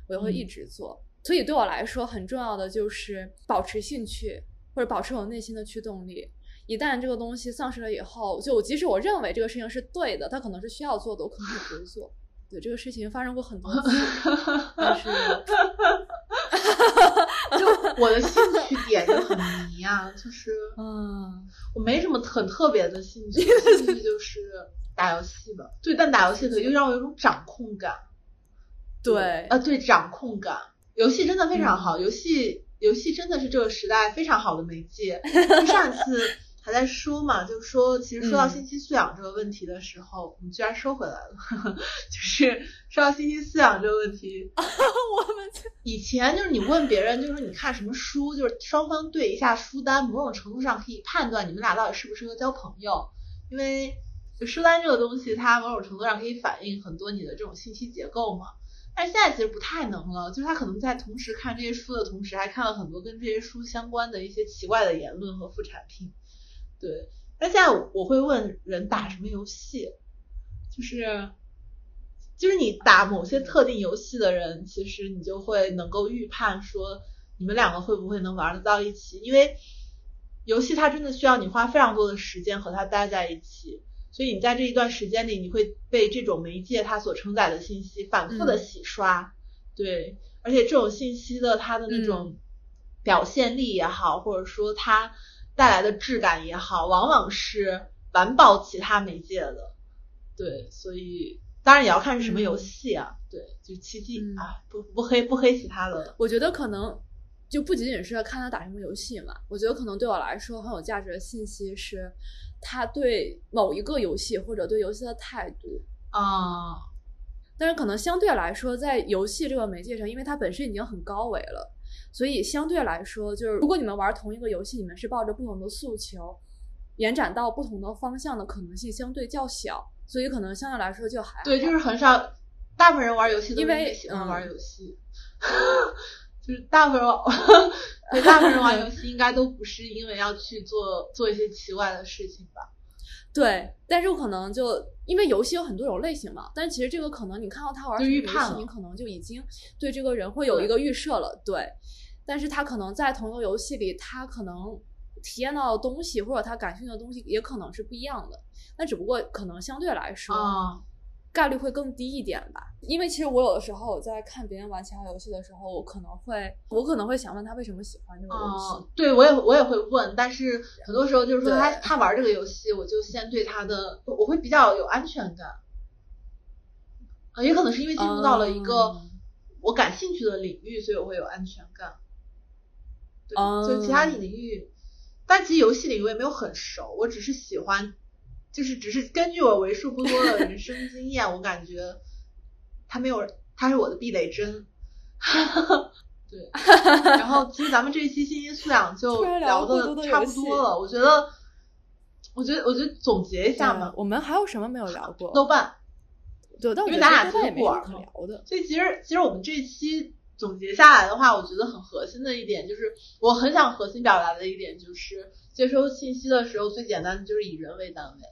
我就会一嗯直做。所以对我来说，很重要的就是保持兴趣，或者保持我内心的驱动力。一旦这个东西丧失了以后，就即使我认为这个事情是对的，它可能是需要做的，我可能也不会做。对这个事情发生过很多次，但是就我的兴趣点就很迷啊，就是 嗯，我没什么很特别的兴趣，兴趣就是打游戏吧。对，但打游戏可以就让我有种掌控感。对，啊，对，掌控感。游戏真的非常嗯好，游戏游戏真的是这个时代非常好的媒介。就上一次还在说嘛，就是说，其实说到嗯信息素养这个问题的时候，我们居然收回来了。就是说到信息素养这个问题，我们以前就是你问别人，就是你看什么书，就是双方对一下书单，某种程度上可以判断你们俩到底适不适合交朋友，因为就书单这个东西，它某种程度上可以反映很多你的这种信息结构嘛。但是现在其实不太能了，就是他可能在同时看这些书的同时，还看了很多跟这些书相关的一些奇怪的言论和副产品。对，但现在我会问人打什么游戏，就是就是你打某些特定游戏的人，其实你就会能够预判说你们两个会不会能玩得到一起？因为游戏它真的需要你花非常多的时间和它待在一起，所以你在这一段时间里，你会被这种媒介它所承载的信息反复的洗刷，对，而且这种信息的它的那种表现力也好，或者说它带来的质感也好，往往是完爆其他媒介的，对，所以当然也要看是什么游戏啊，对，就奇迹嗯啊，不不黑不黑其他的，我觉得可能就不仅仅是看他打什么游戏嘛，我觉得可能对我来说很有价值的信息是他对某一个游戏或者对游戏的态度。啊，但是可能相对来说，在游戏这个媒介上，因为它本身已经很高维了，所以相对来说，就是如果你们玩同一个游戏，你们是抱着不同的诉求，延展到不同的方向的可能性相对较小，所以可能相对来说就还对，就是很少，大部分人玩游戏都因为是喜欢玩嗯游戏，就是大部分人，对，大部分人玩游戏应该都不是因为要去做做一些奇怪的事情吧？对，但是我可能就因为游戏有很多种类型嘛，但其实这个可能你看到他玩就什么游戏，预判你可能就已经对这个人会有一个预设了。对，但是他可能在同一个游戏里，他可能体验到的东西或者他感兴趣的东西也可能是不一样的。那只不过可能相对来说，啊，概率会更低一点吧。因为其实我有的时候我在看别人玩其他游戏的时候，我可能会我可能会想问他为什么喜欢这个游戏。哦，对我也我也会问，但是很多时候就是说他他玩这个游戏，我就先对他的我会比较有安全感，啊，也可能是因为进入到了一个嗯我感兴趣的领域，所以我会有安全感。对，哦就其他领域，但其实游戏领域我也没有很熟，我只是喜欢，就是只是根据我为数不多的人生经验，我感觉他没有，他是我的避雷针。对，然后其实咱们这一期信息素养就聊的差不多了，我觉得，我觉得，我觉得总结一下嘛，我们还有什么没有聊过？豆瓣。对，因为咱俩都豆瓣也没什么玩嘛聊的。所以其实其实我们这一期总结下来的话，我觉得很核心的一点就是，我很想核心表达的一点就是，接收信息的时候最简单的就是以人为单位。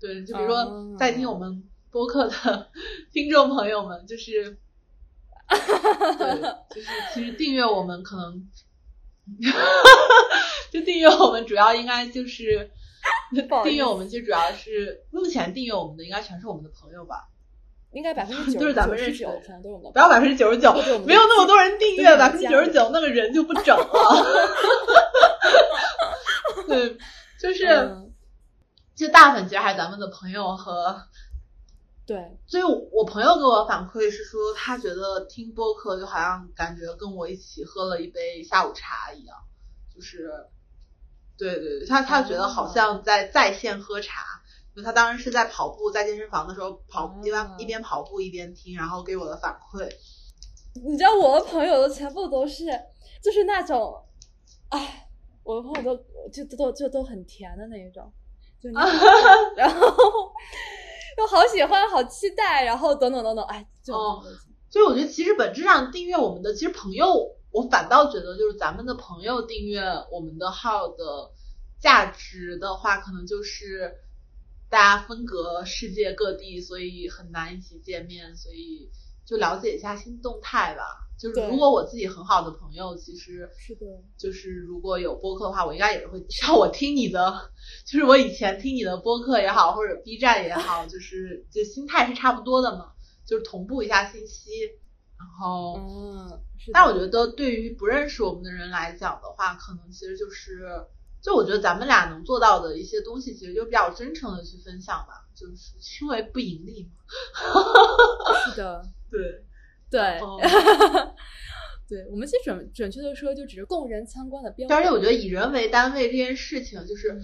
对，就比如说哦在听我们播客的 听众朋友们，就是，对，就是其实订阅我们可能，就订阅我们主要应该就是。订阅我们其实主要是目前订阅我们的应该全是我们的朋友吧，应该百分之 九都是咱们认识九的可能都是我们不要百分之九十九没有那么多人订阅，都百分之九十九那个人就不整了。对，就是、嗯就大粉其实还是咱们的朋友和，对，所以我我朋友给我反馈是说，他觉得听播客就好像感觉跟我一起喝了一杯下午茶一样，就是，对对对，他他觉得好像在在线喝茶。就他当时是在跑步，在健身房的时候跑，一边哦一边跑步一边听，然后给我的反馈。你知道我的朋友的全部都是就是那种，哎，我的朋友都就都都就都很甜的那一种，就你 然后又好喜欢，好期待，然后等等等等，哎，就哦所以我觉得其实本质上订阅我们的，其实朋友，我反倒觉得就是咱们的朋友订阅我们的号的价值的话，可能就是大家分隔世界各地，所以很难一起见面，所以就了解一下新动态吧。就是如果我自己很好的朋友，其实是的就是如果有播客的话，我应该也是会像我听你的，就是我以前听你的播客也好，或者 B 站也好，就是 就心态是差不多的嘛，就是同步一下信息。然后，嗯，是但我觉得对于不认识我们的人来讲的话，可能其实就是，就我觉得咱们俩能做到的一些东西，其实就比较真诚的去分享吧，就是因为不盈利嘛。是的，对，对，哦 对，我们其实准准确的说，就只是供人参观的标而且。我觉得以人为单位这件事情，就是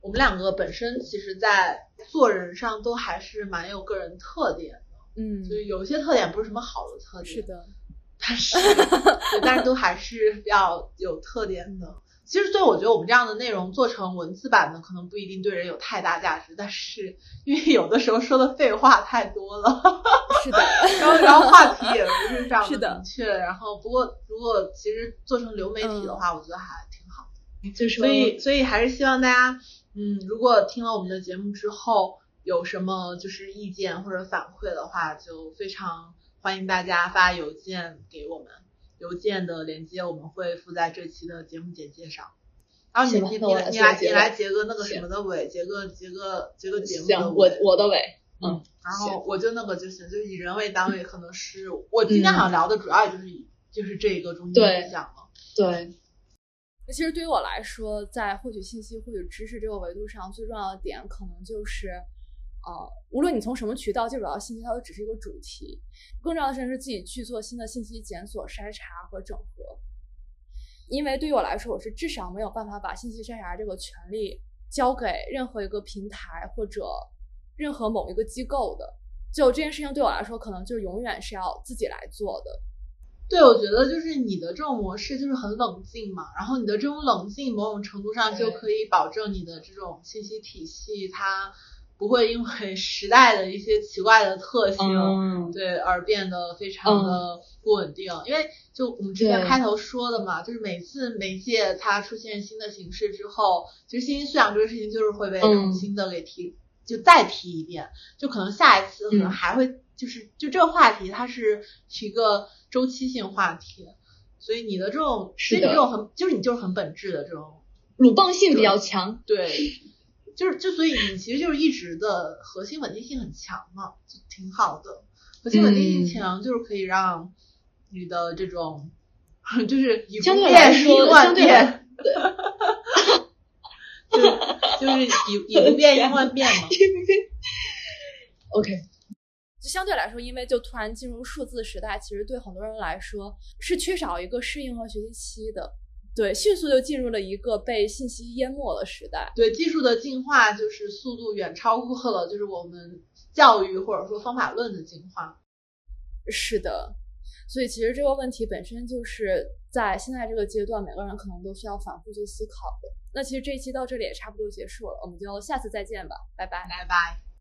我们两个本身其实在做人上都还是蛮有个人特点的，嗯，就是有一些特点不是什么好的特点，是，的，但是 对，但是都还是比较有特点的。其实，对我觉得我们这样的内容做成文字版的，可能不一定对人有太大价值，但是因为有的时候说的废话太多了，是的，然后然后话题也不是非常是的明确，然后不过如果其实做成流媒体的话，我觉得还挺好的。就是所以所以还是希望大家，嗯，如果听了我们的节目之后有什么就是意见或者反馈的话，就非常欢迎大家发邮件给我们。邮件的链接我们会附在这期的节目简介上。然后你你你你来你来结个那个什么的尾，结个结个结个节目的行，我尾。我的尾，嗯，然后我就那个就行，就是以人为单位，可能是我今天好像聊的主要也就是以就是这一个中间对讲了。对，那其实对于我来说，在获取信息、获取知识这个维度上，最重要的点可能就是，呃，无论你从什么渠道接触到信息，它都只是一个主题。更重要的事情，是自己去做新的信息检索、筛查和整合。因为对于我来说，我是至少没有办法把信息筛查这个权利交给任何一个平台或者任何某一个机构的。就这件事情对我来说，可能就永远是要自己来做的。对，我觉得就是你的这种模式就是很冷静嘛，然后你的这种冷静某种程度上就可以保证你的这种信息体系它不会因为时代的一些奇怪的特性，嗯，对而变得非常的不稳定。因为就我们之前开头说的嘛，就是每次媒介它出现新的形式之后，其实信息素养这个事情就是会被这种嗯。新的给提，就再提一遍，就可能下一次可能嗯。还会就是就这个话题它是一个周期性话题，所以你的这种是的其实你这种很就是你就是很本质的这种鲁棒性比较强，对，就是就所以你其实就是一直的核心稳定性很强嘛，就挺好的。核心稳定性嗯强就是可以让你的这种就是以不变应万变对就就是以以不变应万变嘛。OK，就相对来说，因为就突然进入数字时代，其实对很多人来说是缺少一个适应和学习期的。对，迅速就进入了一个被信息淹没的时代。对技术的进化，就是速度远超过了就是我们教育或者说方法论的进化。是的，所以其实这个问题本身就是在现在这个阶段，每个人可能都需要反复去思考的。那其实这一期到这里也差不多结束了，我们就下次再见吧，拜拜。拜拜。